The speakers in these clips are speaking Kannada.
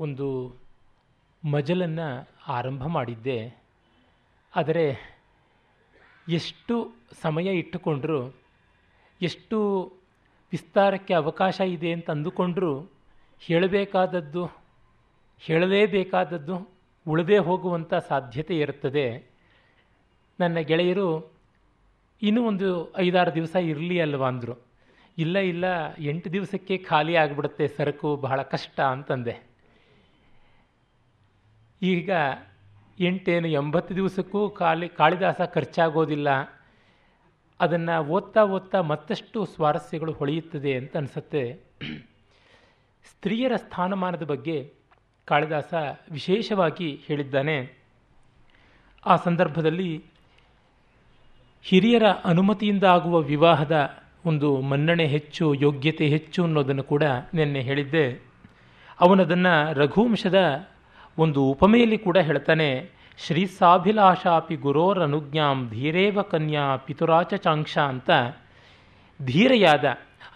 ಒಂದು ಮಜಲನ್ನು ಆರಂಭ ಮಾಡಿದ್ದೆ. ಆದರೆ ಎಷ್ಟು ಸಮಯ ಇಟ್ಟುಕೊಂಡರೂ, ಎಷ್ಟು ವಿಸ್ತಾರಕ್ಕೆ ಅವಕಾಶ ಇದೆ ಅಂತ ಅಂದುಕೊಂಡರೂ, ಹೇಳಬೇಕಾದದ್ದು, ಹೇಳಲೇಬೇಕಾದದ್ದು ಉಳದೇ ಹೋಗುವಂಥ ಸಾಧ್ಯತೆ ಇರುತ್ತದೆ. ನನ್ನ ಗೆಳೆಯರು, ಇನ್ನೂ ಒಂದು ಐದಾರು ದಿವಸ ಇರಲಿ ಅಲ್ವಾ? ಅಂದರು. ಇಲ್ಲ ಇಲ್ಲ, ಎಂಟು ದಿವಸಕ್ಕೆ ಖಾಲಿ ಆಗಿಬಿಡುತ್ತೆ ಸರಕು, ಬಹಳ ಕಷ್ಟ ಅಂತಂದೆ. ಈಗ ಎಂಟೇನು ಎಂಬತ್ತು ದಿವಸಕ್ಕೂ ಖಾಲಿ, ಕಾಳಿದಾಸ ಖರ್ಚಾಗೋದಿಲ್ಲ. ಅದನ್ನು ಓದ್ತಾ ಓದ್ತಾ ಮತ್ತಷ್ಟು ಸ್ವಾರಸ್ಯಗಳು ಹೊಳೆಯುತ್ತದೆ ಅಂತ ಅನಿಸುತ್ತೆ. ಸ್ತ್ರೀಯರ ಸ್ಥಾನಮಾನದ ಬಗ್ಗೆ ಕಾಳಿದಾಸ ವಿಶೇಷವಾಗಿ ಹೇಳಿದ್ದಾನೆ. ಆ ಸಂದರ್ಭದಲ್ಲಿ ಹಿರಿಯರ ಅನುಮತಿಯಿಂದ ಆಗುವ ವಿವಾಹದ ಒಂದು ಮನ್ನಣೆ ಹೆಚ್ಚು, ಯೋಗ್ಯತೆ ಹೆಚ್ಚು ಅನ್ನೋದನ್ನು ಕೂಡ ನಿನ್ನೆ ಹೇಳಿದ್ದೆ. ಅವನದನ್ನು ರಘುವಂಶದ ಒಂದು ಉಪಮೆಯಲ್ಲಿ ಕೂಡ ಹೇಳ್ತಾನೆ ಶ್ರೀಸಾಭಿಲಾಷಾಪಿ ಗುರೋರ್ ಅನುಜ್ಞಾಂ ಧೀರೇವ ಕನ್ಯಾ ಪಿತುರಾಚ ಚಾಂಕ್ಷ ಅಂತ. ಧೀರೆಯಾದ,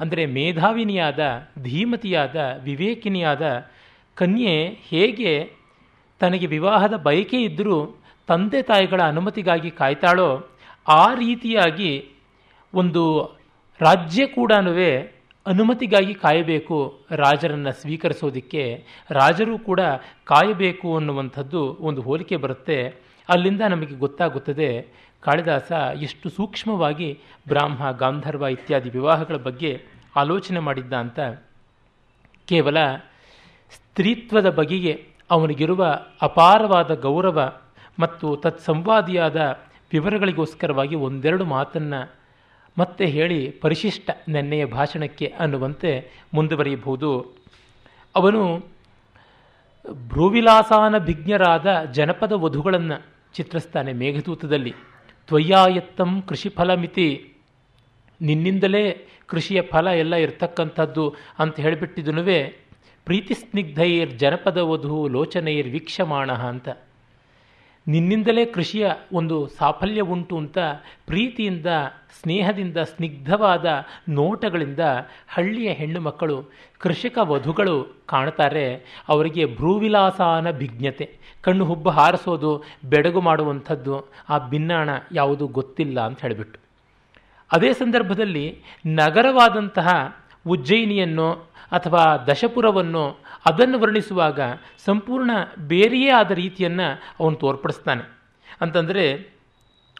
ಅಂದರೆ ಮೇಧಾವಿನಿಯಾದ, ಧೀಮತಿಯಾದ, ವಿವೇಕಿನಿಯಾದ ಕನ್ಯೆ ಹೇಗೆ ತನಗೆ ವಿವಾಹದ ಬಯಕೆ ಇದ್ದರೂ ತಂದೆ ತಾಯಿಗಳ ಅನುಮತಿಗಾಗಿ ಕಾಯ್ತಾಳೋ, ಆ ರೀತಿಯಾಗಿ ಒಂದು ರಾಜ್ಯ ಕೂಡ ಅನುಮತಿಗಾಗಿ ಕಾಯಬೇಕು, ರಾಜರನ್ನು ಸ್ವೀಕರಿಸೋದಕ್ಕೆ ರಾಜರು ಕೂಡ ಕಾಯಬೇಕು ಅನ್ನುವಂಥದ್ದು ಒಂದು ಹೋಲಿಕೆ ಬರುತ್ತೆ. ಅಲ್ಲಿಂದ ನಮಗೆ ಗೊತ್ತಾಗುತ್ತದೆ, ಕಾಳಿದಾಸ ಎಷ್ಟು ಸೂಕ್ಷ್ಮವಾಗಿ ಬ್ರಾಹ್ಮ, ಗಾಂಧರ್ವ ಇತ್ಯಾದಿ ವಿವಾಹಗಳ ಬಗ್ಗೆ ಆಲೋಚನೆ ಮಾಡಿದ್ದ ಅಂತ. ಕೇವಲ ಸ್ತ್ರೀತ್ವದ ಬಗೆಗೆ ಅವನಿಗಿರುವ ಅಪಾರವಾದ ಗೌರವ ಮತ್ತು ತತ್ಸಂವಾದಿಯಾದ ವಿವರಗಳಿಗೋಸ್ಕರವಾಗಿ ಒಂದೆರಡು ಮಾತನ್ನು ಮತ್ತೆ ಹೇಳಿ ಪರಿಶಿಷ್ಟ ನೆನ್ನೆಯ ಭಾಷಣಕ್ಕೆ ಅನ್ನುವಂತೆ ಮುಂದುವರಿಯಬಹುದು. ಅವನು ಭ್ರೂವಿಲಾಸಾನ ಭಿಜ್ಞರಾದ ಜನಪದ ವಧುಗಳನ್ನು ಚಿತ್ರಿಸ್ತಾನೆ ಮೇಘದೂತದಲ್ಲಿ. ತ್ವಯ್ಯಾಯತ್ತಂ ಕೃಷಿ ಫಲಮಿತಿ. ನಿನ್ನಿಂದಲೇ ಕೃಷಿಯ ಫಲ ಎಲ್ಲ ಇರ್ತಕ್ಕಂಥದ್ದು ಅಂತ ಹೇಳಿಬಿಟ್ಟಿದ್ದನುವೇ ಪ್ರೀತಿ ಸ್ನಿಗ್ಧೈರ್ ಜನಪದ ವಧು ಲೋಚನೆಯರ್ ವೀಕ್ಷಮಾಣ ಅಂತ. ನಿನ್ನಿಂದಲೇ ಕೃಷಿಯ ಒಂದು ಸಾಫಲ್ಯ ಉಂಟು ಅಂತ ಪ್ರೀತಿಯಿಂದ, ಸ್ನೇಹದಿಂದ, ಸ್ನಿಗ್ಧವಾದ ನೋಟಗಳಿಂದ ಹಳ್ಳಿಯ ಹೆಣ್ಣು ಮಕ್ಕಳು, ಕೃಷಿಕ ವಧುಗಳು ಕಾಣ್ತಾರೆ. ಅವರಿಗೆ ಭ್ರೂವಿಲಾಸಾನ ಭಿಜ್ಞತೆ, ಕಣ್ಣು ಹುಬ್ಬು ಹಾರಿಸೋದು, ಬೆಡಗು ಮಾಡುವಂಥದ್ದು, ಆ ಭಿನ್ನಾಣ ಯಾವುದು ಗೊತ್ತಿಲ್ಲ ಅಂತ ಹೇಳಿಬಿಟ್ಟು. ಅದೇ ಸಂದರ್ಭದಲ್ಲಿ ನಗರವಾದಂತಹ ಉಜ್ಜಯಿನಿಯನ್ನು ಅಥವಾ ದಶಪುರವನ್ನು ಅದನ್ನು ವರ್ಣಿಸುವಾಗ ಸಂಪೂರ್ಣ ಬೇರೆಯೇ ಆದ ರೀತಿಯನ್ನು ಅವನು ತೋರ್ಪಡಿಸ್ತಾನೆ. ಅಂತಂದರೆ,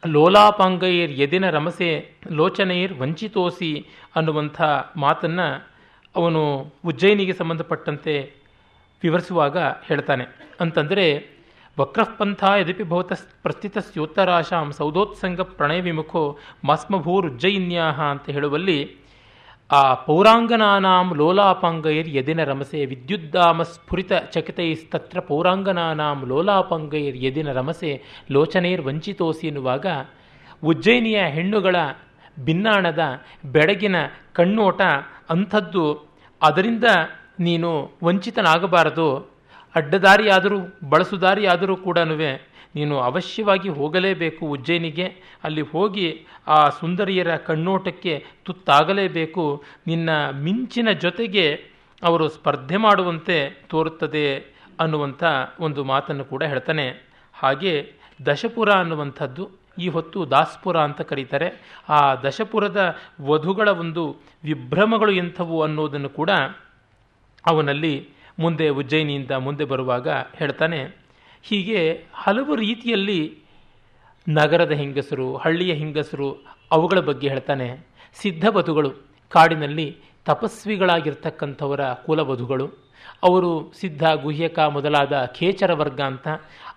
ಲೋಲಾಪಾಂಗೈರ್ ಎದಿನ ರಮಸೆ ಲೋಚನೆಯರ್ ವಂಚಿತೋಸಿ ಅನ್ನುವಂಥ ಮಾತನ್ನು ಅವನು ಉಜ್ಜಯಿನಿಗೆ ಸಂಬಂಧಪಟ್ಟಂತೆ ವಿವರಿಸುವಾಗ ಹೇಳ್ತಾನೆ. ಅಂತಂದರೆ, ವಕ್ರಪಂಥ ಯದಪಿ ಭವತ ಪ್ರಸ್ಥಿತಸ್ಯೋತ್ತರಾಶಾಂ ಸೌದೋತ್ಸಂಗ ಪ್ರಣಯ ವಿಮುಖೋ ಮಾಸ್ಮಭೂರುಜ್ಜಯಿನ್ಯಾಹ ಅಂತ ಹೇಳುವಲ್ಲಿ ಆ ಪೌರಾಂಗನಾನಾಂ ಲೋಲಾಪಾಂಗೈರ್ ಯದಿನ ರಮಸೆ ವಿದ್ಯುದ್ದಾಮ ಸ್ಫುರಿತ ಚಕಿತೈಸ್ತತ್ರ ಪೌರಾಂಗನಾನಾಂ ಲೋಲಾಪಾಂಗೈರ್ ಯದಿನ ರಮಸೆ ಲೋಚನೈರ್ ವಂಚಿತೋಸಿ ಎನ್ನುವಾಗ ಉಜ್ಜಯಿನಿಯ ಹೆಣ್ಣುಗಳ ಭಿನ್ನಾಣದ ಬೆಡಗಿನ ಕಣ್ಣೋಟ ಅಂಥದ್ದು ಅದರಿಂದ ನೀನು ವಂಚಿತನಾಗಬಾರದು. ಅಡ್ಡದಾರಿಯಾದರೂ ಬಳಸುದಾರಿಯಾದರೂ ಕೂಡ ನೀನು ಅವಶ್ಯವಾಗಿ ಹೋಗಲೇಬೇಕು ಉಜ್ಜಯಿನಿಗೆ. ಅಲ್ಲಿ ಹೋಗಿ ಆ ಸುಂದರಿಯರ ಕಣ್ಣೋಟಕ್ಕೆ ತುತ್ತಾಗಲೇಬೇಕು. ನಿನ್ನ ಮಿಂಚಿನ ಜೊತೆಗೆ ಅವರು ಸ್ಪರ್ಧೆ ಮಾಡುವಂತೆ ತೋರುತ್ತದೆ ಅನ್ನುವಂಥ ಒಂದು ಮಾತನ್ನು ಕೂಡ ಹೇಳ್ತಾನೆ. ಹಾಗೆ ದಶಪುರ ಅನ್ನುವಂಥದ್ದು ಈ ಹೊತ್ತು ದಾಸ್ಪುರ ಅಂತ ಕರೀತಾರೆ. ಆ ದಶಪುರದ ವಧುಗಳ ಒಂದು ವಿಭ್ರಮಗಳು ಎಂಥವು ಅನ್ನೋದನ್ನು ಕೂಡ ಅವನಲ್ಲಿ ಮುಂದೆ ಉಜ್ಜಯಿನಿಯಿಂದ ಮುಂದೆ ಬರುವಾಗ ಹೇಳ್ತಾನೆ. ಹೀಗೆ ಹಲವು ರೀತಿಯಲ್ಲಿ ನಗರದ ಹೆಂಗಸರು, ಹಳ್ಳಿಯ ಹೆಂಗಸರು ಅವುಗಳ ಬಗ್ಗೆ ಹೇಳ್ತಾನೆ. ಸಿದ್ಧವಧುಗಳು ಕಾಡಿನಲ್ಲಿ ತಪಸ್ವಿಗಳಾಗಿರ್ತಕ್ಕಂಥವರ ಕುಲವಧುಗಳು ಅವರು ಸಿದ್ಧ, ಗುಹ್ಯಕ ಮೊದಲಾದ ಖೇಚರ ವರ್ಗ ಅಂತ.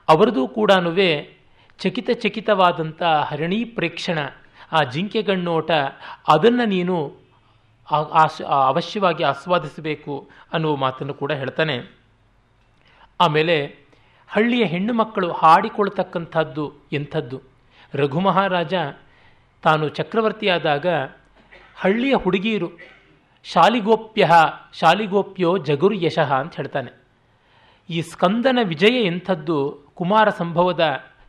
ಅವರದೂ ಕೂಡ ಚಕಿತ ಚಕಿತವಾದಂಥ ಹರಣಿ ಪ್ರೇಕ್ಷಣ ಆ ಜಿಂಕೆಗಣ್ಣೋಟ, ಅದನ್ನು ನೀನು ಅವಶ್ಯವಾಗಿ ಆಸ್ವಾದಿಸಬೇಕು ಅನ್ನುವ ಮಾತನ್ನು ಕೂಡ ಹೇಳ್ತಾನೆ. ಆಮೇಲೆ ಹಳ್ಳಿಯ ಹೆಣ್ಣು ಮಕ್ಕಳು ಹಾಡಿಕೊಳ್ತಕ್ಕಂಥದ್ದು ಎಂಥದ್ದು? ರಘು ಮಹಾರಾಜ ತಾನು ಚಕ್ರವರ್ತಿಯಾದಾಗ, ಹಳ್ಳಿಯ ಹುಡುಗಿಯರು, ಶಾಲಿಗೋಪ್ಯ, ಶಾಲಿಗೋಪ್ಯೋ ಜಗುರು ಯಶಃ ಅಂತ ಹೇಳ್ತಾನೆ. ಈ ಸ್ಕಂದನ ವಿಜಯ ಎಂಥದ್ದು ಕುಮಾರ ಸಂಭವದ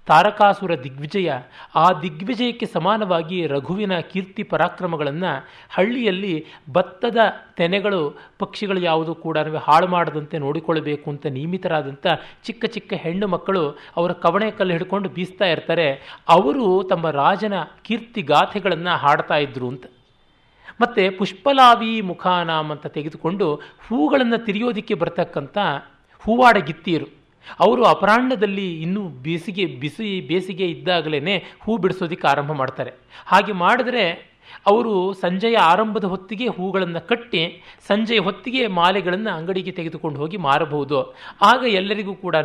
ತಾರಕಾಸುರ ದಿಗ್ವಿಜಯ ಆ ದಿಗ್ವಿಜಯಕ್ಕೆ ಸಮಾನವಾಗಿ ರಘುವಿನ ಕೀರ್ತಿ ಪರಾಕ್ರಮಗಳನ್ನು ಹಳ್ಳಿಯಲ್ಲಿ ಭತ್ತದ ತೆನೆಗಳು ಪಕ್ಷಿಗಳು ಯಾವುದು ಕೂಡ ಹಾಳು ಮಾಡದಂತೆ ನೋಡಿಕೊಳ್ಳಬೇಕು ಅಂತ ನಿಯಮಿತರಾದಂಥ ಚಿಕ್ಕ ಚಿಕ್ಕ ಹೆಣ್ಣು ಮಕ್ಕಳು ಅವರ ಕವಣೆ ಕಲ್ಲು ಹಿಡ್ಕೊಂಡು ಬೀಸ್ತಾ ಇರ್ತಾರೆ. ಅವರು ತಮ್ಮ ರಾಜನ ಕೀರ್ತಿ ಗಾಥೆಗಳನ್ನು ಹಾಡ್ತಾ ಇದ್ರು ಅಂತ. ಮತ್ತು ಪುಷ್ಪಲಾವಿ ಮುಖಾನಾಮ್ ಅಂತ ತೆಗೆದುಕೊಂಡು ಹೂಗಳನ್ನು ತಿರಿಯೋದಕ್ಕೆ ಬರ್ತಕ್ಕಂಥ ಹೂವಾಡ ಅವರು ಅಪರಾಹ್ನದಲ್ಲಿ ಇನ್ನೂ ಬೇಸಿಗೆ, ಬಿಸಿ, ಬೇಸಿಗೆ ಇದ್ದಾಗಲೇ ಹೂ ಬಿಡಿಸೋದಕ್ಕೆ ಆರಂಭ ಮಾಡ್ತಾರೆ. ಹಾಗೆ ಮಾಡಿದ್ರೆ ಅವರು ಸಂಜೆಯ ಆರಂಭದ ಹೊತ್ತಿಗೆ ಹೂಗಳನ್ನು ಕಟ್ಟಿ ಸಂಜೆಯ ಹೊತ್ತಿಗೆ ಮಾಲೆಗಳನ್ನು ಅಂಗಡಿಗೆ ತೆಗೆದುಕೊಂಡು ಹೋಗಿ ಮಾರಬಹುದು. ಆಗ ಎಲ್ಲರಿಗೂ ಕೂಡ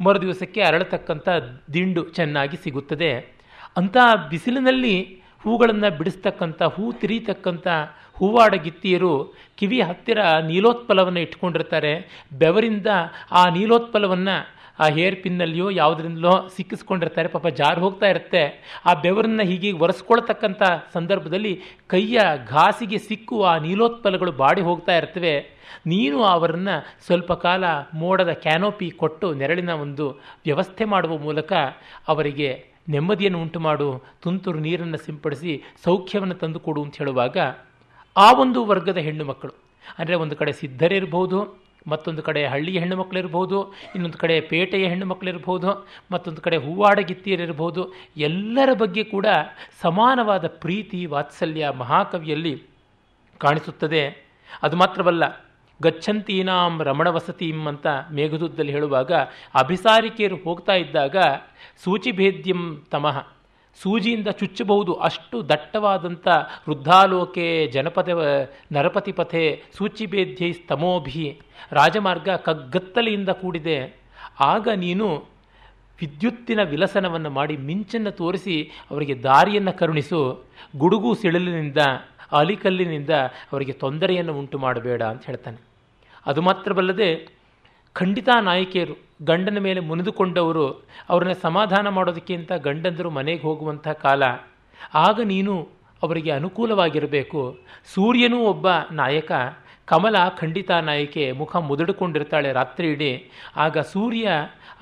ಮರುದಿವಸಕ್ಕೆ ಅರಳತಕ್ಕಂಥ ದಿಂಡು ಚೆನ್ನಾಗಿ ಸಿಗುತ್ತದೆ. ಅಂಥ ಬಿಸಿಲಿನಲ್ಲಿ ಹೂಗಳನ್ನು ಬಿಡಿಸ್ತಕ್ಕಂಥ, ಹೂ ತಿರೀತಕ್ಕಂಥ ಹೂವಾಡ ಗಿತ್ತಿಯರು ಕಿವಿ ಹತ್ತಿರ ನೀಲೋತ್ಪಲವನ್ನು ಇಟ್ಕೊಂಡಿರ್ತಾರೆ. ಬೆವರಿಂದ ಆ ನೀಲೋತ್ಪಲವನ್ನು ಆ ಹೇರ್ ಪಿನ್ನಲ್ಲಿಯೋ ಯಾವುದರಿಂದಲೋ ಸಿಕ್ಕಿಸ್ಕೊಂಡಿರ್ತಾರೆ. ಪಾಪ ಜಾರು ಹೋಗ್ತಾ ಇರುತ್ತೆ. ಆ ಬೆವರನ್ನ ಹೀಗೆ ಒರೆಸ್ಕೊಳ್ತಕ್ಕಂಥ ಸಂದರ್ಭದಲ್ಲಿ ಕೈಯ ಘಾಸಿಗೆ ಸಿಕ್ಕು ಆ ನೀಲೋತ್ಪಲಗಳು ಬಾಡಿ ಹೋಗ್ತಾ ಇರ್ತವೆ. ನೀನು ಅವರನ್ನು ಸ್ವಲ್ಪ ಕಾಲ ಮೋಡದ ಕ್ಯಾನೋಪಿ ಕೊಟ್ಟು ನೆರಳಿನ ಒಂದು ವ್ಯವಸ್ಥೆ ಮಾಡುವ ಮೂಲಕ ಅವರಿಗೆ ನೆಮ್ಮದಿಯನ್ನು ಉಂಟು ಮಾಡು ತುಂತುರು ನೀರನ್ನು ಸಿಂಪಡಿಸಿ ಸೌಖ್ಯವನ್ನು ತಂದುಕೊಡು ಅಂತ ಹೇಳುವಾಗ ಆ ಒಂದು ವರ್ಗದ ಹೆಣ್ಣು ಮಕ್ಕಳು. ಅಂದರೆ ಒಂದು ಕಡೆ ಸಿದ್ಧರಿರ್ಬೋದು, ಮತ್ತೊಂದು ಕಡೆ ಹಳ್ಳಿಯ ಹೆಣ್ಣು ಮಕ್ಕಳಿರ್ಬೋದು, ಇನ್ನೊಂದು ಕಡೆ ಪೇಟೆಯ ಹೆಣ್ಣು ಮಕ್ಕಳಿರ್ಬೋದು, ಮತ್ತೊಂದು ಕಡೆ ಹೂವಾಡಗಿತ್ತಿಯರಿರ್ಬೋದು, ಎಲ್ಲರ ಬಗ್ಗೆ ಕೂಡ ಸಮಾನವಾದ ಪ್ರೀತಿ, ವಾತ್ಸಲ್ಯ, ಮಹಾಕವಿಯಲ್ಲಿ ಕಾಣಿಸುತ್ತದೆ. ಅದು ಮಾತ್ರವಲ್ಲ, ಗಚ್ಚಂತೀನಾಂ ರಮಣ ವಸತೀಂ ಅಂತ ಮೇಘದೂತದಲ್ಲಿ ಹೇಳುವಾಗ ಅಭಿಸಾರಿಕೆಯರು ಹೋಗ್ತಾ ಇದ್ದಾಗ ಸೂಚಿಭೇದ್ಯಂ ತಮಃ. ಸೂಜಿಯಿಂದ ಚುಚ್ಚಬಹುದು. ಅಷ್ಟು ದಟ್ಟವಾದಂಥ ವೃದ್ಧಾಲೋಕೆ, ಜನಪದ, ನರಪತಿ ಪಥೆ ಸೂಚಿಭೇದ್ಯೈ ಸ್ತಮೋಭಿ, ರಾಜಮಾರ್ಗ ಕಗ್ಗತ್ತಲೆಯಿಂದ ಕೂಡಿದೆ. ಆಗ ನೀನು ವಿದ್ಯುತ್ತಿನ ವಿಲಸನವನ್ನು ಮಾಡಿ ಮಿಂಚನ್ನು ತೋರಿಸಿ ಅವರಿಗೆ ದಾರಿಯನ್ನು ಕರುಣಿಸು. ಗುಡುಗು ಸಿಡಿಲಿನಿಂದ ಅಲಿಕಲ್ಲಿನಿಂದ ಅವರಿಗೆ ತೊಂದರೆಯನ್ನು ಉಂಟು ಮಾಡಬೇಡ ಅಂತ ಹೇಳ್ತಾನೆ. ಅದು ಮಾತ್ರವಲ್ಲದೆ ಖಂಡಿತ ನಾಯಕಿಯರು ಗಂಡನ ಮೇಲೆ ಮುನಿದುಕೊಂಡವರು ಅವ್ರನ್ನ ಸಮಾಧಾನ ಮಾಡೋದಕ್ಕಿಂತ ಗಂಡಂದರು ಮನೆಗೆ ಹೋಗುವಂಥ ಕಾಲ. ಆಗ ನೀನು ಅವರಿಗೆ ಅನುಕೂಲವಾಗಿರಬೇಕು. ಸೂರ್ಯನೂ ಒಬ್ಬ ನಾಯಕ, ಕಮಲ ಖಂಡಿತ ನಾಯಕೆ, ಮುಖ ಮುದುಡಿಕೊಂಡಿರ್ತಾಳೆ ರಾತ್ರಿ ಇಡೀ. ಆಗ ಸೂರ್ಯ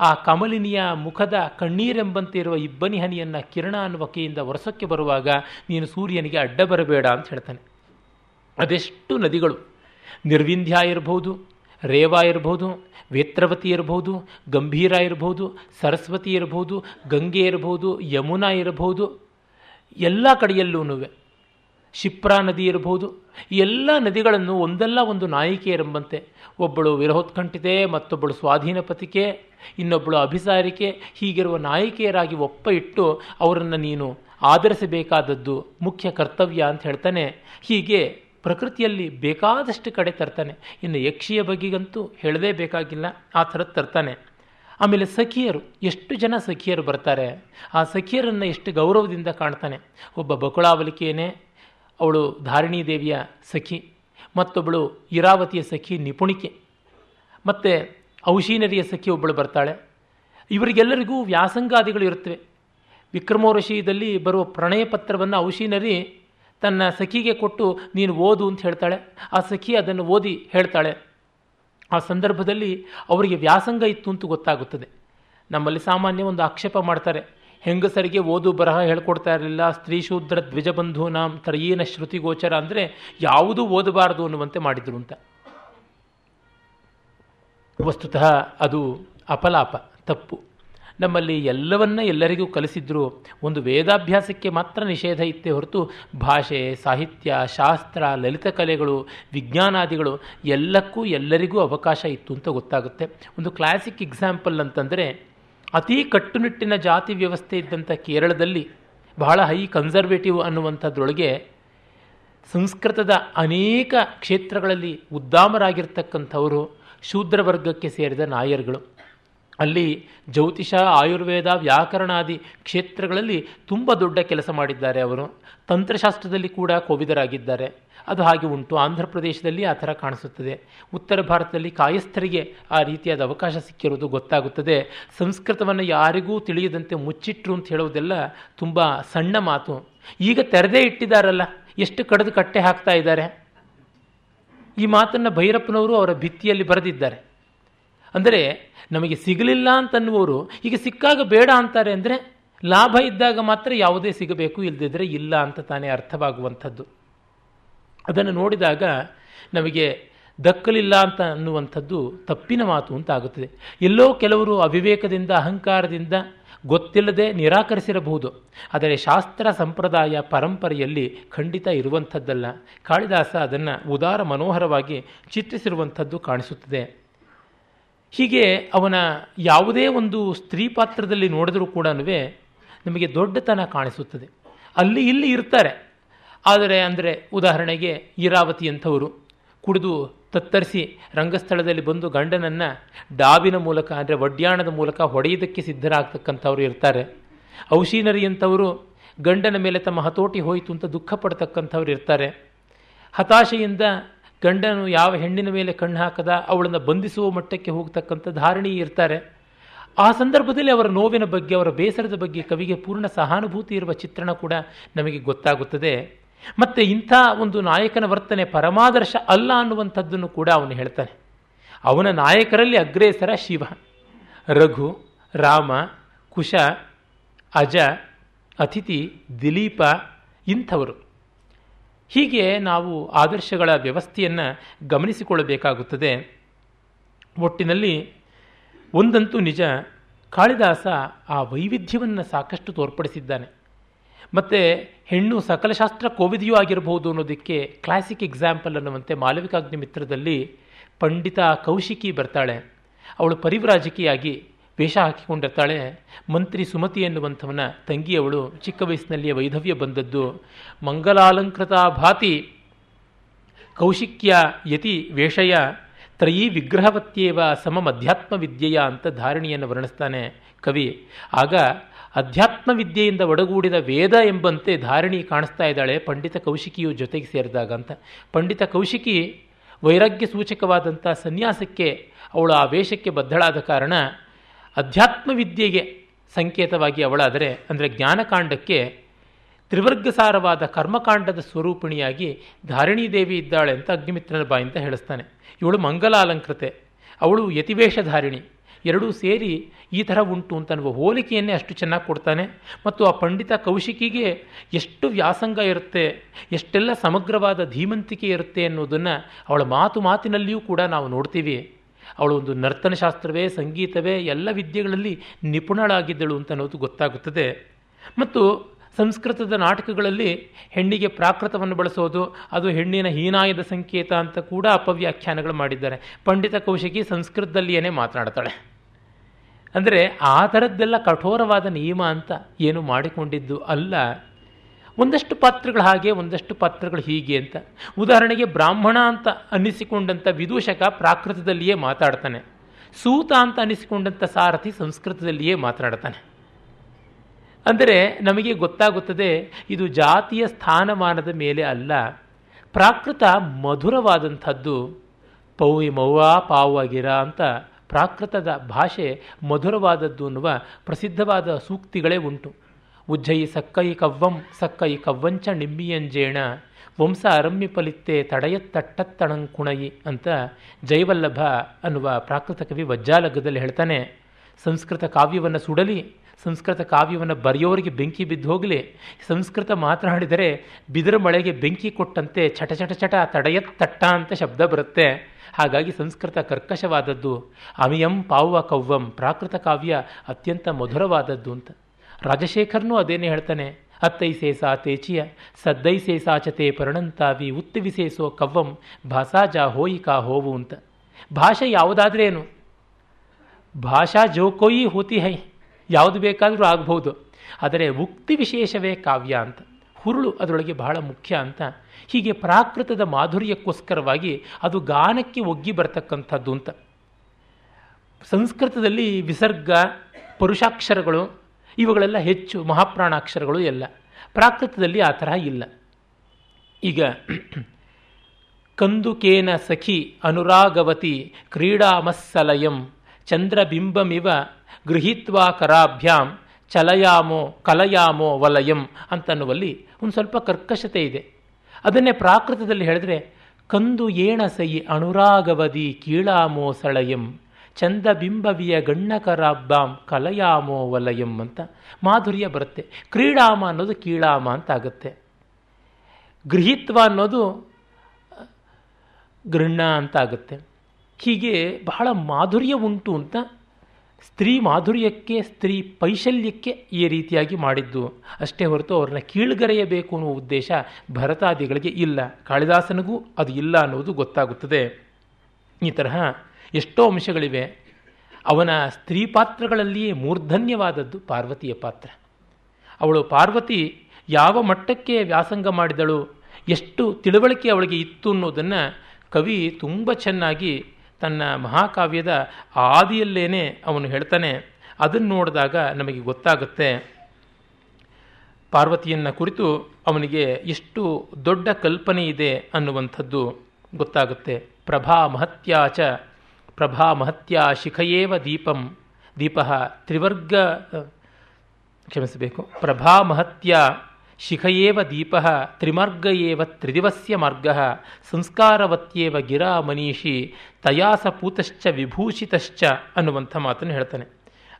ಆ ಕಮಲಿನಿಯ ಮುಖದ ಕಣ್ಣೀರೆಂಬಂತೆ ಇರುವ ಇಬ್ಬನಿ ಹನಿಯನ್ನು ಕಿರಣ ಅನ್ನುವ ಕೈಯಿಂದ ವರ್ಷಕ್ಕೆ ಬರುವಾಗ ನೀನು ಸೂರ್ಯನಿಗೆ ಅಡ್ಡ ಬರಬೇಡ ಅಂತ ಹೇಳ್ತಾನೆ. ಅದೆಷ್ಟು ನದಿಗಳು ನಿರ್ವಿಂಧ್ಯ ಇರಬಹುದು. ರೇವಾ ಇರಬಹುದು ವೇತ್ರವತಿ ಇರಬಹುದು ಗಂಭೀರ ಇರಬಹುದು ಸರಸ್ವತಿ ಇರಬಹುದು ಗಂಗೆ ಇರಬಹುದು ಯಮುನಾ ಇರಬಹುದು ಎಲ್ಲ ಕಡೆಯಲ್ಲೂ ಶಿಪ್ರಾ ನದಿ ಇರಬಹುದು ಎಲ್ಲ ನದಿಗಳನ್ನು ಒಂದಲ್ಲ ಒಂದು ನಾಯಿಕೆಯರೆಂಬಂತೆ ಒಬ್ಬಳು ವಿರಹೋತ್ಕಂಠಿತೆ ಮತ್ತೊಬ್ಬಳು ಸ್ವಾಧೀನ ಪತಿಕೆ ಇನ್ನೊಬ್ಬಳು ಅಭಿಸಾರಿಕೆ, ಹೀಗಿರುವ ನಾಯಕಿಯರಾಗಿ ಒಪ್ಪ ಇಟ್ಟು ಅವರನ್ನು ನೀನು ಆಧರಿಸಬೇಕಾದದ್ದು ಮುಖ್ಯ ಕರ್ತವ್ಯ ಅಂತ ಹೇಳ್ತಾನೆ. ಹೀಗೆ ಪ್ರಕೃತಿಯಲ್ಲಿ ಬೇಕಾದಷ್ಟು ಕಡೆ ತರ್ತಾನೆ. ಇನ್ನು ಯಕ್ಷಿಯ ಬಗೆಗಂತೂ ಹೇಳದೇ ಬೇಕಾಗಿಲ್ಲ. ಆ ಥರದ್ದು ತರ್ತಾನೆ. ಆಮೇಲೆ ಸಖಿಯರು, ಎಷ್ಟು ಜನ ಸಖಿಯರು ಬರ್ತಾರೆ? ಆ ಸಖಿಯರನ್ನು ಎಷ್ಟು ಗೌರವದಿಂದ ಕಾಣ್ತಾನೆ? ಒಬ್ಬ ಬಕುಳಾವಲಿಕೆಯೇ ಅವಳು ಧಾರಿಣೀ ದೇವಿಯ ಸಖಿ ಮತ್ತೊಬ್ಬಳು ಇರಾವತಿಯ ಸಖಿ ನಿಪುಣಿಕೆ, ಮತ್ತು ಔಷೀನರಿಯ ಸಖಿ ಒಬ್ಬಳು ಬರ್ತಾಳೆ. ಇವರಿಗೆಲ್ಲರಿಗೂ ವ್ಯಾಸಂಗಾದಿಗಳು ಇರುತ್ತವೆ. ವಿಕ್ರಮೋರ್ಷಿಯಲ್ಲಿ ಬರುವ ಪ್ರಣಯ ಪತ್ರವನ್ನು ಔಶೀನರಿ ತನ್ನ ಸಖಿಗೆ ಕೊಟ್ಟು ನೀನು ಓದು ಅಂತ ಹೇಳ್ತಾಳೆ. ಆ ಸಖಿ ಅದನ್ನು ಓದಿ ಹೇಳ್ತಾಳೆ. ಆ ಸಂದರ್ಭದಲ್ಲಿ ಅವರಿಗೆ ವ್ಯಾಸಂಗ ಇತ್ತು ಅಂತ ಗೊತ್ತಾಗುತ್ತದೆ. ನಮ್ಮಲ್ಲಿ ಸಾಮಾನ್ಯ ಒಂದು ಆಕ್ಷೇಪ ಮಾಡ್ತಾರೆ. ಹೆಂಗಸರಿಗೆ ಓದು ಬರಹ ಹೇಳ್ಕೊಡ್ತಾ ಇರಲಿಲ್ಲ. ಸ್ತ್ರೀ ಶೂದ್ರ ದ್ವಿಜಬಂಧೂನಾಂ ತ್ರಯೀನ ಶ್ರುತಿಗೋಚರ ಅಂದರೆ ಯಾವುದೂ ಓದಬಾರದು ಅನ್ನುವಂತೆ ಮಾಡಿದರು ಅಂತ. ವಸ್ತುತಃ ಅದು ಅಪಲಾಪ, ತಪ್ಪು. ನಮ್ಮಲ್ಲಿ ಎಲ್ಲವನ್ನ ಎಲ್ಲರಿಗೂ ಕಲಿಸಿದ್ರು. ಒಂದು ವೇದಾಭ್ಯಾಸಕ್ಕೆ ಮಾತ್ರ ನಿಷೇಧ ಇತ್ತೇ ಹೊರತು ಭಾಷೆ, ಸಾಹಿತ್ಯ, ಶಾಸ್ತ್ರ, ಲಲಿತ ಕಲೆಗಳು, ವಿಜ್ಞಾನಾದಿಗಳು ಎಲ್ಲಕ್ಕೂ ಎಲ್ಲರಿಗೂ ಅವಕಾಶ ಇತ್ತು ಅಂತ ಗೊತ್ತಾಗುತ್ತೆ. ಒಂದು ಕ್ಲಾಸಿಕ್ ಎಕ್ಸಾಂಪಲ್ ಅಂತಂದರೆ, ಅತೀ ಕಟ್ಟುನಿಟ್ಟಿನ ಜಾತಿ ವ್ಯವಸ್ಥೆ ಇದ್ದಂಥ ಕೇರಳದಲ್ಲಿ ಬಹಳ ಹೈ ಕನ್ಸರ್ವೇಟಿವ್ ಅನ್ನುವಂಥದ್ರೊಳಗೆ ಸಂಸ್ಕೃತದ ಅನೇಕ ಕ್ಷೇತ್ರಗಳಲ್ಲಿ ಉದ್ದಾಮರಾಗಿರ್ತಕ್ಕಂಥವರು ಶೂದ್ರ ವರ್ಗಕ್ಕೆ ಸೇರಿದ ನಾಯರ್ಗಳು. ಅಲ್ಲಿ ಜ್ಯೋತಿಷ, ಆಯುರ್ವೇದ, ವ್ಯಾಕರಣಾದಿ ಕ್ಷೇತ್ರಗಳಲ್ಲಿ ತುಂಬ ದೊಡ್ಡ ಕೆಲಸ ಮಾಡಿದ್ದಾರೆ ಅವರು. ತಂತ್ರಶಾಸ್ತ್ರದಲ್ಲಿ ಕೂಡ ಕೋವಿದರಾಗಿದ್ದಾರೆ. ಅದು ಹಾಗೆ ಉಂಟು. ಆಂಧ್ರ ಪ್ರದೇಶದಲ್ಲಿ ಆ ಥರ ಕಾಣಿಸುತ್ತದೆ. ಉತ್ತರ ಭಾರತದಲ್ಲಿ ಕಾಯಸ್ಥರಿಗೆ ಆ ರೀತಿಯಾದ ಅವಕಾಶ ಸಿಕ್ಕಿರುವುದು ಗೊತ್ತಾಗುತ್ತದೆ. ಸಂಸ್ಕೃತವನ್ನು ಯಾರಿಗೂ ತಿಳಿಯದಂತೆ ಮುಚ್ಚಿಟ್ರು ಅಂತ ಹೇಳುವುದೆಲ್ಲ ತುಂಬ ಸಣ್ಣ ಮಾತು. ಈಗ ತೆರೆದೇ ಇಟ್ಟಿದ್ದಾರಲ್ಲ, ಎಷ್ಟು ಕಡಿದು ಕಟ್ಟೆ ಹಾಕ್ತಾ ಇದ್ದಾರೆ? ಈ ಮಾತನ್ನು ಭೈರಪ್ಪನವರು ಅವರ ಭಿತ್ತಿಯಲ್ಲಿ ಬರೆದಿದ್ದಾರೆ. ಅಂದರೆ ನಮಗೆ ಸಿಗಲಿಲ್ಲ ಅಂತನ್ನುವರು ಈಗ ಸಿಕ್ಕಾಗ ಬೇಡ ಅಂತಾರೆ ಅಂದರೆ ಲಾಭ ಇದ್ದಾಗ ಮಾತ್ರ ಯಾವುದೇ ಸಿಗಬೇಕು ಇಲ್ಲದಿದ್ದರೆ ಇಲ್ಲ ಅಂತ ತಾನೇ ಅರ್ಥವಾಗುವಂಥದ್ದು. ಅದನ್ನು ನೋಡಿದಾಗ ನಮಗೆ ದಕ್ಕಲಿಲ್ಲ ಅಂತ ಅನ್ನುವಂಥದ್ದು ತಪ್ಪಿನ ಮಾತು ಅಂತ ಆಗುತ್ತದೆ ಎಲ್ಲೋ ಕೆಲವರು ಅವಿವೇಕದಿಂದ, ಅಹಂಕಾರದಿಂದ ಗೊತ್ತಿಲ್ಲದೆ ನಿರಾಕರಿಸಿರಬಹುದು. ಆದರೆ ಶಾಸ್ತ್ರ ಸಂಪ್ರದಾಯ ಪರಂಪರೆಯಲ್ಲಿ ಖಂಡಿತ ಇರುವಂಥದ್ದಲ್ಲ. ಕಾಳಿದಾಸ ಅದನ್ನು ಉದಾರ ಮನೋಹರವಾಗಿ ಚಿತ್ರಿಸಿರುವಂಥದ್ದು ಕಾಣಿಸುತ್ತದೆ. ಹೀಗೆ ಅವನ ಯಾವುದೇ ಒಂದು ಸ್ತ್ರೀ ಪಾತ್ರದಲ್ಲಿ ನೋಡಿದರೂ ಕೂಡ ನಮಗೆ ದೊಡ್ಡತನ ಕಾಣಿಸುತ್ತದೆ. ಅಲ್ಲಿ ಇಲ್ಲಿ ಇರ್ತಾರೆ. ಆದರೆ ಅಂದರೆ ಉದಾಹರಣೆಗೆ ಇರಾವತಿ ಅಂಥವರು ಕುಡಿದು ತತ್ತರಿಸಿ ರಂಗಸ್ಥಳದಲ್ಲಿ ಬಂದು ಗಂಡನನ್ನು ಡಾಬಿನ ಮೂಲಕ ಅಂದರೆ ವಡ್ಯಾಣದ ಮೂಲಕ ಹೊಡೆಯುವುದಕ್ಕೆ ಸಿದ್ಧರಾಗ್ತಕ್ಕಂಥವ್ರು ಇರ್ತಾರೆ. ಔಷೀನರಿ ಅಂಥವರು ಗಂಡನ ಮೇಲೆ ತಮ್ಮ ಹತೋಟಿ ಹೋಯಿತು ಅಂತ ದುಃಖ ಪಡ್ತಕ್ಕಂಥವ್ರು ಇರ್ತಾರೆ. ಹತಾಶೆಯಿಂದ ಗಂಡನು ಯಾವ ಹೆಣ್ಣಿನ ಮೇಲೆ ಕಣ್ಣು ಹಾಕದ, ಅವಳನ್ನು ಬಂಧಿಸುವ ಮಟ್ಟಕ್ಕೆ ಹೋಗ್ತಕ್ಕಂಥ ಧಾರಣಿ ಇರ್ತಾರೆ. ಆ ಸಂದರ್ಭದಲ್ಲಿ ಅವರ ನೋವಿನ ಬಗ್ಗೆ, ಅವರ ಬೇಸರದ ಬಗ್ಗೆ ಕವಿಗೆ ಪೂರ್ಣ ಸಹಾನುಭೂತಿ ಇರುವ ಚಿತ್ರಣ ಕೂಡ ನಮಗೆ ಗೊತ್ತಾಗುತ್ತದೆ. ಮತ್ತು ಇಂಥ ಒಂದು ನಾಯಕನ ವರ್ತನೆ ಪರಮಾದರ್ಶ ಅಲ್ಲ ಅನ್ನುವಂಥದ್ದನ್ನು ಕೂಡ ಅವನು ಹೇಳ್ತಾನೆ. ಅವನ ನಾಯಕರಲ್ಲಿ ಅಗ್ರೇಸರ ಶಿವ, ರಘು, ರಾಮ, ಕುಶ, ಅಜ, ಅತಿಥಿ, ದಿಲೀಪ ಇಂಥವರು. ಹೀಗೆ ನಾವು ಆದರ್ಶಗಳ ವ್ಯವಸ್ಥೆಯನ್ನು ಗಮನಿಸಿಕೊಳ್ಳಬೇಕಾಗುತ್ತದೆ. ಒಟ್ಟಿನಲ್ಲಿ ಒಂದಂತೂ ನಿಜ, ಕಾಳಿದಾಸ ಆ ವೈವಿಧ್ಯವನ್ನು ಸಾಕಷ್ಟು ತೋರ್ಪಡಿಸಿದ್ದಾನೆ. ಮತ್ತು ಹೆಣ್ಣು ಸಕಲಶಾಸ್ತ್ರ ಕೋವಿದೆಯೂ ಆಗಿರಬಹುದು ಅನ್ನೋದಕ್ಕೆ ಕ್ಲಾಸಿಕ್ ಎಕ್ಸಾಂಪಲ್ ಅನ್ನುವಂತೆ ಮಾಲವಿಕಾಗ್ನಿ ಮಿತ್ರದಲ್ಲಿ ಪಂಡಿತ ಕೌಶಿಕಿ ಬರ್ತಾಳೆ. ಅವಳು ಪರಿವ್ರಾಜಕಿಯಾಗಿ ವೇಷ ಹಾಕಿಕೊಂಡಿರ್ತಾಳೆ ಮಂತ್ರಿ ಸುಮತಿ ಎನ್ನುವಂಥವನ ತಂಗಿಯವಳು ಚಿಕ್ಕ ವಯಸ್ಸಿನಲ್ಲಿಯೇ ವೈಧವ್ಯ ಬಂದದ್ದು. ಮಂಗಲಾಲಂಕೃತ ಭಾತಿ ಕೌಶಿಕ್ಯ ಯತಿ ವೇಷಯ ತ್ರಯೀ ವಿಗ್ರಹವತ್ಯೇವ ಸಮ ಅಧ್ಯಾತ್ಮ ವಿದ್ಯೆಯ ಅಂತ ಧಾರಣಿಯನ್ನು ವರ್ಣಿಸ್ತಾನೆ ಕವಿ. ಆಗ ಅಧ್ಯಾತ್ಮ ವಿದ್ಯೆಯಿಂದ ಒಡಗೂಡಿದ ವೇದ ಎಂಬಂತೆ ಧಾರಣಿ ಕಾಣಿಸ್ತಾ ಇದ್ದಾಳೆ ಪಂಡಿತ ಕೌಶಿಕಿಯು ಜೊತೆಗೆ ಸೇರಿದಾಗ ಅಂತ. ಪಂಡಿತ ಕೌಶಿಕಿ ವೈರಾಗ್ಯ ಸೂಚಕವಾದಂಥ ಸನ್ಯಾಸಕ್ಕೆ ಅವಳು ಆ ವೇಷಕ್ಕೆ ಬದ್ಧಳಾದ ಕಾರಣ ಅಧ್ಯಾತ್ಮ ವಿದ್ಯೆಗೆ ಸಂಕೇತವಾಗಿ ಅವಳಾದರೆ, ಅಂದರೆ ಜ್ಞಾನಕಾಂಡಕ್ಕೆ ತ್ರಿವರ್ಗಸಾರವಾದ ಕರ್ಮಕಾಂಡದ ಸ್ವರೂಪಿಣಿಯಾಗಿ ಧಾರಣಿ ದೇವಿ ಇದ್ದಾಳೆ ಅಂತ ಅಗ್ನಿಮಿತ್ರನ ಅಂತ ಹೇಳಿಸ್ತಾನೆ ಇವಳು ಮಂಗಲಾಲಂಕೃತೆ, ಅವಳು ಯತಿವೇಷಧಾರಿಣಿ, ಎರಡೂ ಸೇರಿ ಈ ಥರ ಉಂಟು ಅಂತ ಅನ್ನುವ ಹೋಲಿಕೆಯನ್ನೇ ಅಷ್ಟು ಚೆನ್ನಾಗಿ ಕೊಡ್ತಾನೆ. ಮತ್ತು ಆ ಪಂಡಿತ ಕೌಶಿಕಿಗೆ ಎಷ್ಟು ವ್ಯಾಸಂಗ ಇರುತ್ತೆ, ಎಷ್ಟೆಲ್ಲ ಸಮಗ್ರವಾದ ಧೀಮಂತಿಕೆ ಇರುತ್ತೆ ಅನ್ನೋದನ್ನು ಅವಳ ಮಾತು ಮಾತಿನಲ್ಲಿಯೂ ಕೂಡ ನಾವು ನೋಡ್ತೀವಿ. ಅವಳು ಒಂದು ನರ್ತನ ಶಾಸ್ತ್ರವೇ ಸಂಗೀತವೇ, ಎಲ್ಲ ವಿದ್ಯೆಗಳಲ್ಲಿ ನಿಪುಣಳಾಗಿದ್ದಳು ಅಂತ ಅನ್ನೋದು ಗೊತ್ತಾಗುತ್ತದೆ. ಮತ್ತು ಸಂಸ್ಕೃತದ ನಾಟಕಗಳಲ್ಲಿ ಹೆಣ್ಣಿಗೆ ಪ್ರಾಕೃತವನ್ನು ಬಳಸೋದು, ಅದು ಹೆಣ್ಣಿನ ಹೀನಾಯದ ಸಂಕೇತ ಅಂತ ಕೂಡ ಅಪವ್ಯಾಖ್ಯಾನಗಳು ಮಾಡಿದ್ದಾರೆ. ಪಂಡಿತ ಕೌಶಿಕಿ ಸಂಸ್ಕೃತದಲ್ಲಿಯೇ ಮಾತನಾಡ್ತಾಳೆ. ಅಂದರೆ ಆ ಥರದ್ದೆಲ್ಲ ಕಠೋರವಾದ ನಿಯಮ ಅಂತ ಏನು ಮಾಡಿಕೊಂಡಿದ್ದು ಅಲ್ಲ. ಒಂದಷ್ಟು ಪಾತ್ರಗಳು ಹಾಗೆ, ಒಂದಷ್ಟು ಪಾತ್ರಗಳು ಹೀಗೆ ಅಂತ. ಉದಾಹರಣೆಗೆ ಬ್ರಾಹ್ಮಣ ಅಂತ ಅನ್ನಿಸಿಕೊಂಡಂಥ ವಿದೂಷಕ ಪ್ರಾಕೃತದಲ್ಲಿಯೇ ಮಾತಾಡ್ತಾನೆ. ಸೂತ ಅಂತ ಅನ್ನಿಸಿಕೊಂಡಂಥ ಸಾರಥಿ ಸಂಸ್ಕೃತದಲ್ಲಿಯೇ ಮಾತನಾಡ್ತಾನೆ ಅಂದರೆ ನಮಗೆ ಗೊತ್ತಾಗುತ್ತದೆ, ಇದು ಜಾತಿಯ ಸ್ಥಾನಮಾನದ ಮೇಲೆ ಅಲ್ಲ, ಪ್ರಾಕೃತ ಮಧುರವಾದಂಥದ್ದು. ಪೌವಿ ಮೌವಾ ಪಾವಾಗಿರ ಅಂತ ಪ್ರಾಕೃತದ ಭಾಷೆ ಮಧುರವಾದದ್ದು ಅನ್ನುವ ಪ್ರಸಿದ್ಧವಾದ ಸೂಕ್ತಿಗಳೇ ಉಂಟು. ಉಜ್ಜೈ ಸಕ್ಕೈ ಕವ್ವಂ ಸಕ್ಕೈ ಕವ್ವಂಚ ನಿಮ್ಮಿಯಂಜೇಣ ವಂಸ ಅರಮ್ಯ ಫಲಿತ್ತೆ ತಡೆಯತ್ತಟ್ಟತ್ತಣಂಕುಣಯಿ ಅಂತ ಜೈವಲ್ಲಭ ಅನ್ನುವ ಪ್ರಾಕೃತ ಕವಿ ವಜ್ಜಾಲಗ್ಗದಲ್ಲಿ ಹೇಳ್ತಾನೆ. ಸಂಸ್ಕೃತ ಕಾವ್ಯವನ್ನು ಸುಡಲಿ, ಸಂಸ್ಕೃತ ಕಾವ್ಯವನ್ನು ಬರೆಯೋರಿಗೆ ಬೆಂಕಿ ಬಿದ್ದು ಹೋಗಲಿ, ಸಂಸ್ಕೃತ ಮಾತನಾಡಿದರೆ ಬಿದಿರ ಮಳೆಗೆ ಬೆಂಕಿ ಕೊಟ್ಟಂತೆ ಚಟ ಚಟ ಚಟ ತಡೆಯತ್ತಟ್ಟ ಅಂತ ಶಬ್ದ ಬರುತ್ತೆ. ಹಾಗಾಗಿ ಸಂಸ್ಕೃತ ಕರ್ಕಶವಾದದ್ದು ಅಮಿಯಂ ಪಾವ್ವ ಕವ್ವಂ ಪ್ರಾಕೃತ ಕಾವ್ಯ ಅತ್ಯಂತ ಮಧುರವಾದದ್ದು ಅಂತ. ರಾಜಶೇಖರ್ನೂ ಅದೇನೇ ಹೇಳ್ತಾನೆ? ಅತ್ತೈಸೇಸಾ ತೇಚಿಯ ಸದ್ದೈಸೇಸಾಚತೆ ಪರಣಂತಾವಿ ವಿಶೇಷೋ ಕವ್ವಂ ಭಾಷಾಜಾ ಹೋಯಿಕಾ ಹೋವು ಅಂತ. ಭಾಷೆ ಯಾವುದಾದ್ರೇನು ಭಾಷಾ ಜೋಕೋಯಿ ಹೋತಿ ಹೈ, ಯಾವುದು ಬೇಕಾದರೂ ಆಗ್ಬೋದು. ಆದರೆ ಉಕ್ತಿ ವಿಶೇಷವೇ ಕಾವ್ಯ ಅಂತ. ಹುರುಳು ಅದರೊಳಗೆ ಬಹಳ ಮುಖ್ಯ ಅಂತ. ಹೀಗೆ ಪ್ರಾಕೃತದ ಮಾಧುರ್ಯಕ್ಕೋಸ್ಕರವಾಗಿ ಅದು ಗಾನಕ್ಕೆ ಒಗ್ಗಿ ಬರ್ತಕ್ಕಂಥದ್ದು ಅಂತ. ಸಂಸ್ಕೃತದಲ್ಲಿ ವಿಸರ್ಗ, ಪರುಷಾಕ್ಷರಗಳು ಇವುಗಳೆಲ್ಲ ಹೆಚ್ಚು ಮಹಾಪ್ರಾಣಾಕ್ಷರಗಳು ಎಲ್ಲ. ಪ್ರಾಕೃತದಲ್ಲಿ ಆ ತರಹ ಇಲ್ಲ. ಈಗ ಕಂದುಕೇನ ಸಖಿ ಅನುರಾಗವತಿ ಕ್ರೀಡಾಮಸ್ಸಲಯಂ ಚಂದ್ರಬಿಂಬಮಿವ ಗೃಹೀತ್ವಾ ಕರಾಭ್ಯಾಂ ಚಲಯಾಮೋ ಕಲಯಾಮೋ ವಲಯಂ ಅಂತನ್ನುವಲ್ಲಿ ಒಂದು ಸ್ವಲ್ಪ ಕರ್ಕಶತೆ ಇದೆ. ಅದನ್ನೇ ಪ್ರಾಕೃತದಲ್ಲಿ ಹೇಳಿದ್ರೆ ಕಂದು ಏಣ ಸಹಿ ಅನುರಾಗವದಿ ಕೀಳಾಮೋ ಸಳಯಂ ಚಂದ ಬಿಂಬವಿಯ ಗಣ್ಣಕರಾಬ್ಬಾಂ ಕಲಯಾಮೋ ವಲಯಂ ಅಂತ ಮಾಧುರ್ಯ ಬರುತ್ತೆ. ಕ್ರೀಡಾಮ ಅನ್ನೋದು ಕೀಳಾಮ ಅಂತ ಆಗುತ್ತೆ ಗೃಹಿತ್ವ ಅನ್ನೋದು ಗೃಹಣ ಅಂತ ಆಗುತ್ತೆ ಹೀಗೆ ಬಹಳ ಮಾಧುರ್ಯ ಉಂಟು ಅಂತ ಸ್ತ್ರೀ ಮಾಧುರ್ಯಕ್ಕೆ, ಸ್ತ್ರೀ ಪೈಶಲ್ಯಕ್ಕೆ ಈ ರೀತಿಯಾಗಿ ಮಾಡಿದ್ದು. ಅಷ್ಟೇ ಹೊರತು ಅವ್ರನ್ನ ಕೀಳ್ಗರೆಯಬೇಕು ಅನ್ನುವ ಉದ್ದೇಶ ಭರತಾದಿಗಳಿಗೆ ಇಲ್ಲ. ಕಾಳಿದಾಸನಿಗೂ ಅದು ಇಲ್ಲ ಅನ್ನೋದು ಗೊತ್ತಾಗುತ್ತದೆ. ಈ ತರಹ ಎಷ್ಟೋ ಅಂಶಗಳಿವೆ. ಅವನ ಸ್ತ್ರೀ ಪಾತ್ರಗಳಲ್ಲಿಯೇ ಮೂರ್ಧನ್ಯವಾದದ್ದು ಪಾರ್ವತಿಯ ಪಾತ್ರ. ಅವಳು ಪಾರ್ವತಿ ಯಾವ ಮಟ್ಟಕ್ಕೆ ವ್ಯಾಸಂಗ ಮಾಡಿದಳು, ಎಷ್ಟು ತಿಳುವಳಿಕೆ ಅವಳಿಗೆ ಇತ್ತು ಅನ್ನೋದನ್ನು ಕವಿ ತುಂಬ ಚೆನ್ನಾಗಿ ತನ್ನ ಮಹಾಕಾವ್ಯದ ಆದಿಯಲ್ಲೇನೆ ಅವನು ಹೇಳ್ತಾನೆ. ಅದನ್ನು ನೋಡಿದಾಗ ನಮಗೆ ಗೊತ್ತಾಗುತ್ತೆ. ಪಾರ್ವತಿಯನ್ನು ಕುರಿತು ಅವನಿಗೆ ಎಷ್ಟು ದೊಡ್ಡ ಕಲ್ಪನೆ ಇದೆ ಅನ್ನುವಂಥದ್ದು ಗೊತ್ತಾಗುತ್ತೆ. ಪ್ರಭಾ ಮಹತ್ಯಾಚ ಪ್ರಭಾ ಮಹತ್ಯ ಶಿಖಯೇವ ದೀಪಂ. ದೀಪ ತ್ರಿವರ್ಗ ಕ್ಷಮಿಸಬೇಕು. ಪ್ರಭಾ ಮಹತ್ಯ ಶಿಖಯೇವ ದೀಪ ತ್ರಿಮಾರ್ಗ ಏವ ತ್ರಿದಿವಸ್ಯ ಮಾರ್ಗ. ಸಂಸ್ಕಾರವತ್ಯೇವ ಗಿರಾ ಮನೀಷಿ, ತಯಾಸ ಪೂತಶ್ಚ ವಿಭೂಷಿತಶ್ಚ ಅನ್ನುವಂಥ ಮಾತನ್ನು ಹೇಳ್ತಾನೆ.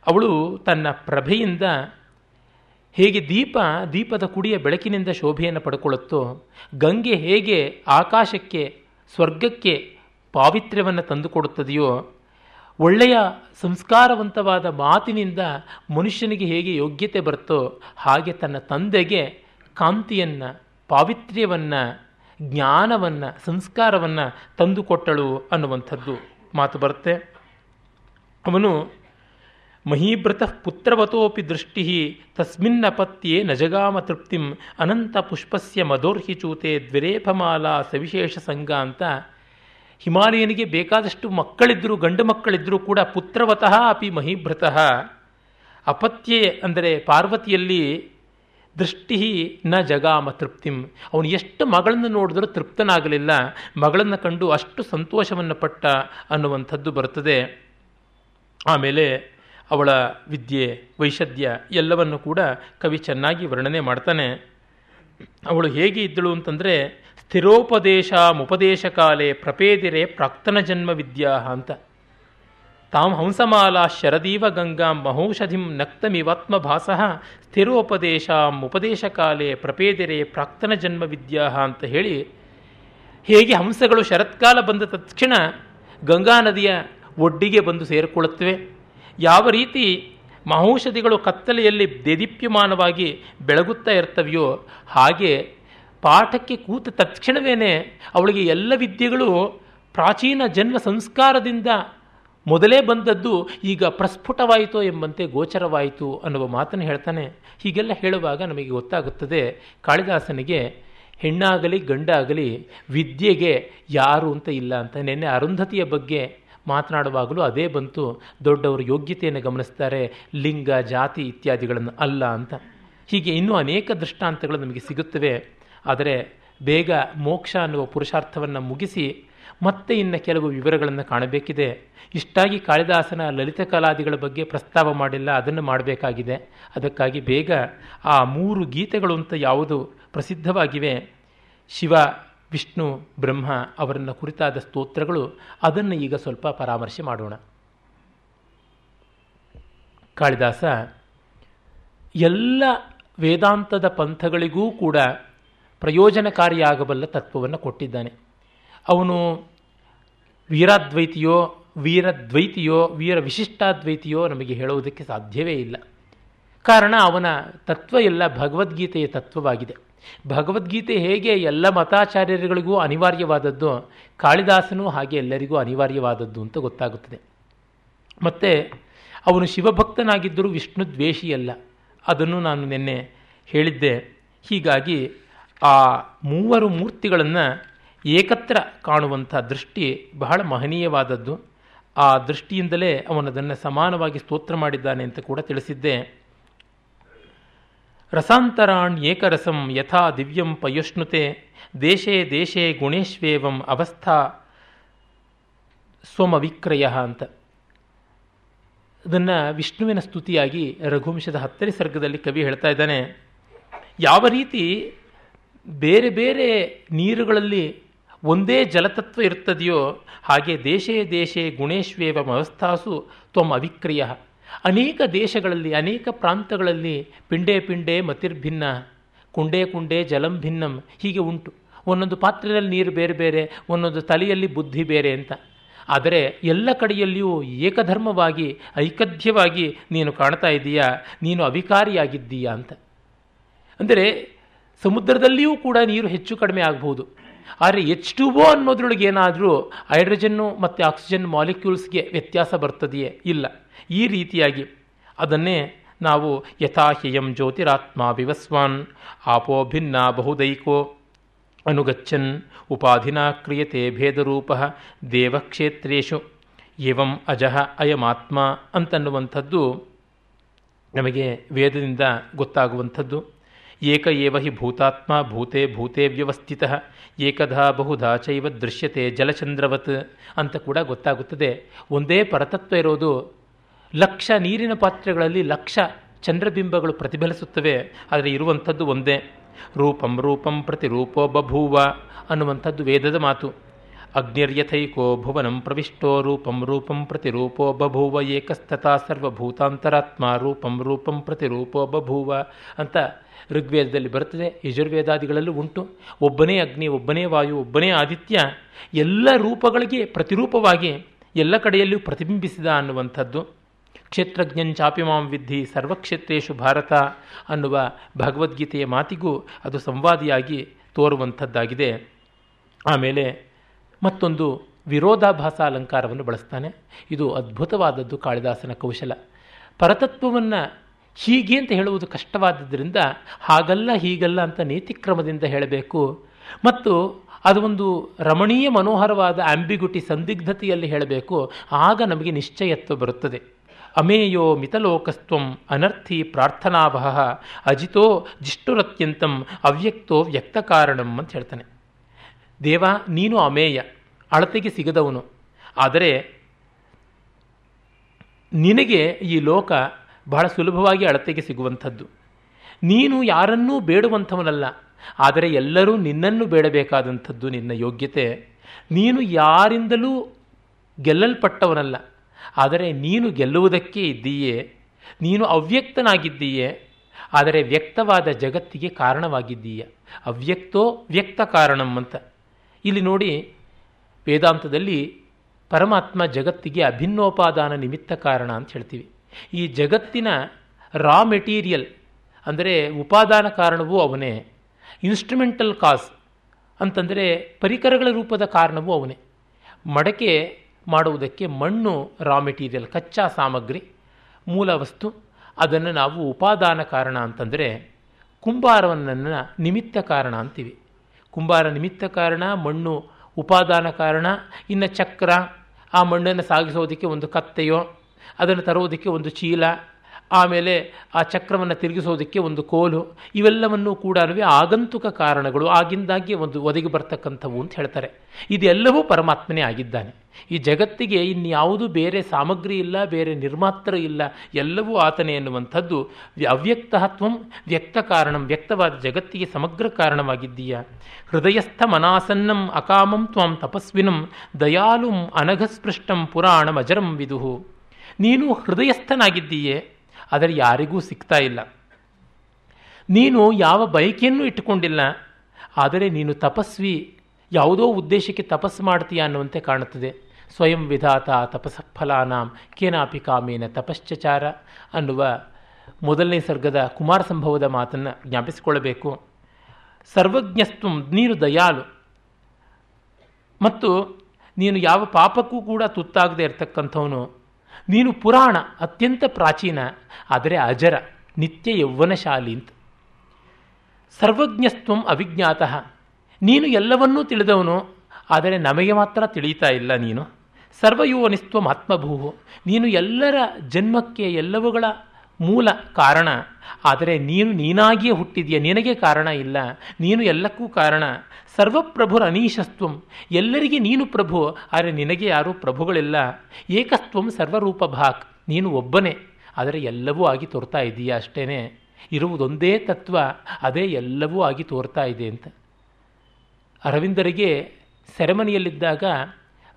ಅವಳು ತನ್ನ ಪ್ರಭೆಯಿಂದ ಹೇಗೆ ದೀಪ, ದೀಪದ ಕುಡಿಯ ಬೆಳಕಿನಿಂದ ಶೋಭೆಯನ್ನು ಪಡ್ಕೊಳ್ಳುತ್ತೋ, ಗಂಗೆ ಹೇಗೆ ಆಕಾಶಕ್ಕೆ, ಸ್ವರ್ಗಕ್ಕೆ ಪಾವಿತ್ರ್ಯವನ್ನು ತಂದುಕೊಡುತ್ತದೆಯೋ, ಒಳ್ಳೆಯ ಸಂಸ್ಕಾರವಂತವಾದ ಮಾತಿನಿಂದ ಮನುಷ್ಯನಿಗೆ ಹೇಗೆ ಯೋಗ್ಯತೆ ಬರುತ್ತೋ ಹಾಗೆ ತನ್ನ ತಂದೆಗೆ ಕಾಂತಿಯನ್ನು, ಪಾವಿತ್ರ್ಯವನ್ನು, ಜ್ಞಾನವನ್ನು, ಸಂಸ್ಕಾರವನ್ನು ತಂದುಕೊಟ್ಟಳು ಅನ್ನುವಂಥದ್ದು ಮಾತು ಬರುತ್ತೆ. ಅವನು ಮಹೀಭೃತ ಪುತ್ರವತೋಪಿ ದೃಷ್ಟಿ ತಸ್ಮಿನ್ನಪತ್ಯೆ ನಜಗಾಮ ತೃಪ್ತಿಂ ಅನಂತ ಪುಷ್ಪಸ್ಯ ಮಧೋರ್ಹಿಚೂತೆ ದ್ವಿರೇಪಮಾಲಾ ಸವಿಶೇಷ ಸಂಘ ಅಂತ ಹಿಮಾಲಯನಿಗೆ ಬೇಕಾದಷ್ಟು ಮಕ್ಕಳಿದ್ದರೂ ಗಂಡು ಮಕ್ಕಳಿದ್ದರೂ ಕೂಡ ಪುತ್ರವತಃ ಅಪಿ ಮಹೀಭೃತಃ. ಅಪತ್ಯೆ ಅಂದರೆ ಪಾರ್ವತಿಯಲ್ಲಿ ದೃಷ್ಟಿ ನ ಜಗಾಮ ತೃಪ್ತಿಂ. ಅವನು ಎಷ್ಟು ಮಗಳನ್ನು ನೋಡಿದ್ರೂ ತೃಪ್ತನಾಗಲಿಲ್ಲ. ಮಗಳನ್ನು ಕಂಡು ಅಷ್ಟು ಸಂತೋಷವನ್ನು ಪಟ್ಟ ಅನ್ನುವಂಥದ್ದು ಬರುತ್ತದೆ. ಆಮೇಲೆ ಅವಳ ವಿದ್ಯೆ, ವೈಷದ್ಯ ಎಲ್ಲವನ್ನು ಕೂಡ ಕವಿ ಚೆನ್ನಾಗಿ ವರ್ಣನೆ ಮಾಡ್ತಾನೆ. ಅವಳು ಹೇಗೆ ಇದ್ದಳು ಅಂತಂದರೆ ಸ್ಥಿರೋಪದೇಶ ಮುಪದೇಶ ಕಾಲೇ ಪ್ರಪೇದಿರೆ ಪ್ರಾಕ್ತನ ಜನ್ಮ ವಿದ್ಯಾ ಅಂತ. ತಾಂ ಹಂಸಮಾಲಾ ಶರದೀವ ಗಂಗಾಂ ಮಹೌಷಧಿಂ ನಕ್ತಮಿವಾತ್ಮ ಭಾಸ ಸ್ಥಿರೋಪದೇಶ ಉಪದೇಶ ಕಾಲೇ ಪ್ರಪೇದಿರೆ ಪ್ರಾಕ್ತನ ಜನ್ಮ ವಿದ್ಯಾ ಅಂತ ಹೇಳಿ ಹೇಗೆ ಹಂಸಗಳು ಶರತ್ಕಾಲ ಬಂದ ತಕ್ಷಣ ಗಂಗಾ ನದಿಯ ಒಡ್ಡಿಗೆ ಬಂದು ಸೇರಿಕೊಳ್ಳುತ್ತವೆ. ಯಾವ ರೀತಿ ಮಹೌಷಧಿಗಳು ಕತ್ತಲೆಯಲ್ಲಿ ದೇದೀಪ್ಯಮಾನವಾಗಿ ಬೆಳಗುತ್ತಾ ಇರ್ತವೆಯೋ ಹಾಗೆ ಪಾಠಕ್ಕೆ ಕೂತ ತಕ್ಷಣವೇ ಅವಳಿಗೆ ಎಲ್ಲ ವಿದ್ಯೆಗಳು ಪ್ರಾಚೀನ ಜನ್ಮ ಸಂಸ್ಕಾರದಿಂದ ಮೊದಲೇ ಬಂದದ್ದು ಈಗ ಪ್ರಸ್ಫುಟವಾಯಿತು ಎಂಬಂತೆ ಗೋಚರವಾಯಿತು ಅನ್ನುವ ಮಾತನ್ನು ಹೇಳ್ತಾನೆ. ಹೀಗೆಲ್ಲ ಹೇಳುವಾಗ ನಮಗೆ ಗೊತ್ತಾಗುತ್ತದೆ, ಕಾಳಿದಾಸನಿಗೆ ಹೆಣ್ಣಾಗಲಿ ಗಂಡಾಗಲಿ ವಿದ್ಯೆಗೆ ಯಾರು ಅಂತ ಇಲ್ಲ ಅಂತ. ನಿನ್ನೆ ಅರುಂಧತಿಯ ಬಗ್ಗೆ ಮಾತನಾಡುವಾಗಲೂ ಅದೇ ಬಂತು. ದೊಡ್ಡವರು ಯೋಗ್ಯತೆಯನ್ನು ಗಮನಿಸ್ತಾರೆ, ಲಿಂಗ, ಜಾತಿ ಇತ್ಯಾದಿಗಳನ್ನು ಅಲ್ಲ ಅಂತ. ಹೀಗೆ ಇನ್ನೂ ಅನೇಕ ದೃಷ್ಟಾಂತಗಳು ನಮಗೆ ಸಿಗುತ್ತವೆ. ಆದರೆ ಬೇಗ ಮೋಕ್ಷ ಅನ್ನುವ ಪುರುಷಾರ್ಥವನ್ನು ಮುಗಿಸಿ ಮತ್ತೆ ಇನ್ನು ಕೆಲವು ವಿವರಗಳನ್ನು ಕಾಣಬೇಕಿದೆ. ಇಷ್ಟಾಗಿ ಕಾಳಿದಾಸನ ಲಲಿತ ಕಲಾದಿಗಳ ಬಗ್ಗೆ ಪ್ರಸ್ತಾವ ಮಾಡಿಲ್ಲ, ಅದನ್ನು ಮಾಡಬೇಕಾಗಿದೆ. ಅದಕ್ಕಾಗಿ ಬೇಗ ಆ ಮೂರು ಗೀತೆಗಳು ಅಂತ ಯಾವುದು ಪ್ರಸಿದ್ಧವಾಗಿವೆ. ಶಿವ, ವಿಷ್ಣು, ಬ್ರಹ್ಮ ಅವರನ್ನು ಕುರಿತಾದ ಸ್ತೋತ್ರಗಳು, ಅದನ್ನು ಈಗ ಸ್ವಲ್ಪ ಪರಾಮರ್ಶೆ ಮಾಡೋಣ. ಕಾಳಿದಾಸ, ಎಲ್ಲ ವೇದಾಂತದ ಪಂಥಗಳಿಗೂ ಕೂಡ ಪ್ರಯೋಜನಕಾರಿಯಾಗಬಲ್ಲ ತತ್ವವನ್ನು ಕೊಟ್ಟಿದ್ದಾನೆ. ಅವನು ವೀರಾದ್ವೈತಿಯೋ, ವೀರದ್ವೈತಿಯೋ ವೀರ ವಿಶಿಷ್ಟಾದ್ವೈತಿಯೋ ನಮಗೆ ಹೇಳುವುದಕ್ಕೆ ಸಾಧ್ಯವೇ ಇಲ್ಲ. ಕಾರಣ ಅವನ ತತ್ವ ಎಲ್ಲ ಭಗವದ್ಗೀತೆಯ ತತ್ವವಾಗಿದೆ. ಭಗವದ್ಗೀತೆ ಹೇಗೆ ಎಲ್ಲ ಮತಾಚಾರ್ಯರುಗಳಿಗೂ ಅನಿವಾರ್ಯವಾದದ್ದು, ಕಾಳಿದಾಸನೂ ಹಾಗೆ ಎಲ್ಲರಿಗೂ ಅನಿವಾರ್ಯವಾದದ್ದು ಅಂತ ಗೊತ್ತಾಗುತ್ತದೆ. ಮತ್ತು ಅವನು ಶಿವಭಕ್ತನಾಗಿದ್ದರೂ ವಿಷ್ಣು ದ್ವೇಷಿಯಲ್ಲ. ಅದನ್ನು ನಾನು ನಿನ್ನೆ ಹೇಳಿದ್ದೆ. ಹೀಗಾಗಿ ಆ ಮೂವರು ಮೂರ್ತಿಗಳನ್ನು ಏಕತ್ರ ಕಾಣುವಂಥ ದೃಷ್ಟಿ ಬಹಳ ಮಹನೀಯವಾದದ್ದು. ಆ ದೃಷ್ಟಿಯಿಂದಲೇ ಅವನದನ್ನು ಸಮಾನವಾಗಿ ಸ್ತೋತ್ರ ಮಾಡಿದ್ದಾನೆ ಅಂತ ಕೂಡ ತಿಳಿಸಿದ್ದೆ. ರಸಾಂತರಾಣ್ ಏಕರಸಂ ಯಥಾ ದಿವ್ಯಂ ಪಯುಷ್ಣುತೆ ದೇಶೇ ದೇಶೇ ಗುಣೇಶ್ವೇವಂ ಅವಸ್ಥಾ ಸ್ವಮವಿಕ್ರಯ ಅಂತ. ಅದನ್ನು ವಿಷ್ಣುವಿನ ಸ್ತುತಿಯಾಗಿ ರಘುವಂಶದ ಹತ್ತನೇ ಸರ್ಗದಲ್ಲಿ ಕವಿ ಹೇಳ್ತಾ ಇದ್ದಾನೆ. ಯಾವ ರೀತಿ ಬೇರೆ ಬೇರೆ ನೀರುಗಳಲ್ಲಿ ಒಂದೇ ಜಲತತ್ವ ಇರ್ತದೆಯೋ ಹಾಗೆ ದೇಶೇ ದೇಶೇ ಗುಣೇಶ್ವೇವ ಮವಸ್ಥಾಸು ತ್ವಂ ಅವಿಕ್ರಿಯ. ಅನೇಕ ದೇಶಗಳಲ್ಲಿ, ಅನೇಕ ಪ್ರಾಂತಗಳಲ್ಲಿ ಪಿಂಡೇ ಪಿಂಡೇ ಮತಿರ್ಭಿನ್ನ ಕುಂಡೇ ಕುಂಡೇ ಜಲಂ ಭಿನ್ನಂ ಹೀಗೆ ಉಂಟು. ಒಂದೊಂದು ಪಾತ್ರೆಯಲ್ಲಿ ನೀರು ಬೇರೆ ಬೇರೆ, ಒಂದೊಂದು ತಲೆಯಲ್ಲಿ ಬುದ್ಧಿ ಬೇರೆ ಅಂತ. ಆದರೆ ಎಲ್ಲ ಕಡೆಯಲ್ಲಿಯೂ ಏಕಧರ್ಮವಾಗಿ, ಐಕಧ್ಯವಾಗಿ ನೀನು ಕಾಣ್ತಾ ಇದ್ದೀಯಾ ನೀನು ಅವಿಕಾರಿಯಾಗಿದ್ದೀಯಾ ಅಂತ. ಅಂದರೆ ಸಮುದ್ರದಲ್ಲಿಯೂ ಕೂಡ ನೀರು ಹೆಚ್ಚು ಕಡಿಮೆ ಆಗಬಹುದು ಆದರೆ ಎಚ್ ಟು ಓ ಅನ್ನೋದ್ರೊಳಗೆ ಏನಾದರೂ ಹೈಡ್ರೋಜನ್ನು ಮತ್ತು ಆಕ್ಸಿಜನ್ ಮಾಲಿಕ್ಯೂಲ್ಸ್ಗೆ ವ್ಯತ್ಯಾಸ ಬರ್ತದೆಯೇ ಇಲ್ಲ. ಈ ರೀತಿಯಾಗಿ ಅದನ್ನೇ ನಾವು ಯಥಾಹ್ಯಯಂ ಜ್ಯೋತಿರಾತ್ಮ ವಿವಸ್ವಾನ್ ಆಪೋ ಭಿನ್ನ ಬಹುದೈಕೋ ಅನುಗಚ್ಚನ್ ಉಪಾಧಿನ ಕ್ರಿಯತೆ ಭೇದರೂಪ ದೇವಕ್ಷೇತ್ರೇಶು ಏವಂ ಅಜಃ ಅಯಮಾತ್ಮ ಅಂತನ್ನುವಂಥದ್ದು ನಮಗೆ ವೇದದಿಂದ ಗೊತ್ತಾಗುವಂಥದ್ದು. ಏಕ ಏವ ಹಿ ಭೂತಾತ್ಮ ಭೂತೆ ಭೂತೆ ವ್ಯವಸ್ಥಿತ ಏಕಧಾ ಬಹುಧಾ ಚೈವ ದೃಶ್ಯತೆ ಜಲಚಂದ್ರವತ್ ಅಂತ ಕೂಡ ಗೊತ್ತಾಗುತ್ತದೆ. ಒಂದೇ ಪರತತ್ವ ಇರೋದು ಲಕ್ಷ ನೀರಿನ ಪಾತ್ರೆಗಳಲ್ಲಿ ಲಕ್ಷ ಚಂದ್ರಬಿಂಬಗಳು ಪ್ರತಿಫಲಿಸುತ್ತವೆ, ಆದರೆ ಇರುವಂಥದ್ದು ಒಂದೇ. ರೂಪಂ ರೂಪಂ ಪ್ರತಿರೂಪೋ ಬಭೂವ ಅನ್ನುವಂಥದ್ದು ವೇದದ ಮಾತು. ಅಗ್ನಿರ್ಯಥೈಕೋ ಭುವನಂ ಪ್ರವಿಷ್ಟೋ ರೂಪಂ ರೂಪಂ ಪ್ರತಿರೂಪೋ ಬಭೂವ ಏಕಸ್ತಥಾ ಸರ್ವಭೂತಾಂತರಾತ್ಮ ರೂಪಂ ರೂಪಂ ಪ್ರತಿರೂಪೋ ಬಭೂವ ಅಂತ ಋಗ್ವೇದದಲ್ಲಿ ಬರುತ್ತದೆ ಯಜುರ್ವೇದಾದಿಗಳಲ್ಲೂ ಉಂಟು. ಒಬ್ಬನೇ ಅಗ್ನಿ, ಒಬ್ಬನೇ ವಾಯು, ಒಬ್ಬನೇ ಆದಿತ್ಯ, ಎಲ್ಲ ರೂಪಗಳಿಗೆ ಪ್ರತಿರೂಪವಾಗಿ ಎಲ್ಲ ಕಡೆಯಲ್ಲೂ ಪ್ರತಿಬಿಂಬಿಸಿದ ಅನ್ನುವಂಥದ್ದು. ಕ್ಷೇತ್ರಜ್ಞಂಚಾಪಿ ಮಾಂ ವಿದ್ಧಿ ಸರ್ವಕ್ಷೇತ್ರೇಶು ಭಾರತ ಅನ್ನುವ ಭಗವದ್ಗೀತೆಯ ಮಾತಿಗೂ ಅದು ಸಂವಾದಿಯಾಗಿ ತೋರುವಂಥದ್ದಾಗಿದೆ. ಆಮೇಲೆ ಮತ್ತೊಂದು ವಿರೋಧಾಭಾಸ ಅಲಂಕಾರವನ್ನು ಬಳಸ್ತಾನೆ. ಇದು ಅದ್ಭುತವಾದದ್ದು ಕಾಳಿದಾಸನ ಕೌಶಲ. ಪರತತ್ವವನ್ನು ಹೀಗೆ ಅಂತ ಹೇಳುವುದು ಕಷ್ಟವಾದದ್ದರಿಂದ ಹಾಗಲ್ಲ ಹೀಗಲ್ಲ ಅಂತ ನೀತಿಕ್ರಮದಿಂದ ಹೇಳಬೇಕು. ಮತ್ತು ಅದು ಒಂದು ರಮಣೀಯ ಮನೋಹರವಾದ ಆಂಬಿಗುಟಿ ಸಂದಿಗ್ಧತೆಯಲ್ಲಿ ಹೇಳಬೇಕು. ಆಗ ನಮಗೆ ನಿಶ್ಚಯತ್ವ ಬರುತ್ತದೆ. ಅಮೇಯೋ ಮಿತಲೋಕಸ್ತ್ವಂ ಅನರ್ಥಿ ಪ್ರಾರ್ಥನಾಭಃ ಅಜಿತೋ ಜಿಷ್ಟುರತ್ಯಂತಂ ಅವ್ಯಕ್ತೋ ವ್ಯಕ್ತ ಕಾರಣಂ ಅಂತ ಹೇಳ್ತಾನೆ. ದೇವ, ನೀನು ಅಮೇಯ, ಅಳತೆಗೆ ಸಿಗದವನು. ಆದರೆ ನಿನಗೆ ಈ ಲೋಕ ಬಹಳ ಸುಲಭವಾಗಿ ಅಳತೆಗೆ ಸಿಗುವಂಥದ್ದು. ನೀನು ಯಾರನ್ನೂ ಬೇಡುವಂಥವನಲ್ಲ, ಆದರೆ ಎಲ್ಲರೂ ನಿನ್ನನ್ನು ಬೇಡಬೇಕಾದಂಥದ್ದು ನಿನ್ನ ಯೋಗ್ಯತೆ. ನೀನು ಯಾರಿಂದಲೂ ಗೆಲ್ಲಲ್ಪಟ್ಟವನಲ್ಲ, ಆದರೆ ನೀನು ಗೆಲ್ಲುವುದಕ್ಕೆ ಇದ್ದೀಯೇ. ನೀನು ಅವ್ಯಕ್ತನಾಗಿದ್ದೀಯೇ, ಆದರೆ ವ್ಯಕ್ತವಾದ ಜಗತ್ತಿಗೆ ಕಾರಣವಾಗಿದ್ದೀಯ. ಅವ್ಯಕ್ತೋ ವ್ಯಕ್ತ ಕಾರಣಂ ಅಂತ. ಇಲ್ಲಿ ನೋಡಿ ವೇದಾಂತದಲ್ಲಿ ಪರಮಾತ್ಮ ಜಗತ್ತಿಗೆ ಅಭಿನ್ನೋಪಾದಾನ ನಿಮಿತ್ತ ಕಾರಣ ಅಂತ ಹೇಳ್ತೀವಿ. ಈ ಜಗತ್ತಿನ ರಾ ಮೆಟೀರಿಯಲ್ ಅಂದರೆ ಉಪಾದಾನ ಕಾರಣವೂ ಅವನೇ ಇನ್ಸ್ಟ್ರುಮೆಂಟಲ್ ಕಾಸ್ ಅಂತಂದರೆ ಪರಿಕರಗಳ ರೂಪದ ಕಾರಣವೂ ಅವನೇ. ಮಡಕೆ ಮಾಡುವುದಕ್ಕೆ ಮಣ್ಣು ರಾ ಮೆಟೀರಿಯಲ್ ಕಚ್ಚಾ ಸಾಮಗ್ರಿ, ಮೂಲ ವಸ್ತು, ಅದನ್ನು ನಾವು ಉಪಾದಾನ ಕಾರಣ ಅಂತಂದರೆ ಕುಂಬಾರವನ್ನ ನಿಮಿತ್ತ ಕಾರಣ ಅಂತೀವಿ. ಕುಂಬಾರ ನಿಮಿತ್ತ ಕಾರಣ, ಮಣ್ಣು ಉಪಾದಾನ ಕಾರಣ, ಇನ್ನು ಚಕ್ರ, ಆ ಮಣ್ಣನ್ನು ಸಾಗಿಸೋದಕ್ಕೆ ಒಂದು ಕತ್ತೆಯೋ, ಅದನ್ನು ತರೋದಕ್ಕೆ ಒಂದು ಚೀಲ ಆಮೇಲೆ ಆ ಚಕ್ರವನ್ನು ತಿರುಗಿಸೋದಕ್ಕೆ ಒಂದು ಕೋಲು. ಇವೆಲ್ಲವನ್ನೂ ಕೂಡ ಆಗಂತುಕ ಕಾರಣಗಳು ಆಗಿಂದಾಗಿ ಒಂದು ಒದಗಿ ಬರ್ತಕ್ಕಂಥವು ಅಂತ ಹೇಳ್ತಾರೆ. ಇದೆಲ್ಲವೂ ಪರಮಾತ್ಮನೇ ಆಗಿದ್ದಾನೆ. ಈ ಜಗತ್ತಿಗೆ ಇನ್ಯಾವುದೂ ಬೇರೆ ಸಾಮಗ್ರಿ ಇಲ್ಲ, ಬೇರೆ ನಿರ್ಮಾತ್ರ ಇಲ್ಲ, ಎಲ್ಲವೂ ಆತನೇ ಎನ್ನುವಂಥದ್ದು ಅವ್ಯಕ್ತತ್ವಂ ವ್ಯಕ್ತ ಕಾರಣಂ, ವ್ಯಕ್ತವಾದ ಜಗತ್ತಿಗೆ ಸಮಗ್ರ ಕಾರಣವಾಗಿದ್ದೀಯ? ಹೃದಯಸ್ಥ ಮನಾಸನ್ನಂ ಅಕಾಮಂ ತ್ವಂ ತಪಸ್ವಿನಂ ದಯಾಲುಂ ಅನಘಸ್ಪೃಷ್ಟಂ ಪುರಾಣಂ ಅಜರಂ ವಿದುಹು ನೀನು ಹೃದಯಸ್ಥನಾಗಿದ್ದೀಯೇ? ಆದರೆ ಯಾರಿಗೂ ಸಿಗ್ತಾ ಇಲ್ಲ. ನೀನು ಯಾವ ಬಯಕೆಯನ್ನು ಇಟ್ಟುಕೊಂಡಿಲ್ಲ, ಆದರೆ ನೀನು ತಪಸ್ವಿ, ಯಾವುದೋ ಉದ್ದೇಶಕ್ಕೆ ತಪಸ್ಸು ಮಾಡ್ತೀಯ ಅನ್ನುವಂತೆ ಕಾಣುತ್ತದೆ. ಸ್ವಯಂ ವಿಧಾತ ತಪಸ್ಫಲಾನಾಂ ಕೇನಾಪಿ ಕಾಮೇನ ತಪಶ್ಚಚಾರ ಅನ್ನುವ ಮೊದಲನೇ ಸರ್ಗದ ಕುಮಾರ ಸಂಭವದ ಮಾತನ್ನು ಜ್ಞಾಪಿಸಿಕೊಳ್ಳಬೇಕು. ಸರ್ವಜ್ಞಸ್ತು ನೀನು ದಯಾಲು. ಮತ್ತು ನೀನು ಯಾವ ಪಾಪಕ್ಕೂ ಕೂಡ ತುತ್ತಾಗದೇ ಇರತಕ್ಕಂಥವನು ನೀನು ಪುರಾಣ, ಅತ್ಯಂತ ಪ್ರಾಚೀನ, ಆದರೆ ಅಜರ, ನಿತ್ಯ ಯೌವನಶಾಲಿ ಅಂತ. ಸರ್ವಜ್ಞಸ್ತ್ವಂ ಅವಿಜ್ಞಾತಃ. ನೀನು ಎಲ್ಲವನ್ನೂ ತಿಳಿದವನು, ಆದರೆ ನಮಗೆ ಮಾತ್ರ ತಿಳಿಯುತ್ತಾ ಇಲ್ಲ ನೀನು. ಸರ್ವಯೋನಿಸ್ತ್ವ ಆತ್ಮಭೂ ನೀನು ಎಲ್ಲರ ಜನ್ಮಕ್ಕೆ ಎಲ್ಲವುಗಳ ಮೂಲ ಕಾರಣ. ಆದರೆ ನೀನು ನೀನಾಗಿಯೇ ಹುಟ್ಟಿದೆಯಾ? ನಿನಗೆ ಕಾರಣ ಇಲ್ಲ. ನೀನು ಎಲ್ಲಕ್ಕೂ ಕಾರಣ. ಸರ್ವಪ್ರಭುರ ಅನೀಶಸ್ತ್ವಂ. ಎಲ್ಲರಿಗೆ ನೀನು ಪ್ರಭು, ಆದರೆ ನಿನಗೆ ಯಾರೂ ಪ್ರಭುಗಳಿಲ್ಲ. ಏಕಸ್ತ್ವಂ ಸರ್ವರೂಪ ಭಾಕ್ ನೀನು ಒಬ್ಬನೇ, ಆದರೆ ಎಲ್ಲವೂ ಆಗಿ ತೋರ್ತಾ ಇದೆಯಾ ಅಷ್ಟೇ ಇರುವುದೊಂದೇ ತತ್ವ, ಅದೇ ಎಲ್ಲವೂ ಆಗಿ ತೋರ್ತಾ ಇದೆ ಅಂತ. ಅರವಿಂದರಿಗೆ ಸೆರೆಮನಿಯಲ್ಲಿದ್ದಾಗ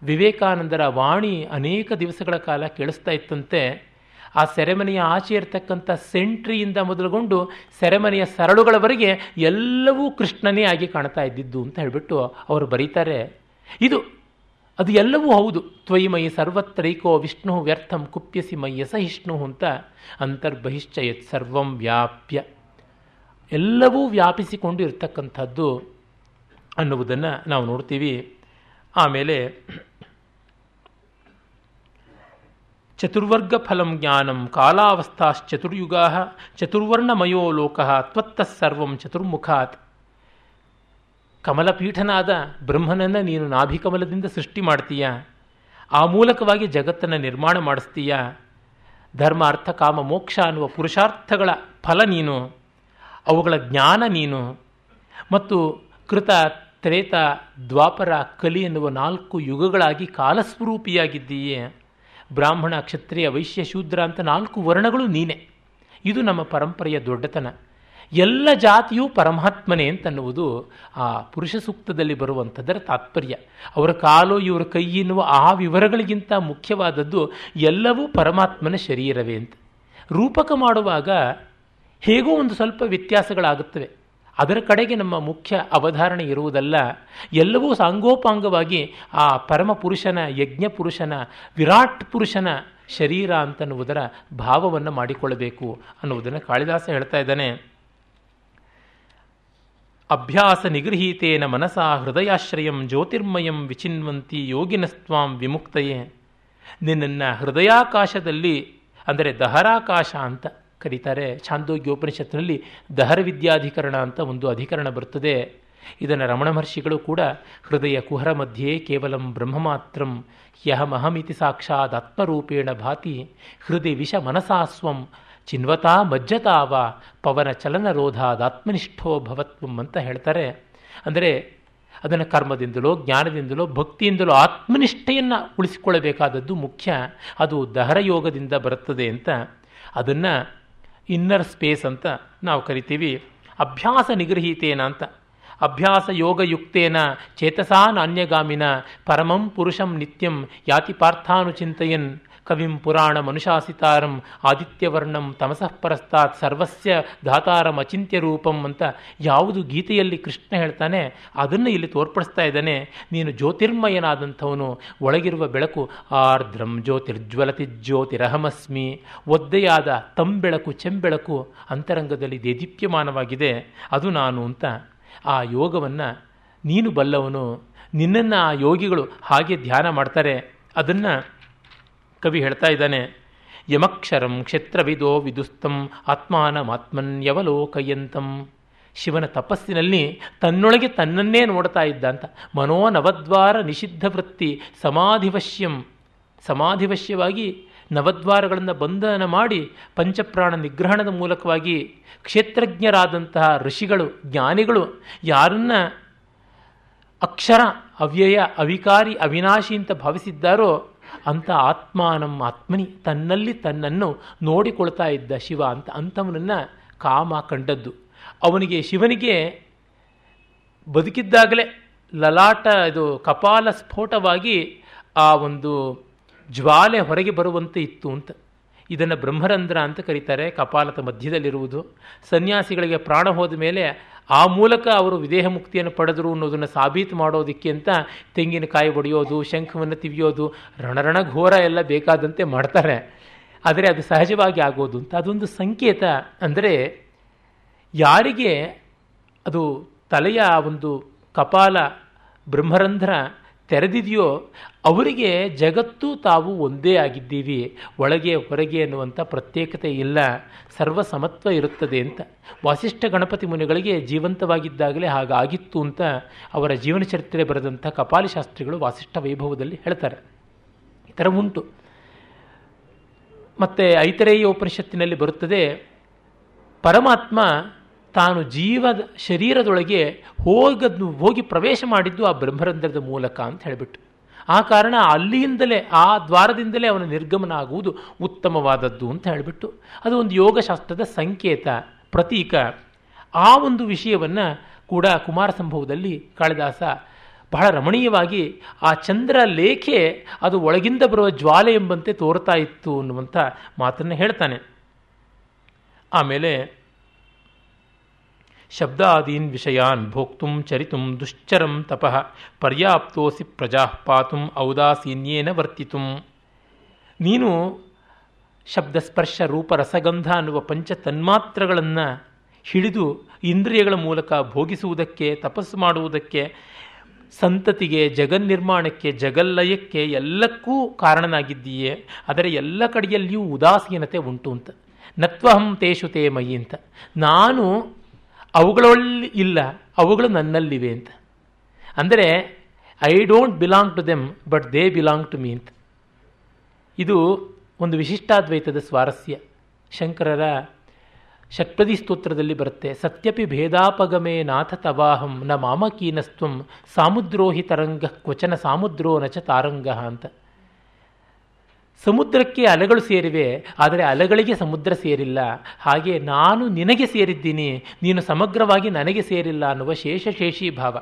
ವಿವೇಕಾನಂದರ ವಾಣಿ ಅನೇಕ ದಿವಸಗಳ ಕಾಲ ಕೇಳಿಸ್ತಾ ಇತ್ತಂತೆ. ಆ ಸೆರೆಮನೆಯ ಆಚೆ ಇರತಕ್ಕಂಥ ಸೆಂಟ್ರಿಯಿಂದ ಮೊದಲುಗೊಂಡು ಸೆರೆಮನೆಯ ಸರಳುಗಳವರೆಗೆ ಎಲ್ಲವೂ ಕೃಷ್ಣನೇ ಆಗಿ ಕಾಣ್ತಾ ಇದ್ದಿದ್ದು ಅಂತ ಹೇಳಿಬಿಟ್ಟು ಅವರು ಬರೀತಾರೆ. ಇದು, ಅದು ಎಲ್ಲವೂ ಹೌದು. ತ್ವಯಿಮಯಿ ಸರ್ವತ್ರೈಕೋ ವಿಷ್ಣು ವ್ಯರ್ಥಂ ಕುಪ್ಯಸಿ ಮಯ್ಯ ಸಹಿಷ್ಣು ಅಂತ ಅಂತರ್ಬಹಿಶ್ಚಯತ್ ಸರ್ವಂ ವ್ಯಾಪ್ಯ. ಎಲ್ಲವೂ ವ್ಯಾಪಿಸಿಕೊಂಡು ಇರತಕ್ಕಂಥದ್ದು ಅನ್ನುವುದನ್ನು ನಾವು ನೋಡ್ತೀವಿ. ಆಮೇಲೆ ಚತುರ್ವರ್ಗ ಫಲಂ ಜ್ಞಾನಂ ಕಾಲಾವಸ್ಥಾಶ್ಚತುರ್ಯುಗಾ ಚತುರ್ವರ್ಣಮಯೋ ಲೋಕ ತ್ವತ್ತ ಸರ್ವಂ ಚತುರ್ಮುಖಾತ್ ಕಮಲಪೀಠನಾದ ಬ್ರಹ್ಮನನ್ನು ನೀನು ನಾಭಿಕಮಲದಿಂದ ಸೃಷ್ಟಿ ಮಾಡ್ತೀಯ? ಆ ಮೂಲಕವಾಗಿ ಜಗತ್ತನ್ನು ನಿರ್ಮಾಣ ಮಾಡಿಸ್ತೀಯ? ಧರ್ಮ ಅರ್ಥ ಕಾಮ, ಮೋಕ್ಷ ಅನ್ನುವ ಪುರುಷಾರ್ಥಗಳ ಫಲ ನೀನು, ಅವುಗಳ ಜ್ಞಾನ ನೀನು, ಮತ್ತು ಕೃತ, ತ್ರೇತ, ದ್ವಾಪರ, ಕಲಿ ಎನ್ನುವ ನಾಲ್ಕು ಯುಗಗಳಾಗಿ ಕಾಲಸ್ವರೂಪಿಯಾಗಿದ್ದೀಯೇ? ಬ್ರಾಹ್ಮಣ ಕ್ಷತ್ರಿಯ ವೈಶ್ಯ ಶೂದ್ರ ಅಂತ ನಾಲ್ಕು ವರ್ಣಗಳು ನೀನೆ. ಇದು ನಮ್ಮ ಪರಂಪರೆಯ ದೊಡ್ಡತನ. ಎಲ್ಲ ಜಾತಿಯೂ ಪರಮಾತ್ಮನೇ ಅಂತನ್ನುವುದು ಆ ಪುರುಷ ಸೂಕ್ತದಲ್ಲಿ ಬರುವಂಥದ್ದರ ತಾತ್ಪರ್ಯ. ಅವರ ಕಾಲು ಇವರ ಕೈ ಎನ್ನುವ ಆ ವಿವರಗಳಿಗಿಂತ ಮುಖ್ಯವಾದದ್ದು ಎಲ್ಲವೂ ಪರಮಾತ್ಮನ ಶರೀರವೇ ಅಂತ. ರೂಪಕ ಮಾಡುವಾಗ ಹೇಗೋ ಒಂದು ಸ್ವಲ್ಪ ವ್ಯತ್ಯಾಸಗಳಾಗುತ್ತವೆ. ಅದರ ಕಡೆಗೆ ನಮ್ಮ ಮುಖ್ಯ ಅವಧಾರಣೆ ಇರುವುದಲ್ಲ, ಎಲ್ಲವೂ ಸಾಂಗೋಪಾಂಗವಾಗಿ ಆ ಪರಮ ಪುರುಷನ, ಯಜ್ಞ ಪುರುಷನ, ವಿರಾಟ್ ಪುರುಷನ ಶರೀರ ಅಂತನ್ನುವುದರ ಭಾವವನ್ನು ಮಾಡಿಕೊಳ್ಳಬೇಕು ಅನ್ನುವುದನ್ನು ಕಾಳಿದಾಸ ಹೇಳ್ತಾ ಇದ್ದಾನೆ. ಅಭ್ಯಾಸ ನಿಗೃಹೀತೇನ ಮನಸಾ ಹೃದಯಾಶ್ರಯಂ ಜ್ಯೋತಿರ್ಮಯಂ ವಿಚಿನ್ವಂತಿ ಯೋಗಿನಸ್ತ್ವಾಂ ವಿಮುಕ್ತಯೇ. ನಿನ್ನನ್ನು ಹೃದಯಾಕಾಶದಲ್ಲಿ, ಅಂದರೆ ದಹರಾಕಾಶ ಅಂತ ಕರೀತಾರೆ. ಛಾಂದೋಗ್ಯೋಪನಿಷತ್ತಿನಲ್ಲಿ ದಹರ ವಿದ್ಯಾಧಿಕರಣ ಅಂತ ಒಂದು ಅಧಿಕರಣ ಬರ್ತದೆ. ಇದನ್ನು ರಮಣ ಮಹರ್ಷಿಗಳು ಕೂಡ ಹೃದಯ ಕುಹರ ಮಧ್ಯೆ ಕೇವಲಂ ಬ್ರಹ್ಮ ಮಾತ್ರಂ ಯಹಮಹಮಿತಿ ಸಾಕ್ಷಾತ್ ಆತ್ಮರೂಪೇಣ ಭಾತಿ ಹೃದಯ ವಿಷ ಮನಸಾಸ್ವಂ ಚಿನ್ವತಾ ಮಜ್ಜತಾವ ಪವನ ಚಲನರೋಧಾದಾತ್ಮನಿಷ್ಠೋ ಭವತ್ವಂ ಅಂತ ಹೇಳ್ತಾರೆ. ಅಂದರೆ ಅದನ್ನು ಕರ್ಮದಿಂದಲೋ ಜ್ಞಾನದಿಂದಲೋ ಭಕ್ತಿಯಿಂದಲೋ ಆತ್ಮನಿಷ್ಠೆಯನ್ನು ಉಳಿಸಿಕೊಳ್ಳಬೇಕಾದದ್ದು ಮುಖ್ಯ. ಅದು ದಹರ ಯೋಗದಿಂದ ಬರುತ್ತದೆ ಅಂತ. ಅದನ್ನು ಇನ್ನರ್ ಸ್ಪೇಸ್ ಅಂತ ನಾವು ಕರಿತೀವಿ. ಅಭ್ಯಾಸ ನಿಗೃಹೀತೇನ ಅಂತ. ಅಭ್ಯಾಸ ಯೋಗಯುಕ್ತೇನ ಚೇತಸಾ ನಾಣ್ಯಗಾಮಿನ ಪರಮಂ ಪುರುಷಂ ನಿತ್ಯಂ ಯಾತಿ ಪಾರ್ಥಾನುಚಿಂತಯನ್ ಕವಿಂ ಪುರಾಣ ಮನುಷಾಸಿತಾರಂ ಆದಿತ್ಯವರ್ಣಂ ತಮಸಃ ಪರಸ್ತಾತ್ ಸರ್ವಸ್ಯ ಧಾತಾರಂ ಅಚಿಂತ್ಯ ರೂಪಂ ಅಂತ ಯಾವುದು ಗೀತೆಯಲ್ಲಿ ಕೃಷ್ಣ ಹೇಳ್ತಾನೆ, ಅದನ್ನು ಇಲ್ಲಿ ತೋರ್ಪಡಿಸ್ತಾ ಇದ್ದಾನೆ, ನೀನು ಜ್ಯೋತಿರ್ಮಯನಾದಂಥವನು, ಒಳಗಿರುವ ಬೆಳಕು ಆರ್ದ್ರಂ ಜ್ಯೋತಿರ್ಜ್ವಲತಿ ಜ್ಯೋತಿರಹಮಸ್ಮಿ, ಒದ್ದೆಯಾದ ತಂಬೆಳಕು ಚೆಂಬೆಳಕು ಅಂತರಂಗದಲ್ಲಿ ದೇದೀಪ್ಯಮಾನವಾಗಿದೆ, ಅದು ನಾನು ಅಂತ. ಆ ಯೋಗವನ್ನು ನೀನು ಬಲ್ಲವನು, ನಿನ್ನನ್ನು ಆ ಯೋಗಿಗಳು ಹಾಗೆ ಧ್ಯಾನ ಮಾಡ್ತಾರೆ, ಅದನ್ನು ಕವಿ ಹೇಳ್ತಾ ಇದ್ದಾನೆ, ಯಮಕ್ಷರಂ ಕ್ಷೇತ್ರವಿದೋ ವಿದುಸ್ತಂ ಆತ್ಮಾನಮಾತ್ಮನ್ಯವಲೋಕಯಂತಂ. ಶಿವನ ತಪಸ್ಸಿನಲ್ಲಿ ತನ್ನೊಳಗೆ ತನ್ನನ್ನೇ ನೋಡ್ತಾ ಇದ್ದ ಅಂತ, ಮನೋನವದ್ವಾರ ನಿಷಿದ್ಧ ವೃತ್ತಿ ಸಮಾಧಿವಶ್ಯಂ. ಸಮಾಧಿವಶ್ಯವಾಗಿ ನವದ್ವಾರಗಳನ್ನು ಬಂಧನ ಮಾಡಿ ಪಂಚಪ್ರಾಣ ನಿಗ್ರಹಣದ ಮೂಲಕವಾಗಿ ಕ್ಷೇತ್ರಜ್ಞರಾದಂತಹ ಋಷಿಗಳು, ಜ್ಞಾನಿಗಳು, ಯಾರನ್ನ ಅಕ್ಷರ, ಅವ್ಯಯ, ಅವಿಕಾರಿ, ಅವಿನಾಶಿ ಅಂತ ಭಾವಿಸಿದ್ದಾರೋ ಅಂಥ ಆತ್ಮಾನಂ ಆತ್ಮನಿ ತನ್ನಲ್ಲಿ ತನ್ನನ್ನು ನೋಡಿಕೊಳ್ತಾ ಇದ್ದ ಶಿವ ಅಂತ ಅಂಥವನನ್ನು ಕಾಮ ಕಂಡದ್ದು. ಅವನಿಗೆ ಶಿವನಿಗೆ ಬದುಕಿದ್ದಾಗಲೇ ಲಲಾಟ, ಇದು ಕಪಾಲ ಸ್ಫೋಟವಾಗಿ ಆ ಒಂದು ಜ್ವಾಲೆ ಹೊರಗೆ ಬರುವಂತೆ ಇತ್ತು ಅಂತ. ಇದನ್ನು ಬ್ರಹ್ಮರಂಧ್ರ ಅಂತ ಕರೀತಾರೆ, ಕಪಾಲದ ಮಧ್ಯದಲ್ಲಿರುವುದು. ಸನ್ಯಾಸಿಗಳಿಗೆ ಪ್ರಾಣ ಹೋದ ಮೇಲೆ ಆ ಮೂಲಕ ಅವರು ವಿದೇಹ ಮುಕ್ತಿಯನ್ನು ಪಡೆದರು ಅನ್ನೋದನ್ನು ಸಾಬೀತು ಮಾಡೋದಕ್ಕೆ ಅಂತ ತೆಂಗಿನಕಾಯಿ ಒಡೆಯೋದು ಶಂಖವನ್ನು ತಿವಿಯೋದು ರಣರಣ ಘೋರ ಎಲ್ಲ ಬೇಕಾದಂತೆ ಮಾಡ್ತಾರೆ. ಆದರೆ ಅದು ಸಹಜವಾಗಿ ಆಗೋದು ಅಂತ. ಅದೊಂದು ಸಂಕೇತ. ಅಂದರೆ ಯಾರಿಗೆ ಅದು ತಲೆಯ ಒಂದು ಕಪಾಲ ಬ್ರಹ್ಮರಂಧ್ರ ತೆರೆದಿದೆಯೋ, ಅವರಿಗೆ ಜಗತ್ತು ತಾವು ಒಂದೇ ಆಗಿದ್ದೀವಿ, ಒಳಗೆ ಹೊರಗೆ ಅನ್ನುವಂಥ ಪ್ರತ್ಯೇಕತೆ ಇಲ್ಲ ಸರ್ವ ಸಮತ್ವ ಇರುತ್ತದೆ ಅಂತ. ವಾಸಿಷ್ಠ ಗಣಪತಿ ಮುನಿಗಳಿಗೆ ಜೀವಂತವಾಗಿದ್ದಾಗಲೇ ಹಾಗಾಗಿತ್ತು ಅಂತ ಅವರ ಜೀವನ ಚರಿತ್ರೆ ಬರೆದಂಥ ಕಪಾಲಿ ಶಾಸ್ತ್ರಿಗಳು ವಾಸಿಷ್ಠ ವೈಭವದಲ್ಲಿ ಹೇಳ್ತಾರೆ. ಈ ಥರ ಉಂಟು. ಮತ್ತು ಐತರೇಯ ಉಪನಿಷತ್ತಿನಲ್ಲಿ ಬರುತ್ತದೆ, ಪರಮಾತ್ಮ ತಾನು ಜೀವದ ಶರೀರದೊಳಗೆ ಹೋಗದ್ನು, ಹೋಗಿ ಪ್ರವೇಶ ಮಾಡಿದ್ದು ಆ ಬ್ರಹ್ಮರಂಧ್ರದ ಮೂಲಕ ಅಂತ ಹೇಳಿಬಿಟ್ಟು. ಆ ಕಾರಣ ಅಲ್ಲಿಯಿಂದಲೇ ಆ ದ್ವಾರದಿಂದಲೇ ಅವನ ನಿರ್ಗಮನ ಆಗುವುದು ಉತ್ತಮವಾದದ್ದು ಅಂತ ಹೇಳಿಬಿಟ್ಟು. ಅದು ಒಂದು ಯೋಗಶಾಸ್ತ್ರದ ಸಂಕೇತ, ಪ್ರತೀಕ. ಆ ಒಂದು ವಿಷಯವನ್ನು ಕೂಡ ಕುಮಾರ ಸಂಭವದಲ್ಲಿ ಕಾಳಿದಾಸ ಬಹಳ ರಮಣೀಯವಾಗಿ ಆ ಚಂದ್ರ ಲೇಖೆ ಅದು ಒಳಗಿಂದ ಬರುವ ಜ್ವಾಲೆ ಎಂಬಂತೆ ತೋರ್ತಾ ಇತ್ತು ಅನ್ನುವಂಥ ಮಾತನ್ನು ಹೇಳ್ತಾನೆ. ಆಮೇಲೆ ಶಬ್ದಾದೀನ್ ವಿಷಯಾನ್ ಭೋಕ್ತುಂ ಚರಿತುಂ ದುಶ್ಚರಂ ತಪಃ ಪರ್ಯಾಪ್ತೋಸಿ ಪ್ರಜಾ ಪಾತುಂ ಔದಾಸೀನ್ಯೇನ ವರ್ತಿತು. ನೀನು ಶಬ್ದ ಸ್ಪರ್ಶ ರೂಪ ರಸಗಂಧ ಅನ್ನುವ ಪಂಚ ತನ್ಮಾತ್ರಗಳನ್ನು ಹಿಡಿದು ಇಂದ್ರಿಯಗಳ ಮೂಲಕ ಭೋಗಿಸುವುದಕ್ಕೆ, ತಪಸ್ಸು ಮಾಡುವುದಕ್ಕೆ, ಸಂತತಿಗೆ ಜಗನ್ ನಿರ್ಮಾಣಕ್ಕೆ ಜಗಲ್ಲಯಕ್ಕೆ ಎಲ್ಲಕ್ಕೂ ಕಾರಣನಾಗಿದ್ದೀಯೇ? ಆದರೆ ಎಲ್ಲ ಕಡೆಯಲ್ಲಿಯೂ ಉದಾಸೀನತೆ ಉಂಟು ಅಂತ. ನತ್ವಹಂ ತೇಷು ತೇ ಮಯಿ ಅಂತ. ನಾನು ಅವುಗಳಲ್ಲಿ ಇಲ್ಲ, ಅವುಗಳು ನನ್ನಲ್ಲಿವೆ ಅಂತ. ಅಂದರೆ I don't belong to them but they belong to me ಅಂತ. ಇದು ಒಂದು ವಿಶಿಷ್ಟಾದ್ವೈತದ ಸ್ವಾರಸ್ಯ. ಶಂಕರರ ಷಟ್ಪದಿ ಸ್ತೋತ್ರದಲ್ಲಿ ಬರುತ್ತೆ, ಸತ್ಯಪಿ ಭೇದಾಪಗಮೇ ನಾಥ ತವಾಹಂ, ನ ಮಾಮಕೀನಸ್ತ್ವಂ ಸಾಮುದ್ರೋಹಿ ತರಂಗ ಕ್ವಚನ ಸಾಮುದ್ರೋ ನಚ ತಾರಂಗ ಅಂತ. ಸಮುದ್ರಕ್ಕೆ ಅಲೆಗಳು ಸೇರಿವೆ, ಆದರೆ ಅಲೆಗಳಿಗೆ ಸಮುದ್ರ ಸೇರಿಲ್ಲ. ಹಾಗೆ ನಾನು ನಿನಗೆ ಸೇರಿದ್ದೀನಿ, ನೀನು ಸಮಗ್ರವಾಗಿ ನನಗೆ ಸೇರಿಲ್ಲ ಅನ್ನುವ ಶೇಷಶೇಷಿ ಭಾವ.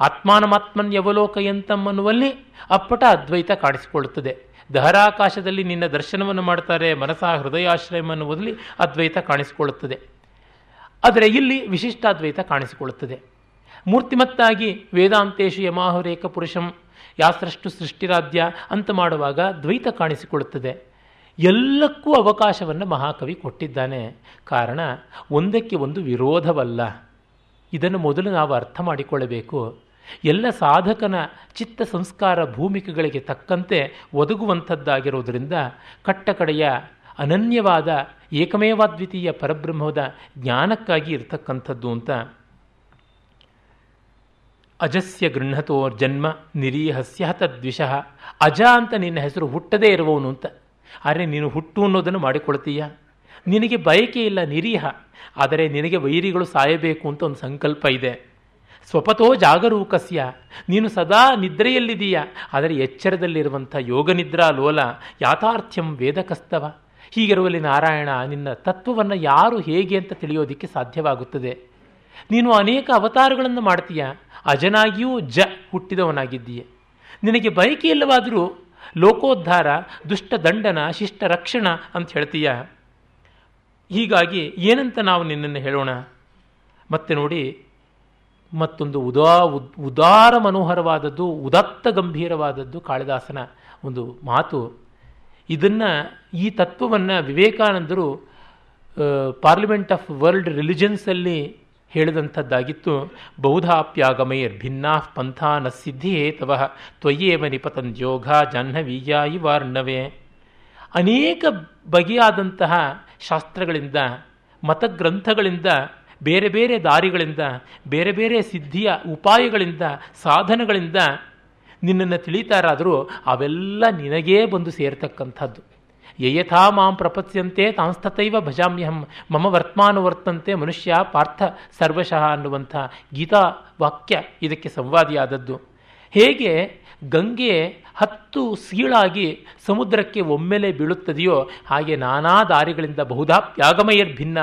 ಆತ್ಮಾನಮಾತ್ಮನ್ ಯವಲೋಕಯಂತಂ ಅನ್ನುವಲ್ಲಿ ಅಪ್ಪಟ ಅದ್ವೈತ ಕಾಣಿಸಿಕೊಳ್ಳುತ್ತದೆ ದಹರಾಕಾಶದಲ್ಲಿ ನಿನ್ನ ದರ್ಶನವನ್ನು ಮಾಡ್ತಾರೆ ಮನಸ ಹೃದಯಾಶ್ರಯಂ ಅನ್ನುವುದರಲ್ಲಿ ಅದ್ವೈತ ಕಾಣಿಸಿಕೊಳ್ಳುತ್ತದೆ. ಆದರೆ ಇಲ್ಲಿ ವಿಶಿಷ್ಟಾದ್ವೈತ ಕಾಣಿಸಿಕೊಳ್ಳುತ್ತದೆ. ಮೂರ್ತಿಮತ್ತಾಗಿ ವೇದಾಂತೇಶು ಯಮಾಹುರೇಕ ಪುರುಷಂ ಯಾಸ್ರಷ್ಟು ಸೃಷ್ಟಿರಾಧ್ಯ ಅಂತ ಮಾಡುವಾಗ ದ್ವೈತ ಕಾಣಿಸಿಕೊಳ್ಳುತ್ತದೆ. ಎಲ್ಲಕ್ಕೂ ಅವಕಾಶವನ್ನು ಮಹಾಕವಿ ಕೊಟ್ಟಿದ್ದಾನೆ. ಕಾರಣ, ಒಂದಕ್ಕೆ ಒಂದು ವಿರೋಧವಲ್ಲ. ಇದನ್ನು ಮೊದಲು ನಾವು ಅರ್ಥ ಮಾಡಿಕೊಳ್ಳಬೇಕು. ಎಲ್ಲ ಸಾಧಕನ ಚಿತ್ತ ಸಂಸ್ಕಾರ ಭೂಮಿಕೆಗಳಿಗೆ ತಕ್ಕಂತೆ ಒದಗುವಂಥದ್ದಾಗಿರೋದರಿಂದ ಕಟ್ಟಕಡೆಯ ಅನನ್ಯವಾದ ಏಕಮೇವಾದ್ವಿತೀಯ ಪರಬ್ರಹ್ಮದ ಜ್ಞಾನಕ್ಕಾಗಿ ಇರತಕ್ಕಂಥದ್ದು ಅಂತ ಅಜಸ್ಯ ಗೃಹತೋ ಜನ್ಮ ನಿರೀಹಸ್ಯ ತದ್ವಿಷಃ. ಅಜ ಅಂತ ನಿನ್ನ ಹೆಸರು ಹುಟ್ಟದೇ ಇರುವವನು ಅಂತ. ಆದರೆ ನೀನು ಹುಟ್ಟು ಅನ್ನೋದನ್ನು ಮಾಡಿಕೊಳ್ತೀಯ? ನಿನಗೆ ಬಯಕೆ ಇಲ್ಲ ನಿರೀಹ. ಆದರೆ ನಿನಗೆ ವೈರಿಗಳು ಸಾಯಬೇಕು ಅಂತ ಒಂದು ಸಂಕಲ್ಪ ಇದೆ. ಸ್ವಪತೋ ಜಾಗರೂಕಸ್ಯ. ನೀನು ಸದಾ ನಿದ್ರೆಯಲ್ಲಿದೀಯ ಆದರೆ ಎಚ್ಚರದಲ್ಲಿರುವಂಥ ಯೋಗನಿದ್ರಾ ಲೋಲ ಯಾಥಾರ್ಥ್ಯಂ ವೇದಕಸ್ತವ. ಹೀಗಿರುವಲ್ಲಿ ನಾರಾಯಣ ನಿನ್ನ ತತ್ವವನ್ನು ಯಾರು ಹೇಗೆ ಅಂತ ತಿಳಿಯೋದಿಕ್ಕೆ ಸಾಧ್ಯವಾಗುತ್ತದೆ. ನೀನು ಅನೇಕ ಅವತಾರಗಳನ್ನು ಮಾಡ್ತೀಯ? ಅಜನಾಗಿಯೂ ಜ ಹುಟ್ಟಿದವನಾಗಿದ್ದೀಯ. ನಿನಗೆ ಬಯಕೆ ಇಲ್ಲವಾದರೂ ಲೋಕೋದ್ಧಾರ, ದುಷ್ಟ ದಂಡನ, ಶಿಷ್ಟ ರಕ್ಷಣ ಅಂತ ಹೇಳ್ತೀಯ? ಹೀಗಾಗಿ ಏನಂತ ನಾವು ನಿನ್ನನ್ನು ಹೇಳೋಣ? ಮತ್ತೆ ನೋಡಿ, ಮತ್ತೊಂದು ಉದಾ, ಉದಾರ ಮನೋಹರವಾದದ್ದು, ಉದತ್ತ ಗಂಭೀರವಾದದ್ದು ಕಾಳಿದಾಸನ ಒಂದು ಮಾತು. ಇದನ್ನು ಈ ತತ್ವವನ್ನು ವಿವೇಕಾನಂದರು ಪಾರ್ಲಿಮೆಂಟ್ ಆಫ್ ವರ್ಲ್ಡ್ ರಿಲಿಜನ್ಸಲ್ಲಿ ಹೇಳಿದಂಥದ್ದಾಗಿತ್ತು. ಬೌಧಾಪ್ಯಾಗಮೈರ್ ಭಿನ್ನಾ ಪಂಥಾ ನ ಸಿದ್ಧಿ ತ್ವಯ್ಯೇವ ತ್ವಯೇವ ನಿಪತಂದ್ಯೋಗ ಜಾಹ್ನವೀಯ ವಾರ್ಣವೇ. ಅನೇಕ ಬಗೆಯಾದಂತಹ ಶಾಸ್ತ್ರಗಳಿಂದ, ಮತಗ್ರಂಥಗಳಿಂದ, ಬೇರೆ ಬೇರೆ ದಾರಿಗಳಿಂದ, ಬೇರೆ ಬೇರೆ ಸಿದ್ಧಿಯ ಉಪಾಯಗಳಿಂದ, ಸಾಧನಗಳಿಂದ ನಿನ್ನನ್ನು ತಿಳಿತಾರಾದರೂ ಅವೆಲ್ಲ ನಿನಗೇ ಬಂದು ಸೇರ್ತಕ್ಕಂಥದ್ದು. ಯಯಥಾ ಮಾಂ ಪ್ರಪತ್ಸ್ಯಂತೆ ತಾಂಸ್ತತೈವ ಭಜಾಮ್ಯಹಂ, ಮಮ ವರ್ತಮಾನುವರ್ತಂತೆ ಮನುಷ್ಯ ಪಾರ್ಥ ಸರ್ವಶಃ ಅನ್ನುವಂಥ ಗೀತಾ ವಾಕ್ಯ ಇದಕ್ಕೆ ಸಂವಾದಿಯಾದದ್ದು. ಹೇಗೆ ಗಂಗೆ ಹತ್ತು ಸೀಳಾಗಿ ಸಮುದ್ರಕ್ಕೆ ಒಮ್ಮೆಲೆ ಬೀಳುತ್ತದೆಯೋ ಹಾಗೆ ನಾನಾ ದಾರಿಗಳಿಂದ ಬಹುಧಾ ಯಾಗಮಯರ್ ಭಿನ್ನ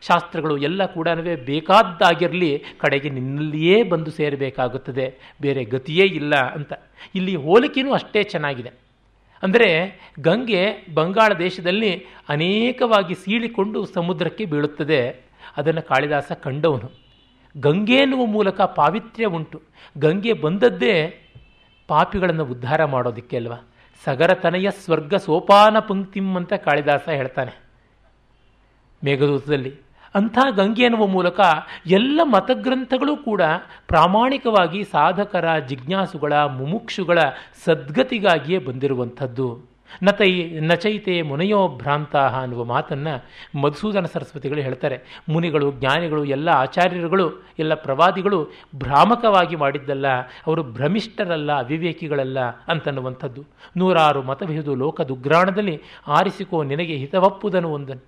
ಶಾಸ್ತ್ರಗಳು ಎಲ್ಲ ಕೂಡ ಬೇಕಾದ್ದಾಗಿರಲಿ, ಕಡೆಗೆ ನಿನ್ನಲ್ಲಿಯೇ ಬಂದು ಸೇರಬೇಕಾಗುತ್ತದೆ. ಬೇರೆ ಗತಿಯೇ ಇಲ್ಲ ಅಂತ. ಇಲ್ಲಿ ಹೋಲಿಕೆಯೂ ಅಷ್ಟೇ ಚೆನ್ನಾಗಿದೆ. ಅಂದರೆ ಗಂಗೆ ಬಂಗಾಳ ದೇಶದಲ್ಲಿ ಅನೇಕವಾಗಿ ಸೀಳಿಕೊಂಡು ಸಮುದ್ರಕ್ಕೆ ಬೀಳುತ್ತದೆ. ಅದನ್ನು ಕಾಳಿದಾಸ ಕಂಡವನು. ಗಂಗೆ ಎನ್ನುವ ಮೂಲಕ ಪಾವಿತ್ರ್ಯ ಉಂಟು. ಗಂಗೆ ಬಂದದ್ದೇ ಪಾಪಿಗಳನ್ನು ಉದ್ಧಾರ ಮಾಡೋದಕ್ಕೆ ಅಲ್ವಾ? ಸಗರತನಯ ಸ್ವರ್ಗ ಸೋಪಾನ ಪಂಕ್ತಿಂ ಅಂತ ಕಾಳಿದಾಸ ಹೇಳ್ತಾನೆ. ಮೇಘದೂತದಲ್ಲಿ ಅಂಥ ಗಂಗೆ ಎನ್ನುವ ಮೂಲಕ ಎಲ್ಲ ಮತಗ್ರಂಥಗಳು ಕೂಡ ಪ್ರಾಮಾಣಿಕವಾಗಿ ಸಾಧಕರ, ಜಿಜ್ಞಾಸುಗಳ, ಮುಮುಕ್ಷುಗಳ ಸದ್ಗತಿಗಾಗಿಯೇ ಬಂದಿರುವಂಥದ್ದು. ನತೈ, ನಚೈತೆ ಮುನಯೋ ಭ್ರಾಂತ ಅನ್ನುವ ಮಾತನ್ನು ಮಧುಸೂದನ ಸರಸ್ವತಿಗಳು ಹೇಳ್ತಾರೆ. ಮುನಿಗಳು, ಜ್ಞಾನಿಗಳು, ಎಲ್ಲ ಆಚಾರ್ಯರುಗಳು, ಎಲ್ಲ ಪ್ರವಾದಿಗಳು ಭ್ರಾಮಕವಾಗಿ ಮಾಡಿದ್ದಲ್ಲ, ಅವರು ಭ್ರಮಿಷ್ಠರಲ್ಲ, ಅವಿವೇಕಿಗಳಲ್ಲ ಅಂತನ್ನುವಂಥದ್ದು. ನೂರಾರು ಮತವಿಹುದು ಲೋಕದುಗ್ರಾಣದಲ್ಲಿ ಆರಿಸಿಕೋ ನಿನಗೆ ಹಿತವಪ್ಪುದನು ಒಂದನ್ನು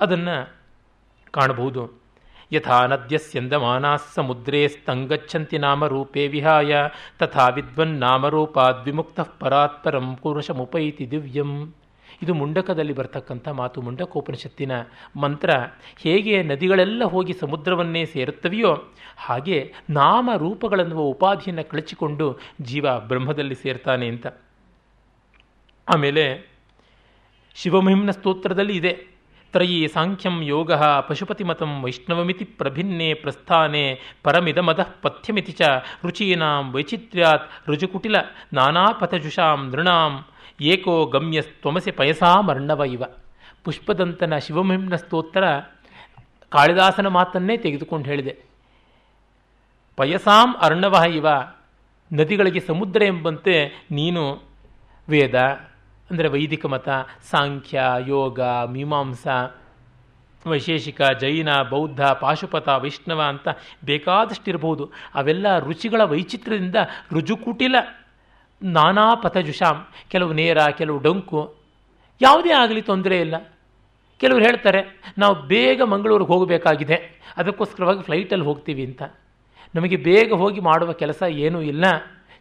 ಅದನ್ನು ಕಾಣಬಹುದು. ಯಥಾ ನದ್ಯಸ್ಯಂದಮಾನಾ ಸಮುದ್ರೇ ಸ್ತಂಗಚ್ಚಂತಿ ನಾಮರೂಪೇ ವಿಹಾಯ, ತಥಾ ವಿದ್ವನ್ ನಾಮರೂಪಾದ್ ವಿಮುಕ್ತ ಪರಾತ್ಪರಂ ಪುರುಷಮುಪೈತಿ ದಿವ್ಯಂ. ಇದು ಮುಂಡಕದಲ್ಲಿ ಬರ್ತಕ್ಕಂಥ ಮಾತು ಮುಂಡಕೋಪನಿಷತ್ತಿನ ಮಂತ್ರ. ಹೇಗೆ ನದಿಗಳೆಲ್ಲ ಹೋಗಿ ಸಮುದ್ರವನ್ನೇ ಸೇರುತ್ತವೆಯೋ, ಹಾಗೆ ನಾಮ ರೂಪಗಳನ್ನು ಉಪಾಧಿಯನ್ನು ಕಳಚಿಕೊಂಡು ಜೀವ ಬ್ರಹ್ಮದಲ್ಲಿ ಸೇರ್ತಾನೆ ಅಂತ. ಆಮೇಲೆ ಶಿವಮಹಿಮ್ನ ಸ್ತೋತ್ರದಲ್ಲಿ ಇದೆ. ತ್ರಯೀ ಸಾಂಖ್ಯಂ ಯೋಗ ಪಶುಪತಿಮತಂ ವೈಷ್ಣವಮಿತಿ ಪ್ರಭಿನ್ನೆ ಪ್ರಸ್ಥಾನೆ ಪರಮಿದಮದಃ ಪಥ್ಯಮಿತಿ ಚ ರುಚೀನಾಂ ವೈಚಿತ್ರ್ಯಾತ್ ರುಜುಕುಟಿಲ ನಾನಾಪಥಜುಷಾಂ ನೃಣಾಂ ಏಕೋ ಗಮ್ಯಸ್ತ್ವಮಸಿ ಪಯಸಾಮರ್ಣವ ಇವ. ಪುಷ್ಪದಂತನ ಶಿವಮಹಿಮ್ನ ಸ್ತೋತ್ರ ಕಾಳಿದಾಸನ ಮಾತನ್ನೇ ತೆಗೆದುಕೊಂಡು ಹೇಳಿದೆ. ಪಯಸಾಂ ಅರ್ಣವ ಇವ. ನದಿಗಳಿಗೆ ಸಮುದ್ರ ಎಂಬಂತೆ ನೀನು ವೇದ ಅಂದರೆ ವೈದಿಕ ಮತ, ಸಾಂಖ್ಯ, ಯೋಗ, ಮೀಮಾಂಸ, ವೈಶೇಷಿಕ, ಜೈನ, ಬೌದ್ಧ, ಪಾಶುಪತ, ವೈಷ್ಣವ ಅಂತ ಬೇಕಾದಷ್ಟಿರಬಹುದು. ಅವೆಲ್ಲ ರುಚಿಗಳ ವೈಚಿತ್ರ್ಯದಿಂದ ರುಜುಕುಟಿಲ ನಾನಾ ಪಥಜುಷಾಂ. ಕೆಲವು ನೇರ, ಕೆಲವು ಡೊಂಕು. ಯಾವುದೇ ಆಗಲಿ ತೊಂದರೆ ಇಲ್ಲ. ಕೆಲವರು ಹೇಳ್ತಾರೆ, ನಾವು ಬೇಗ ಮಂಗಳೂರಿಗೆ ಹೋಗಬೇಕಾಗಿದೆ. ಅದಕ್ಕೋಸ್ಕರವಾಗಿ ಫ್ಲೈಟಲ್ಲಿ ಹೋಗ್ತೀವಿ ಅಂತ. ನಮಗೆ ಬೇಗ ಹೋಗಿ ಮಾಡುವ ಕೆಲಸ ಏನೂ ಇಲ್ಲ.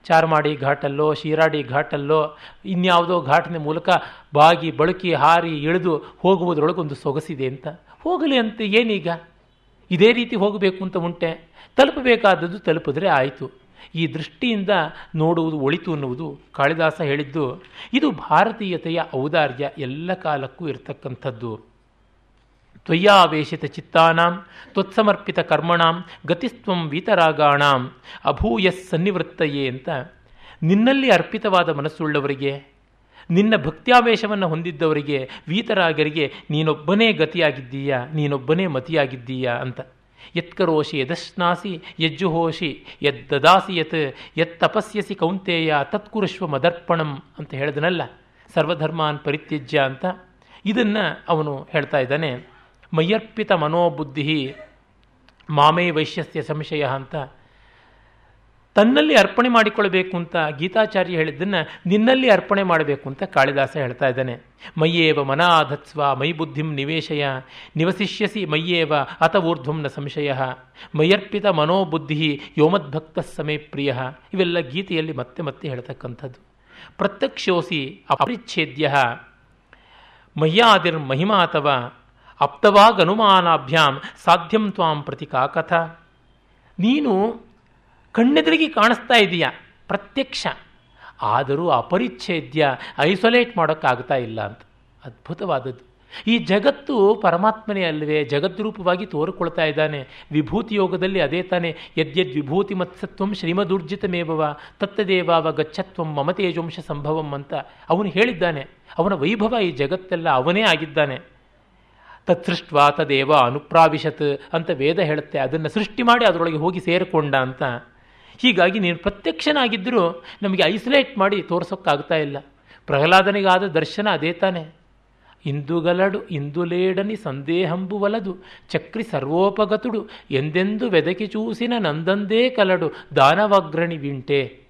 ಚಾರ್ಮಾಡಿ ಘಾಟಲ್ಲೋ, ಶಿರಾಡಿ ಘಾಟಲ್ಲೋ, ಇನ್ಯಾವುದೋ ಘಾಟಿನ ಮೂಲಕ ಬಾಗಿ, ಬಳಕಿ, ಹಾರಿ, ಇಳಿದು ಹೋಗುವುದರೊಳಗೊಂದು ಸೊಗಸಿದೆ ಅಂತ. ಹೋಗಲಿ ಅಂತ ಏನೀಗ? ಇದೇ ರೀತಿ ಹೋಗಬೇಕು ಅಂತ ಉಂಟೆ. ತಲುಪಬೇಕಾದದ್ದು ತಲುಪಿದ್ರೆ ಆಯಿತು. ಈ ದೃಷ್ಟಿಯಿಂದ ನೋಡುವುದು ಒಳಿತು ಅನ್ನುವುದು ಕಾಳಿದಾಸ ಹೇಳಿದ್ದು, ಇದು ಭಾರತೀಯತೆಯ ಔದಾರ್ಯ ಎಲ್ಲ ಕಾಲಕ್ಕೂ ಇರತಕ್ಕಂಥದ್ದು. ತ್ವಯ್ಯಾವೇಶಿತ ಚಿತ್ತಾನಾಂ, ತ್ವತ್ಸಮರ್ಪಿತ ಕರ್ಮಣಾಂ, ಗತಿಸ್ತ್ವಂ ವೀತರಾಗಾಣಾಂ ಅಭೂಯಸ್ ಸನ್ನಿವೃತ್ತಯೇ ಅಂತ. ನಿನ್ನಲ್ಲಿ ಅರ್ಪಿತವಾದ ಮನಸ್ಸುಳ್ಳವರಿಗೆ, ನಿನ್ನ ಭಕ್ತ್ಯಾವೇಶವನ್ನು ಹೊಂದಿದ್ದವರಿಗೆ, ವೀತರಾಗರಿಗೆ ನೀನೊಬ್ಬನೇ ಗತಿಯಾಗಿದ್ದೀಯಾ, ನೀನೊಬ್ಬನೇ ಮತಿಯಾಗಿದ್ದೀಯಾ ಅಂತ. ಯತ್ಕರೋಷಿ ಯದಶ್ನಾಸಿ ಯಜ್ಜುಹೋಷಿ, ಯದ್ದದಾಸಿ ಯತ್ ಯತ್ ತಪಸ್ಯಸಿ ಕೌಂತೇಯ ತತ್ಕುರುಶ್ವ ಮದರ್ಪಣಂ ಅಂತ ಹೇಳಿದನಲ್ಲ, ಸರ್ವಧರ್ಮಾನ್ ಪರಿತ್ಯಜ್ಯ ಅಂತ. ಇದನ್ನು ಅವನು ಹೇಳ್ತಾ ಇದ್ದಾನೆ. ಮಯ್ಯರ್ಪಿತ ಮನೋಬುದ್ಧಿ ಮಾಮೇ ವೈಶ್ಯಸ್ಯ ಸಂಶಯ ಅಂತ. ತನ್ನಲ್ಲಿ ಅರ್ಪಣೆ ಮಾಡಿಕೊಳ್ಬೇಕು ಅಂತ ಗೀತಾಚಾರ್ಯ ಹೇಳಿದ್ದನ್ನು ನಿನ್ನಲ್ಲಿ ಅರ್ಪಣೆ ಮಾಡಬೇಕು ಅಂತ ಕಾಳಿದಾಸ ಹೇಳ್ತಾ ಇದ್ದಾನೆ. ಮಯ್ಯೇವ ಮನಾಧತ್ಸ್ವ ಮೈ ಬುದ್ಧಿಂ ನಿವೇಶಯ, ನಿವಸಿಷ್ಯಸಿ ಮಯ್ಯೇವ ಅತ ಊರ್ಧ್ವಂ ನ ಸಂಶಯ. ಮಯ್ಯರ್ಪಿತ ಮನೋಬುದ್ಧಿ ಯೋಮದ್ಭಕ್ತ ಸಮೇ ಪ್ರಿಯ. ಇವೆಲ್ಲ ಗೀತೆಯಲ್ಲಿ ಮತ್ತೆ ಮತ್ತೆ ಹೇಳ್ತಕ್ಕಂಥದ್ದು. ಪ್ರತ್ಯಕ್ಷೋಸಿ ಅಪರಿಚ್ಛೇದ್ಯ. ಮಹಿಮಾ ಅಥವಾ ಅಪ್ತವಾಗನುಮಾನಾಭ್ಯಾಂ ಸಾಧ್ಯಂ ತ್ವಾಂ ಪ್ರತಿಕಾ ಕಥ. ನೀನು ಕಣ್ಣೆದುರಿಗೆ ಕಾಣಿಸ್ತಾ ಇದೆಯಾ? ಪ್ರತ್ಯಕ್ಷ. ಆದರೂ ಅಪರಿಚ್ಛೇದ್ಯ ಐಸೋಲೇಟ್ ಮಾಡೋಕ್ಕಾಗ್ತಾ ಇಲ್ಲ ಅಂತ. ಅದ್ಭುತವಾದದ್ದು. ಈ ಜಗತ್ತು ಪರಮಾತ್ಮನೇ ಅಲ್ಲವೇ? ಜಗದ್ರೂಪವಾಗಿ ತೋರಿಕೊಳ್ತಾ ಇದ್ದಾನೆ. ವಿಭೂತಿ ಯೋಗದಲ್ಲಿ ಅದೇ ತಾನೇ. ಯದ್ಯದ್ ವಿಭೂತಿ ಮತ್ಸತ್ವಂ ಶ್ರೀಮದೂರ್ಜಿತಮೇವವ. ತತ್ತದೇವಾವ ಗಚ್ಚತ್ವಂ ಮಮತೇಜವಂಶ ಸಂಭವಂ ಅಂತ ಅವನು ಹೇಳಿದ್ದಾನೆ. ಅವನ ವೈಭವ ಈ ಜಗತ್ತೆಲ್ಲ ಅವನೇ ಆಗಿದ್ದಾನೆ. ತತ್ಸೃಷ್ಟ್ವ ತದೇವ ಅನುಪ್ರಾವಿಶತ್ ಅಂತ ವೇದ ಹೇಳುತ್ತೆ. ಅದನ್ನು ಸೃಷ್ಟಿ ಮಾಡಿ ಅದರೊಳಗೆ ಹೋಗಿ ಸೇರಿಕೊಂಡ ಅಂತ. ಹೀಗಾಗಿ ನೀನು ಪ್ರತ್ಯಕ್ಷನಾಗಿದ್ದರೂ ನಮಗೆ ಐಸೋಲೇಟ್ ಮಾಡಿ ತೋರಿಸೋಕ್ಕಾಗ್ತಾ ಇಲ್ಲ. ಪ್ರಹ್ಲಾದನಿಗಾದ ದರ್ಶನ ಅದೇ ತಾನೆ. ಇಂದುಗಲಡು, ಇಂದುಲೇಡನಿ ಸಂದೇಹಂಬುವಲದು ಚಕ್ರಿ ಸರ್ವೋಪಗತುಡು, ಎಂದೆಂದು ವೆದಕಿ ಚೂಸಿನ ನಂದಂದೇ ಕಲಡು, ದಾನವಗ್ರಣಿ ವಿಂಟೆ.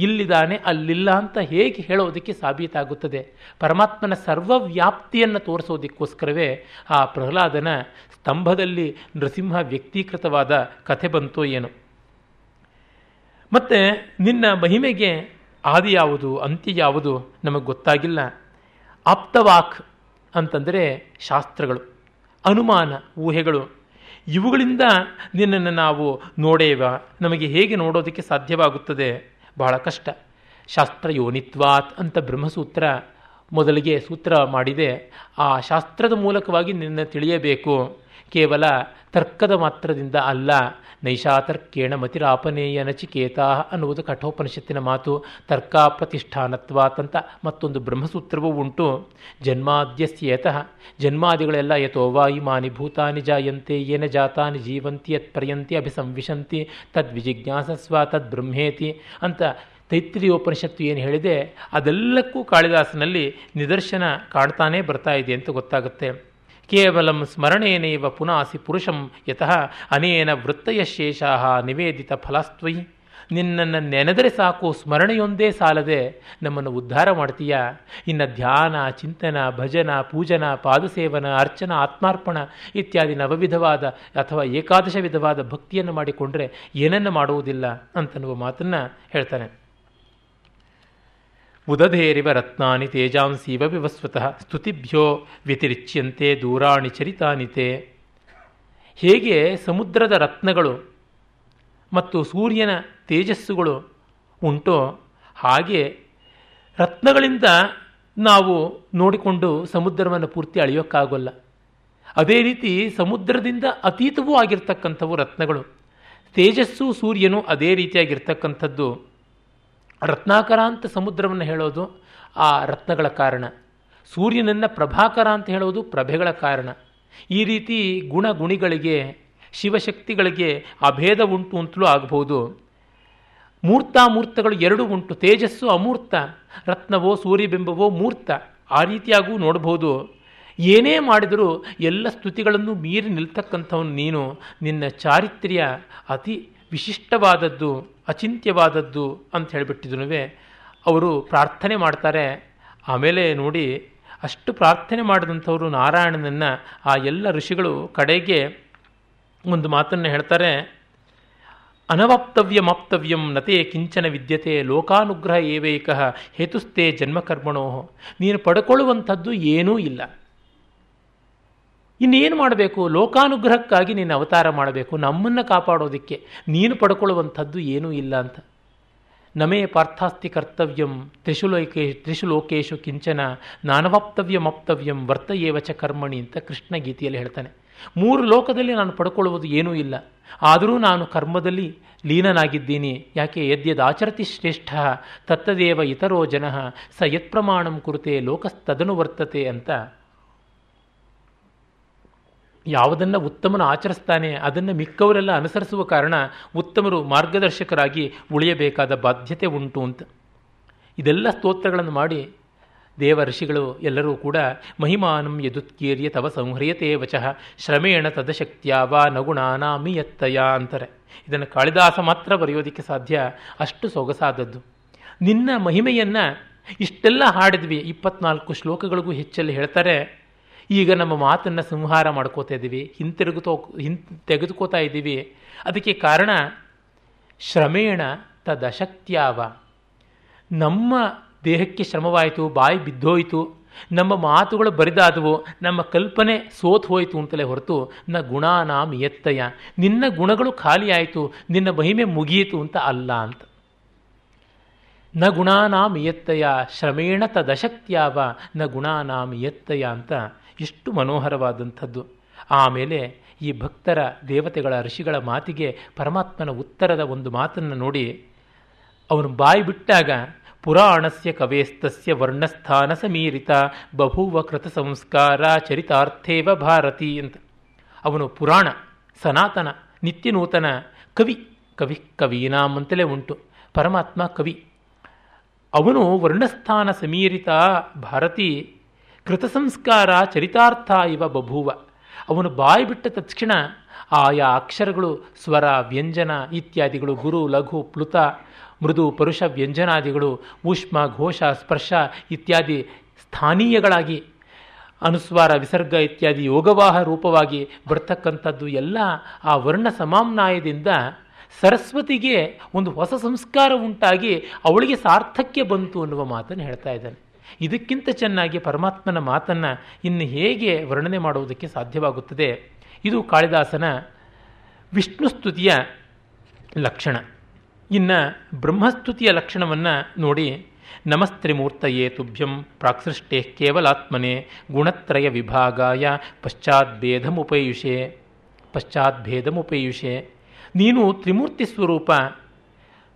ಇಲ್ಲಿದ್ದಾನೆ, ಅಲ್ಲಿಲ್ಲ ಅಂತ ಹೇಗೆ ಹೇಳೋದಕ್ಕೆ ಸಾಬೀತಾಗುತ್ತದೆ? ಪರಮಾತ್ಮನ ಸರ್ವವ್ಯಾಪ್ತಿಯನ್ನು ತೋರಿಸೋದಕ್ಕೋಸ್ಕರವೇ ಆ ಪ್ರಹ್ಲಾದನ ಸ್ತಂಭದಲ್ಲಿ ನೃಸಿಂಹ ವ್ಯಕ್ತೀಕೃತವಾದ ಕಥೆ ಬಂತೋ ಏನು. ಮತ್ತು ನಿನ್ನ ಮಹಿಮೆಗೆ ಆದಿ ಯಾವುದು, ಅಂತ್ಯ ಯಾವುದು ನಮಗೆ ಗೊತ್ತಾಗಿಲ್ಲ. ಆಪ್ತವಾಕ್ ಅಂತಂದರೆ ಶಾಸ್ತ್ರಗಳು, ಅನುಮಾನ, ಊಹೆಗಳು. ಇವುಗಳಿಂದ ನಿನ್ನನ್ನು ನಾವು ನೋಡೇವ, ನಮಗೆ ಹೇಗೆ ನೋಡೋದಕ್ಕೆ ಸಾಧ್ಯವಾಗುತ್ತದೆ? ಬಹಳ ಕಷ್ಟ. ಶಾಸ್ತ್ರ ಯೋನಿತ್ವಾತ್ ಅಂತ ಬ್ರಹ್ಮಸೂತ್ರ ಮೊದಲಿಗೆ ಸೂತ್ರ ಮಾಡಿದೆ. ಆ ಶಾಸ್ತ್ರದ ಮೂಲಕವಾಗಿ ನಿನ್ನ ತಿಳಿಯಬೇಕು. ಕೇವಲ ತರ್ಕದ ಮಾತ್ರದಿಂದ ಅಲ್ಲ. ನೈಷಾತರ್ಕೇಣ ಮತಿರಾಪನೇಯ ನಚಿಕೇತಾ ಅನ್ನುವುದು ಕಠೋಪನಿಷತ್ತಿನ ಮಾತು. ತರ್ಕ ಪ್ರತಿಷ್ಠಾನತ್ವಾತ್ ಮತ್ತೊಂದು ಬ್ರಹ್ಮಸೂತ್ರವೂ ಉಂಟು. ಜನ್ಮಾದ್ಯಸ್ಯೇತಃ. ಜನ್ಮಾದಿಗಳೆಲ್ಲ ಯಥೋ ವಾಯುಮಾನಿ ಭೂತಾನಿ ಜಾಯಂತೆ ಏನ ಜಾತಾನಿ ಜೀವಂತಿ ಯತ್ಪರ್ಯಂತಿ ಅಭಿಸಂವಿಶಂತಿ ತದ್ವಿಜಿಜ್ಞಾಸಸ್ವ ತದ್ ಬ್ರಹ್ಮೇತಿ ಅಂತ ತೈತ್ರಿಯೋಪನಿಷತ್ತು ಏನು ಹೇಳಿದೆ ಅದೆಲ್ಲಕ್ಕೂ ಕಾಳಿದಾಸನಲ್ಲಿ ನಿದರ್ಶನ ಕಾಣ್ತಾನೇ ಬರ್ತಾ ಇದೆ ಅಂತ ಗೊತ್ತಾಗುತ್ತೆ. ಕೇವಲಂ ಸ್ಮರಣೇನೈವ ಪುನಾಸಿ ಪುರುಷಂ ಯತಃ ಅನೇನ ವೃತ್ತಯ ಶೇಷಾ ನಿವೇದಿತ ಫಲಸ್ತ್ವಯಿ. ನಿನ್ನನ್ನು ನೆನೆದರೆ ಸಾಕು, ಸ್ಮರಣೆಯೊಂದೇ ಸಾಲದೆ. ನಮ್ಮನ್ನು ಉದ್ಧಾರ ಮಾಡ್ತೀಯ? ಇನ್ನು ಧ್ಯಾನ, ಚಿಂತನ, ಭಜನ, ಪೂಜನ, ಪಾದಸೇವನ, ಅರ್ಚನ, ಆತ್ಮಾರ್ಪಣ ಇತ್ಯಾದಿ ನವವಿಧವಾದ ಅಥವಾ ಏಕಾದಶ ವಿಧವಾದ ಭಕ್ತಿಯನ್ನು ಮಾಡಿಕೊಂಡ್ರೆ ಏನನ್ನು ಮಾಡುವುದಿಲ್ಲ ಅಂತನ್ನುವ ಮಾತನ್ನು ಹೇಳ್ತಾನೆ. ಉದಧೇರಿವ ರತ್ನಾನಿ ತೇಜಾಂಸೀವ ವಿವಸ್ವತಃ ಸ್ತುತಿಭ್ಯೋ ವ್ಯತಿರಿಚ್ಯಂತೆ ದೂರಾಣಿ ಚರಿತಾನಿತೆ ಹೇಗೆ ಸಮುದ್ರದ ರತ್ನಗಳು ಮತ್ತು ಸೂರ್ಯನ ತೇಜಸ್ಸುಗಳು ಉಂಟೋ ಹಾಗೆ ರತ್ನಗಳಿಂದ ನಾವು ನೋಡಿಕೊಂಡು ಸಮುದ್ರವನ್ನು ಪೂರ್ತಿ ಅಳೆಯೋಕ್ಕಾಗೋಲ್ಲ. ಅದೇ ರೀತಿ ಸಮುದ್ರದಿಂದ ಅತೀತವೂ ಆಗಿರ್ತಕ್ಕಂಥವು ರತ್ನಗಳು. ತೇಜಸ್ಸು ಸೂರ್ಯನು ಅದೇ ರೀತಿಯಾಗಿರ್ತಕ್ಕಂಥದ್ದು. ರತ್ನಾಕರ ಅಂತ ಸಮುದ್ರವನ್ನು ಹೇಳೋದು ಆ ರತ್ನಗಳ ಕಾರಣ. ಸೂರ್ಯನನ್ನು ಪ್ರಭಾಕರ ಅಂತ ಹೇಳೋದು ಪ್ರಭೆಗಳ ಕಾರಣ. ಈ ರೀತಿ ಗುಣ ಗುಣಿಗಳಿಗೆ ಶಿವಶಕ್ತಿಗಳಿಗೆ ಅಭೇದ ಉಂಟು ಅಂತಲೂ ಆಗಬಹುದು. ಮೂರ್ತಾಮೂರ್ತಗಳು ಎರಡು ಉಂಟು. ತೇಜಸ್ಸು ಅಮೂರ್ತ, ರತ್ನವೋ ಸೂರ್ಯಬಿಂಬವೋ ಮೂರ್ತ. ಆ ರೀತಿಯಾಗೂ ನೋಡಬಹುದು ಏನೇ ಮಾಡಿದರೂ ಎಲ್ಲ ಸ್ತುತಿಗಳನ್ನು ಮೀರಿ ನಿಲ್ತಕ್ಕಂಥವನು ನೀನು. ನಿನ್ನ ಚಾರಿತ್ರ್ಯ ಅತಿ ವಿಶಿಷ್ಟವಾದದ್ದು, ಅಚಿಂತ್ಯವಾದದ್ದು ಅಂತ ಹೇಳಿಬಿಟ್ಟಿದ್ರು ಅವರು ಪ್ರಾರ್ಥನೆ ಮಾಡ್ತಾರೆ. ಆಮೇಲೆ ನೋಡಿ, ಅಷ್ಟು ಪ್ರಾರ್ಥನೆ ಮಾಡಿದಂಥವರು ನಾರಾಯಣನನ್ನು ಆ ಎಲ್ಲ ಋಷಿಗಳು ಕಡೆಗೆ ಒಂದು ಮಾತನ್ನು ಹೇಳ್ತಾರೆ, ಅನವಾಪ್ತವ್ಯಮಾಪ್ತವ್ಯಂ ನತೆ ಕಿಂಚನ ವಿದ್ಯತೆ ಲೋಕಾನುಗ್ರಹ ಏವೈಕ ಹೇತುಸ್ತೆ ಜನ್ಮಕರ್ಮಣೋ, ನೀನು ಪಡ್ಕೊಳ್ಳುವಂಥದ್ದು ಏನೂ ಇಲ್ಲ. ಇನ್ನೇನು ಮಾಡಬೇಕು? ಲೋಕಾನುಗ್ರಹಕ್ಕಾಗಿ ನೀನು ಅವತಾರ ಮಾಡಬೇಕು. ನಮ್ಮನ್ನು ಕಾಪಾಡೋದಕ್ಕೆ ನೀನು ಪಡ್ಕೊಳ್ಳುವಂಥದ್ದು ಏನೂ ಇಲ್ಲ ಅಂತ. ನಮೇ ಪಾರ್ಥಾಸ್ತಿ ಕರ್ತವ್ಯಂ ತ್ರಿಷು ತ್ರಿಶುಲೋಕೇಶು ಕಿಂಚನ ನಾನವಾಪ್ತವ್ಯಮಪ್ತವ್ಯಂ ವರ್ತಯೇವಚ ಕರ್ಮಣಿ ಅಂತ ಕೃಷ್ಣ ಗೀತೆಯಲ್ಲಿ ಹೇಳ್ತಾನೆ. ಮೂರು ಲೋಕದಲ್ಲಿ ನಾನು ಪಡ್ಕೊಳ್ಳುವುದು ಏನೂ ಇಲ್ಲ. ಆದರೂ ನಾನು ಕರ್ಮದಲ್ಲಿ ಲೀನನಾಗಿದ್ದೀನಿ. ಯಾಕೆ? ಯದ್ಯದಾಚರತಿ ಶ್ರೇಷ್ಠ, ತತ್ತದೇವ ಇತರೋ ಜನ, ಸ ಯತ್ಪ್ರಮಾಣಂ ಕುರುತೆ, ಲೋಕಸ್ತದನು ವರ್ತತೆ ಅಂತ ಯಾವುದನ್ನು ಉತ್ತಮನ ಆಚರಿಸ್ತಾನೆ, ಅದನ್ನು ಮಿಕ್ಕವರೆಲ್ಲ ಅನುಸರಿಸುವ ಕಾರಣ ಉತ್ತಮರು ಮಾರ್ಗದರ್ಶಕರಾಗಿ ಉಳಿಯಬೇಕಾದ ಬಾಧ್ಯತೆ ಉಂಟು ಅಂತ. ಇದೆಲ್ಲ ಸ್ತೋತ್ರಗಳನ್ನು ಮಾಡಿ ದೇವ ಋಷಿಗಳು ಎಲ್ಲರೂ ಕೂಡ ಮಹಿಮಾನಂ ಯದುತ್ಕೀರ್ಯ ತವ ಸಂಹ್ರಿಯತೆ ವಚಃ ಶ್ರಮೇಣ ತದಶಕ್ತ್ಯಾವ ನಗುಣಾನಾಮಿಯತ್ತಯ ಅಂತಾರೆ. ಇದನ್ನು ಕಾಳಿದಾಸ ಮಾತ್ರ ಬರೆಯೋದಕ್ಕೆ ಸಾಧ್ಯ, ಅಷ್ಟು ಸೊಗಸಾದದ್ದು. ನಿನ್ನ ಮಹಿಮೆಯನ್ನು ಇಷ್ಟೆಲ್ಲ ಹಾಡಿದ್ವಿ, ಇಪ್ಪತ್ನಾಲ್ಕು ಶ್ಲೋಕಗಳಿಗೂ ಹೆಚ್ಚಲ್ಲಿ ಹೇಳ್ತಾರೆ ಈಗ ನಮ್ಮ ಮಾತನ್ನು ಸಂಹಾರ ಮಾಡ್ಕೋತಾ ಇದ್ದೀವಿ ಹಿಂತಿರುಗುತ್ತೋ ಹಿಂ ತೆಗೆದುಕೋತಾ ಇದ್ದೀವಿ ಅದಕ್ಕೆ ಕಾರಣ, ಶ್ರಮೇಣ ತದಶಕ್ತ್ಯಾವ. ನಮ್ಮ ದೇಹಕ್ಕೆ ಶ್ರಮವಾಯಿತು, ಬಾಯಿ ಬಿದ್ದೋಯಿತು, ನಮ್ಮ ಮಾತುಗಳು ಬರಿದಾದವು, ನಮ್ಮ ಕಲ್ಪನೆ ಸೋತ್ ಹೋಯಿತು ಅಂತಲೇ ಹೊರತು, ನ ಗುಣಾನಾಮ್ ಎತ್ತಯ ನಿನ್ನ ಗುಣಗಳು ಖಾಲಿಯಾಯಿತು ನಿನ್ನ ಮಹಿಮೆ ಮುಗಿಯಿತು ಅಂತ ಅಲ್ಲ ಅಂತ. ನ ಗುಣಾನಾಮ್ ಎತ್ತಯ ಶ್ರಮೇಣ ತದಶಕ್ತ್ಯಾವ, ನ ಗುಣಾನಾಮ್ ಎತ್ತಯ ಅಂತ ಎಷ್ಟು ಮನೋಹರವಾದಂಥದ್ದು. ಆಮೇಲೆ ಈ ಭಕ್ತರ ದೇವತೆಗಳ, ಋಷಿಗಳ ಮಾತಿಗೆ ಪರಮಾತ್ಮನ ಉತ್ತರದ ಒಂದು ಮಾತನ್ನು ನೋಡಿ, ಅವನು ಬಾಯಿ ಬಿಟ್ಟಾಗ, ಪುರಾಣಸ್ಯ ಕವೇಸ್ತಸ್ಯ ವರ್ಣಸ್ಥಾನ ಸಮೀರಿತ ಬಭೂವ ಕೃತ ಸಂಸ್ಕಾರ ಚರಿತಾರ್ಥೇವ ಭಾರತಿ ಅಂತ. ಅವನು ಪುರಾಣ, ಸನಾತನ ನಿತ್ಯ ನೂತನ ಕವಿ ಕವಿ ಕವೀನಾಂ ಅಂತಲೇ ಉಂಟು, ಪರಮಾತ್ಮ ಕವಿ. ಅವನು ವರ್ಣಸ್ಥಾನ ಸಮೀರಿತ ಭಾರತಿ ಕೃತ ಸಂಸ್ಕಾರ ಚರಿತಾರ್ಥ ಇವ ಬಭೂವ. ಅವನು ಬಾಯಿ ಬಿಟ್ಟ ತಕ್ಷಣ ಆಯಾ ಅಕ್ಷರಗಳು, ಸ್ವರ, ವ್ಯಂಜನ ಇತ್ಯಾದಿಗಳು, ಗುರು, ಲಘು, ಪ್ಲುತ, ಮೃದು, ಪರುಷ, ವ್ಯಂಜನಾದಿಗಳು, ಊಷ್ಮ, ಘೋಷ, ಸ್ಪರ್ಶ ಇತ್ಯಾದಿ ಸ್ಥಾನೀಯಗಳಾಗಿ, ಅನುಸ್ವಾರ, ವಿಸರ್ಗ ಇತ್ಯಾದಿ ಯೋಗವಾಹ ರೂಪವಾಗಿ ಬರ್ತಕ್ಕಂಥದ್ದು ಎಲ್ಲ ಆ ವರ್ಣ ಸಮಾಮ್ನಾಯದಿಂದ ಸರಸ್ವತಿಗೆ ಒಂದು ಹೊಸ ಸಂಸ್ಕಾರ ಉಂಟಾಗಿ ಅವಳಿಗೆ ಸಾರ್ಥಕ್ಯ ಬಂತು ಅನ್ನುವ ಮಾತನ್ನು ಹೇಳ್ತಾ ಇದ್ದಾನೆ. ಇದಕ್ಕಿಂತ ಚೆನ್ನಾಗಿ ಪರಮಾತ್ಮನ ಮಾತನ್ನು ಇನ್ನು ಹೇಗೆ ವರ್ಣನೆ ಮಾಡುವುದಕ್ಕೆ ಸಾಧ್ಯವಾಗುತ್ತದೆ? ಇದು ಕಾಳಿದಾಸನ ವಿಷ್ಣುಸ್ತುತಿಯ ಲಕ್ಷಣ. ಇನ್ನು ಬ್ರಹ್ಮಸ್ತುತಿಯ ಲಕ್ಷಣವನ್ನು ನೋಡಿ, ನಮಸ್ತ್ರಿಮೂರ್ತಯೇ ತುಭ್ಯಂ ಪ್ರಾಕ್ಸೃಷ್ಟೇ ಕೇವಲಾತ್ಮನೆ ಗುಣತ್ರಯ ವಿಭಾಗಾಯ ಪಶ್ಚಾದ್ಭೇದಮುಪಯುಷೆ ಪಶ್ಚಾದ್ಭೇದಮುಪಯುಷೆ. ನೀನು ತ್ರಿಮೂರ್ತಿ ಸ್ವರೂಪ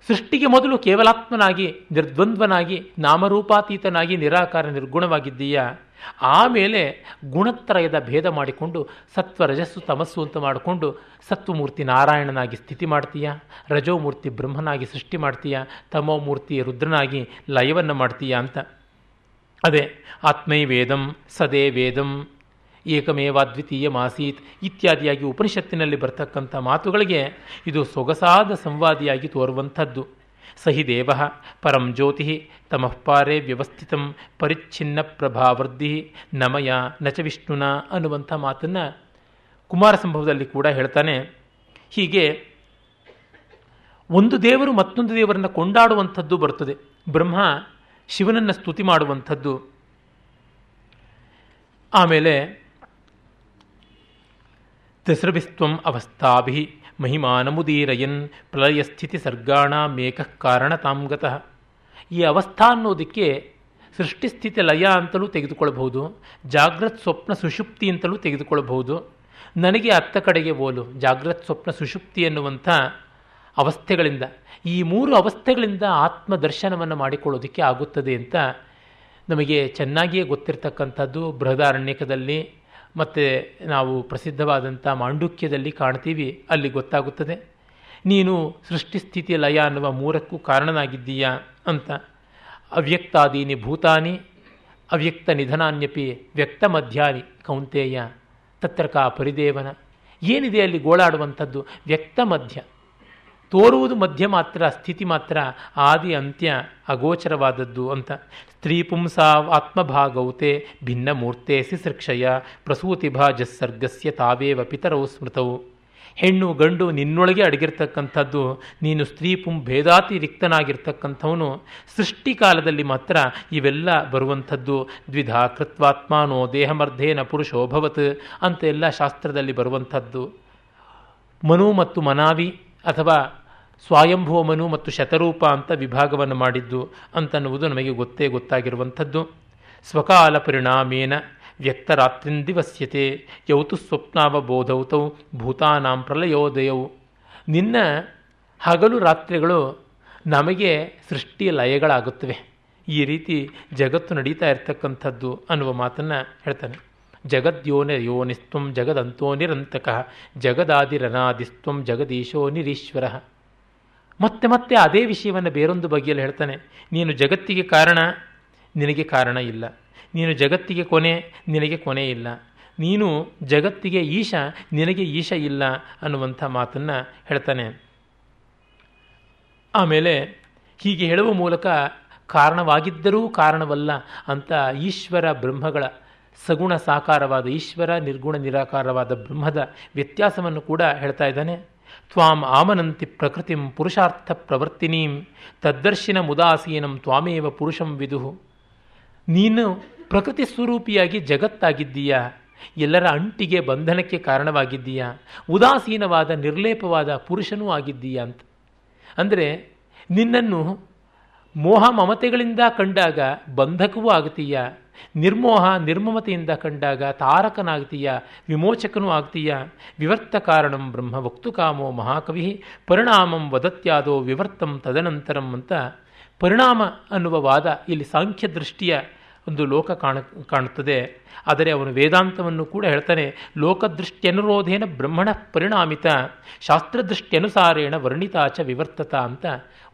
ಸೃಷ್ಟಿಗೆ ಮೊದಲು ಕೇವಲಾತ್ಮನಾಗಿ, ನಿರ್ದ್ವಂದ್ವನಾಗಿ, ನಾಮರೂಪಾತೀತನಾಗಿ, ನಿರಾಕಾರ, ನಿರ್ಗುಣವಾಗಿದ್ದೀಯ? ಆಮೇಲೆ ಗುಣತ್ರಯದ ಭೇದ ಮಾಡಿಕೊಂಡು ಸತ್ವ, ರಜಸ್ಸು, ತಮಸ್ಸು ಅಂತ ಮಾಡಿಕೊಂಡು ಸತ್ವಮೂರ್ತಿ ನಾರಾಯಣನಾಗಿ ಸ್ಥಿತಿ ಮಾಡ್ತೀಯ? ರಜೋಮೂರ್ತಿ ಬ್ರಹ್ಮನಾಗಿ ಸೃಷ್ಟಿ ಮಾಡ್ತೀಯ? ತಮೋಮೂರ್ತಿ ರುದ್ರನಾಗಿ ಲಯವನ್ನು ಮಾಡ್ತೀಯ ಅಂತ. ಅದೇ, ಆತ್ಮೈ ವೇದಂ, ಸದೇ ವೇದಂ. ಏಕಮೇವಾದ್ವಿತೀಯ ಮಾಸೀತ್ ಇತ್ಯಾದಿಯಾಗಿ ಉಪನಿಷತ್ತಿನಲ್ಲಿ ಬರ್ತಕ್ಕಂಥ ಮಾತುಗಳಿಗೆ ಇದು ಸೊಗಸಾದ ಸಂವಾದಿಯಾಗಿ ತೋರುವಂಥದ್ದು. ಸಹಿ ದೇವ ಪರಂ ಜ್ಯೋತಿ ತಮಃಪಾರೇ ವ್ಯವಸ್ಥಿತಂ ಪರಿಚ್ಛಿನ್ನ ಪ್ರಭಾವೃದ್ಧಿ ನಮಯ ನಚ ವಿಷ್ಣುನ ಅನ್ನುವಂಥ ಮಾತನ್ನು ಕುಮಾರ ಸಂಭವದಲ್ಲಿ ಕೂಡ ಹೇಳ್ತಾನೆ. ಹೀಗೆ ಒಂದು ದೇವರು ಮತ್ತೊಂದು ದೇವರನ್ನು ಕೊಂಡಾಡುವಂಥದ್ದು ಬರ್ತದೆ. ಬ್ರಹ್ಮ ಶಿವನನ್ನು ಸ್ತುತಿ ಮಾಡುವಂಥದ್ದು. ಆಮೇಲೆ ತಿಸ್ರಭಿಸ್ತ್ವಂ ಅವಸ್ಥಾಭಿ ಮಹಿಮಾನಮುದೀರಯನ್ ಪ್ರಳಯಸ್ಥಿತಿ ಕಾರಣ ಕಾರಣತಾಂಗತಃ ಈ ಅವಸ್ಥಾ ಅನ್ನೋದಕ್ಕೆ ಸೃಷ್ಟಿಸ್ಥಿತಿ ಲಯ ಅಂತಲೂ ತೆಗೆದುಕೊಳ್ಳಬಹುದು, ಜಾಗ್ರತ್ ಸ್ವಪ್ನ ಸುಷುಪ್ತಿ ಅಂತಲೂ ತೆಗೆದುಕೊಳ್ಳಬಹುದು. ನನಗೆ ಅತ್ತ ಕಡೆಗೆ ಓಲು ಜಾಗ್ರತ್ ಸ್ವಪ್ನ ಸುಷುಪ್ತಿ ಎನ್ನುವಂಥ ಅವಸ್ಥೆಗಳಿಂದ, ಈ ಮೂರು ಅವಸ್ಥೆಗಳಿಂದ ಆತ್ಮ ದರ್ಶನವನ್ನು ಮಾಡಿಕೊಳ್ಳೋದಕ್ಕೆ ಆಗುತ್ತದೆ ಅಂತ ನಮಗೆ ಚೆನ್ನಾಗಿಯೇ ಗೊತ್ತಿರತಕ್ಕಂಥದ್ದು ಬೃಹದಾರಣ್ಯಕದಲ್ಲಿ. ಮತ್ತು ನಾವು ಪ್ರಸಿದ್ಧವಾದಂಥ ಮಾಂಡುಕ್ಯದಲ್ಲಿ ಕಾಣ್ತೀವಿ, ಅಲ್ಲಿ ಗೊತ್ತಾಗುತ್ತದೆ. ನೀನು ಸೃಷ್ಟಿಸ್ಥಿತಿ ಲಯ ಅನ್ನುವ ಮೂರಕ್ಕೂ ಕಾರಣನಾಗಿದ್ದೀಯಾ ಅಂತ. ಅವ್ಯಕ್ತಾದೀನಿ ಭೂತಾನಿ, ಅವ್ಯಕ್ತ ನಿಧನಾನ್ಯಪಿ ವ್ಯಕ್ತ ಮಧ್ಯಾನಿ ಕೌಂತೇಯ, ತತ್ರಕ ಪರಿದೇವನ. ಏನಿದೆ ಅಲ್ಲಿ ಗೋಳಾಡುವಂಥದ್ದು? ವ್ಯಕ್ತ ಮಧ್ಯ. ತೋರುವುದು ಮಧ್ಯ ಮಾತ್ರ, ಸ್ಥಿತಿ ಮಾತ್ರ, ಆದಿ, ಅಂತ್ಯ, ಅಗೋಚರವಾದದ್ದು ಅಂತ. ಸ್ತ್ರೀ ಪುಂಸಾ ಆತ್ಮಭಾಗೌತೆ ಭಿನ್ನ ಮೂರ್ತೆ ಸಿಸೃಕ್ಷಯ ಪ್ರಸೂತಿಭಾಜಸ್ಸರ್ಗಸ್ಯ ತಾವೇವ ಪಿತರವು ಸ್ಮೃತವು ಹೆಣ್ಣು ಗಂಡು ನಿನ್ನೊಳಗೆ ಅಡಗಿರ್ತಕ್ಕಂಥದ್ದು, ನೀನು ಸ್ತ್ರೀ ಪುಂ ಭೇದಾತಿ ರಿಕ್ತನಾಗಿರ್ತಕ್ಕಂಥವನು. ಸೃಷ್ಟಿಕಾಲದಲ್ಲಿ ಮಾತ್ರ ಇವೆಲ್ಲ ಬರುವಂಥದ್ದು. ದ್ವಿಧಾ ಕೃತ್ವಾತ್ಮಾನೋ ದೇಹಮರ್ಧೇನ ಪುರುಷೋಭವತ್ ಅಂತ ಎಲ್ಲ ಶಾಸ್ತ್ರದಲ್ಲಿ ಬರುವಂಥದ್ದು. ಮನು ಮತ್ತು ಮನಾವಿ ಅಥವಾ ಸ್ವಾಯಂಭೋಮನು ಮತ್ತು ಶತರೂಪ ಅಂತ ವಿಭಾಗವನ್ನು ಮಾಡಿದ್ದು ಅಂತನ್ನುವುದು ನಮಗೆ ಗೊತ್ತೇ ಗೊತ್ತಾಗಿರುವಂಥದ್ದು. ಸ್ವಕಾಲ ಪರಿಣಾಮೇನ ವ್ಯಕ್ತರಾತ್ರಿಂದಿವಸ್ಯತೆ ಯೌತು ಸ್ವಪ್ನಾವ ಸ್ವಪ್ನಾವಬೋಧೌತೌ ಭೂತಾನಾಂ ಪ್ರಲಯೋದಯವು ನಿನ್ನ ಹಗಲು ರಾತ್ರಿಗಳು ನಮಗೆ ಸೃಷ್ಟಿ ಲಯಗಳಾಗುತ್ತವೆ. ಈ ರೀತಿ ಜಗತ್ತು ನಡೀತಾ ಇರ್ತಕ್ಕಂಥದ್ದು ಅನ್ನುವ ಮಾತನ್ನು ಹೇಳ್ತಾನೆ. ಜಗದ್ಯೋನ ಯೋನಿಸ್ತ್ವಂ ಜಗದಂತೋ ನಿರಂತಕ, ಜಗದಾದಿರನಾದಿಸ್ತ್ವಂ ಜಗದೀಶೋ ನಿರೀಶ್ವರ. ಮತ್ತೆ ಮತ್ತೆ ಅದೇ ವಿಷಯವನ್ನು ಬೇರೊಂದು ಬಗೆಯಲ್ಲಿ ಹೇಳ್ತಾನೆ. ನೀನು ಜಗತ್ತಿಗೆ ಕಾರಣ, ನಿನಗೆ ಕಾರಣ ಇಲ್ಲ. ನೀನು ಜಗತ್ತಿಗೆ ಕೊನೆ, ನಿನಗೆ ಕೊನೆ ಇಲ್ಲ. ನೀನು ಜಗತ್ತಿಗೆ ಈಶ, ನಿನಗೆ ಈಶ ಇಲ್ಲ ಅನ್ನುವಂಥ ಮಾತನ್ನು ಹೇಳ್ತಾನೆ. ಆಮೇಲೆ ಹೀಗೆ ಹೇಳುವ ಮೂಲಕ ಕಾರಣವಾಗಿದ್ದರೂ ಕಾರಣವಲ್ಲ ಅಂತ ಈಶ್ವರ ಬ್ರಹ್ಮಗಳ ಸಗುಣ ಸಾಕಾರವಾದ ಈಶ್ವರ, ನಿರ್ಗುಣ ನಿರಾಕಾರವಾದ ಬ್ರಹ್ಮದ ವ್ಯತ್ಯಾಸವನ್ನು ಕೂಡ ಹೇಳ್ತಾ ಇದ್ದಾನೆ. ತ್ವಾಂ ಆಮನಂತಿ ಪ್ರಕೃತಿಂ ಪುರುಷಾರ್ಥ ಪ್ರವರ್ತಿನೀಂ ತದ್ದರ್ಶಿನ ಮುದಾಸೀನಂ ತ್ವಾಮೇವ ಪುರುಷಂ ವಿದುಹು ನೀನು ಪ್ರಕೃತಿ ಸ್ವರೂಪಿಯಾಗಿ ಜಗತ್ತಾಗಿದ್ದೀಯಾ? ಎಲ್ಲರ ಅಂಟಿಗೆ ಬಂಧನಕ್ಕೆ ಕಾರಣವಾಗಿದ್ದೀಯಾ? ಉದಾಸೀನವಾದ, ನಿರ್ಲೇಪವಾದ ಪುರುಷನೂ ಆಗಿದ್ದೀಯಾ ಅಂತ. ಅಂದರೆ ನಿನ್ನನ್ನು ಮೋಹ ಮಮತೆಗಳಿಂದ ಕಂಡಾಗ ಬಂಧಕವೂ ಆಗ್ತೀಯ? ನಿರ್ಮೋಹ, ನಿರ್ಮಮತೆಯಿಂದ ಕಂಡಾಗ ತಾರಕನಾಗ್ತೀಯ, ವಿಮೋಚಕನೂ ಆಗ್ತೀಯ. ವಿವರ್ತ ಕಾರಣಂ ಬ್ರಹ್ಮ ವಕ್ತು ಕಾಮೋ ಮಹಾಕವಿ, ಪರಿಣಾಮಂ ವದತ್ಯಾದೋ ವಿವರ್ತಂ ತದನಂತರಂ ಅಂತ ಪರಿಣಾಮ ಅನ್ನುವ ವಾದ ಇಲ್ಲಿ ಸಾಂಖ್ಯ ದೃಷ್ಟಿಯ ಒಂದು ಲೋಕ ಕಾಣ, ಕಾಣುತ್ತದೆ. ಆದರೆ ಅವನು ವೇದಾಂತವನ್ನು ಕೂಡ ಹೇಳ್ತಾನೆ, ಲೋಕದೃಷ್ಟ್ಯನುರೋಧೇನ ಬ್ರಹ್ಮಣ ಪರಿಣಾಮಿತ, ಶಾಸ್ತ್ರದೃಷ್ಟ್ಯನುಸಾರೇಣ ವರ್ಣಿತಾಚ ವಿವರ್ತತ ಅಂತ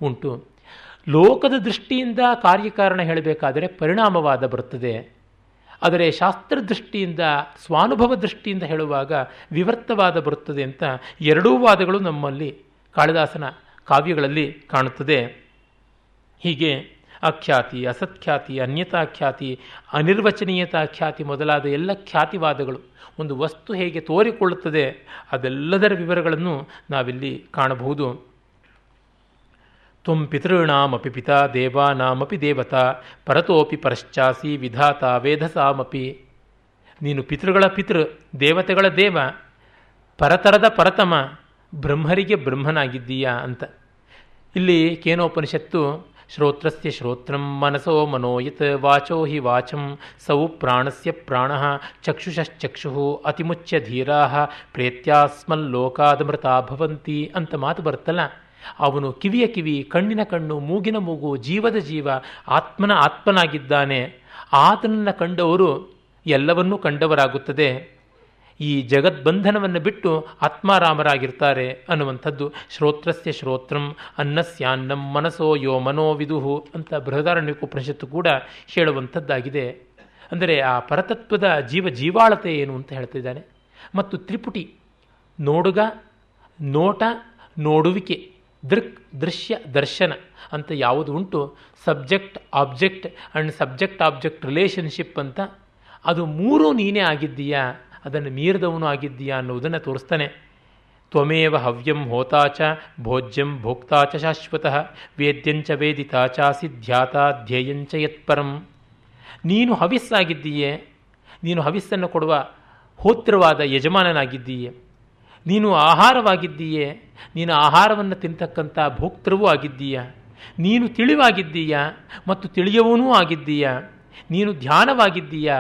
ಉಂಟು. ಲೋಕದ ದೃಷ್ಟಿಯಿಂದ ಕಾರ್ಯಕಾರಣ ಹೇಳಬೇಕಾದರೆ ಪರಿಣಾಮವಾದ ಬರುತ್ತದೆ. ಆದರೆ ಶಾಸ್ತ್ರದೃಷ್ಟಿಯಿಂದ ಸ್ವಾನುಭವ ದೃಷ್ಟಿಯಿಂದ ಹೇಳುವಾಗ ವಿವರ್ತವಾದ ಬರುತ್ತದೆ ಅಂತ ಎರಡೂ ವಾದಗಳು ನಮ್ಮಲ್ಲಿ ಕಾಳಿದಾಸನ ಕಾವ್ಯಗಳಲ್ಲಿ ಕಾಣುತ್ತದೆ. ಹೀಗೆ ಅಖ್ಯಾತಿ, ಅಸತ್ಖ್ಯಾತಿ ಅನಿರ್ವಚನೀಯತಾ ಖ್ಯಾತಿ ಮೊದಲಾದ ಎಲ್ಲ ಖ್ಯಾತಿವಾದಗಳು ಒಂದು ವಸ್ತು ಹೇಗೆ ತೋರಿಕೊಳ್ಳುತ್ತದೆ ಅದೆಲ್ಲದರ ವಿವರಗಳನ್ನು ನಾವಿಲ್ಲಿ ಕಾಣಬಹುದು. ತ್ವಂ ಪಿತೃಣಾಮಪಿ ಪಿತಾ ದೇವಾನಾಮಪಿ ದೇವತಾ, ಪರತೋಪಿ ಪರಶ್ಚಾಸಿ ವಿಧಾತ ವೇಧಸಾಮಪಿ. ನೀನು ಪಿತೃಗಳ ಪಿತೃ, ದೇವತೆಗಳ ದೇವ, ಪರತರದ ಪರತಮ, ಬ್ರಹ್ಮರಿಗೆ ಬ್ರಹ್ಮನಾಗಿದ್ದೀಯಾ ಅಂತ. ಇಲ್ಲಿ ಕೇನೋಪನಿಷತ್ತು, ಶ್ರೋತ್ರಸ್ಯ ಶ್ರೋತ್ರಂ ಮನಸೋ ಮನೋಯತ್ ವಾಚೋ ಹಿ ವಾಚಂ ಸೌ ಪ್ರಾಣಸ್ಯ ಪ್ರಾಣ ಚಕ್ಷುಷಶ್ಚಕ್ಷು ಅತಿಮುಚ್ಯ ಧೀರಾ ಪ್ರೇತ್ಯಾಸ್ಮಲ್ಲೋಕಾದಮೃತಾ ಭವಂತಿ ಅಂತ ಮಾತು ಬರುತ್ತಲ್ಲ. ಅವನು ಕಿವಿಯ ಕಿವಿ, ಕಣ್ಣಿನ ಕಣ್ಣು, ಮೂಗಿನ ಮೂಗು, ಜೀವದ ಜೀವ, ಆತ್ಮನ ಆತ್ಮನಾಗಿದ್ದಾನೆ. ಆತನನ್ನು ಕಂಡವರು ಎಲ್ಲವನ್ನೂ ಕಂಡವರಾಗುತ್ತದೆ. ಈ ಜಗದ್ಬಂಧನವನ್ನು ಬಿಟ್ಟು ಆತ್ಮಾರಾಮರಾಗಿರ್ತಾರೆ ಅನ್ನುವಂಥದ್ದು. ಶ್ರೋತ್ರಸ್ಯ ಶ್ರೋತ್ರಂ ಅನ್ನಸ್ಯಾನ್ನಂ ಮನಸೋ ಯೋ ಮನೋ ವಿದುಹು ಅಂತ ಬೃಹದಾರಣ್ಯಕೋಪನಿಷತ್ತು ಕೂಡ ಹೇಳುವಂಥದ್ದಾಗಿದೆ. ಅಂದರೆ ಆ ಪರತತ್ವದ ಜೀವ ಜೀವಾಳತೆ ಏನು ಅಂತ ಹೇಳ್ತಿದ್ದಾನೆ ಮತ್ತು ತ್ರಿಪುಟಿ, ನೋಡುಗ, ನೋಟ, ನೋಡುವಿಕೆ ದೃಕ್ ದೃಶ್ಯ ದರ್ಶನ ಅಂತ ಯಾವುದು ಉಂಟು? Subject, object and subject, object relationship ಅಂತ. ಅದು ಮೂರೂ ನೀನೇ ಆಗಿದ್ದೀಯಾ? ಅದನ್ನು ಮೀರಿದವನು ಆಗಿದ್ದೀಯಾ ಅನ್ನೋದನ್ನು ತೋರಿಸ್ತಾನೆ. ತ್ವಮೇವ ಹವ್ಯಂ ಹೋತಾಚ ಭೋಜ್ಯಂ ಭೋಕ್ತಾಚ ಶಾಶ್ವತಃ ವೇದ್ಯಂಚ ವೇದಿತಾ ಚಾಸಿ ಧ್ಯಾತಾ ಧ್ಯೇಯಂಚ ಯತ್ಪರಂ. ನೀನು ಹವಿಸ್ಸಾಗಿದ್ದೀಯೇ? ನೀನು ಹವಿಸ್ಸನ್ನು ಕೊಡುವ ಹೋತ್ರವಾದ ಯಜಮಾನನಾಗಿದ್ದೀಯೆ? ನೀನು ಆಹಾರವಾಗಿದ್ದೀಯೆ, ನೀನು ಆಹಾರವನ್ನು ತಿಂತಕ್ಕಂಥ ಭೋಕ್ತೃವೂ ಆಗಿದ್ದೀಯ, ನೀನು ತಿಳಿವಾಗಿದ್ದೀಯ ಮತ್ತು ತಿಳಿಯವನೂ ಆಗಿದ್ದೀಯ, ನೀನು ಧ್ಯಾನವಾಗಿದ್ದೀಯ,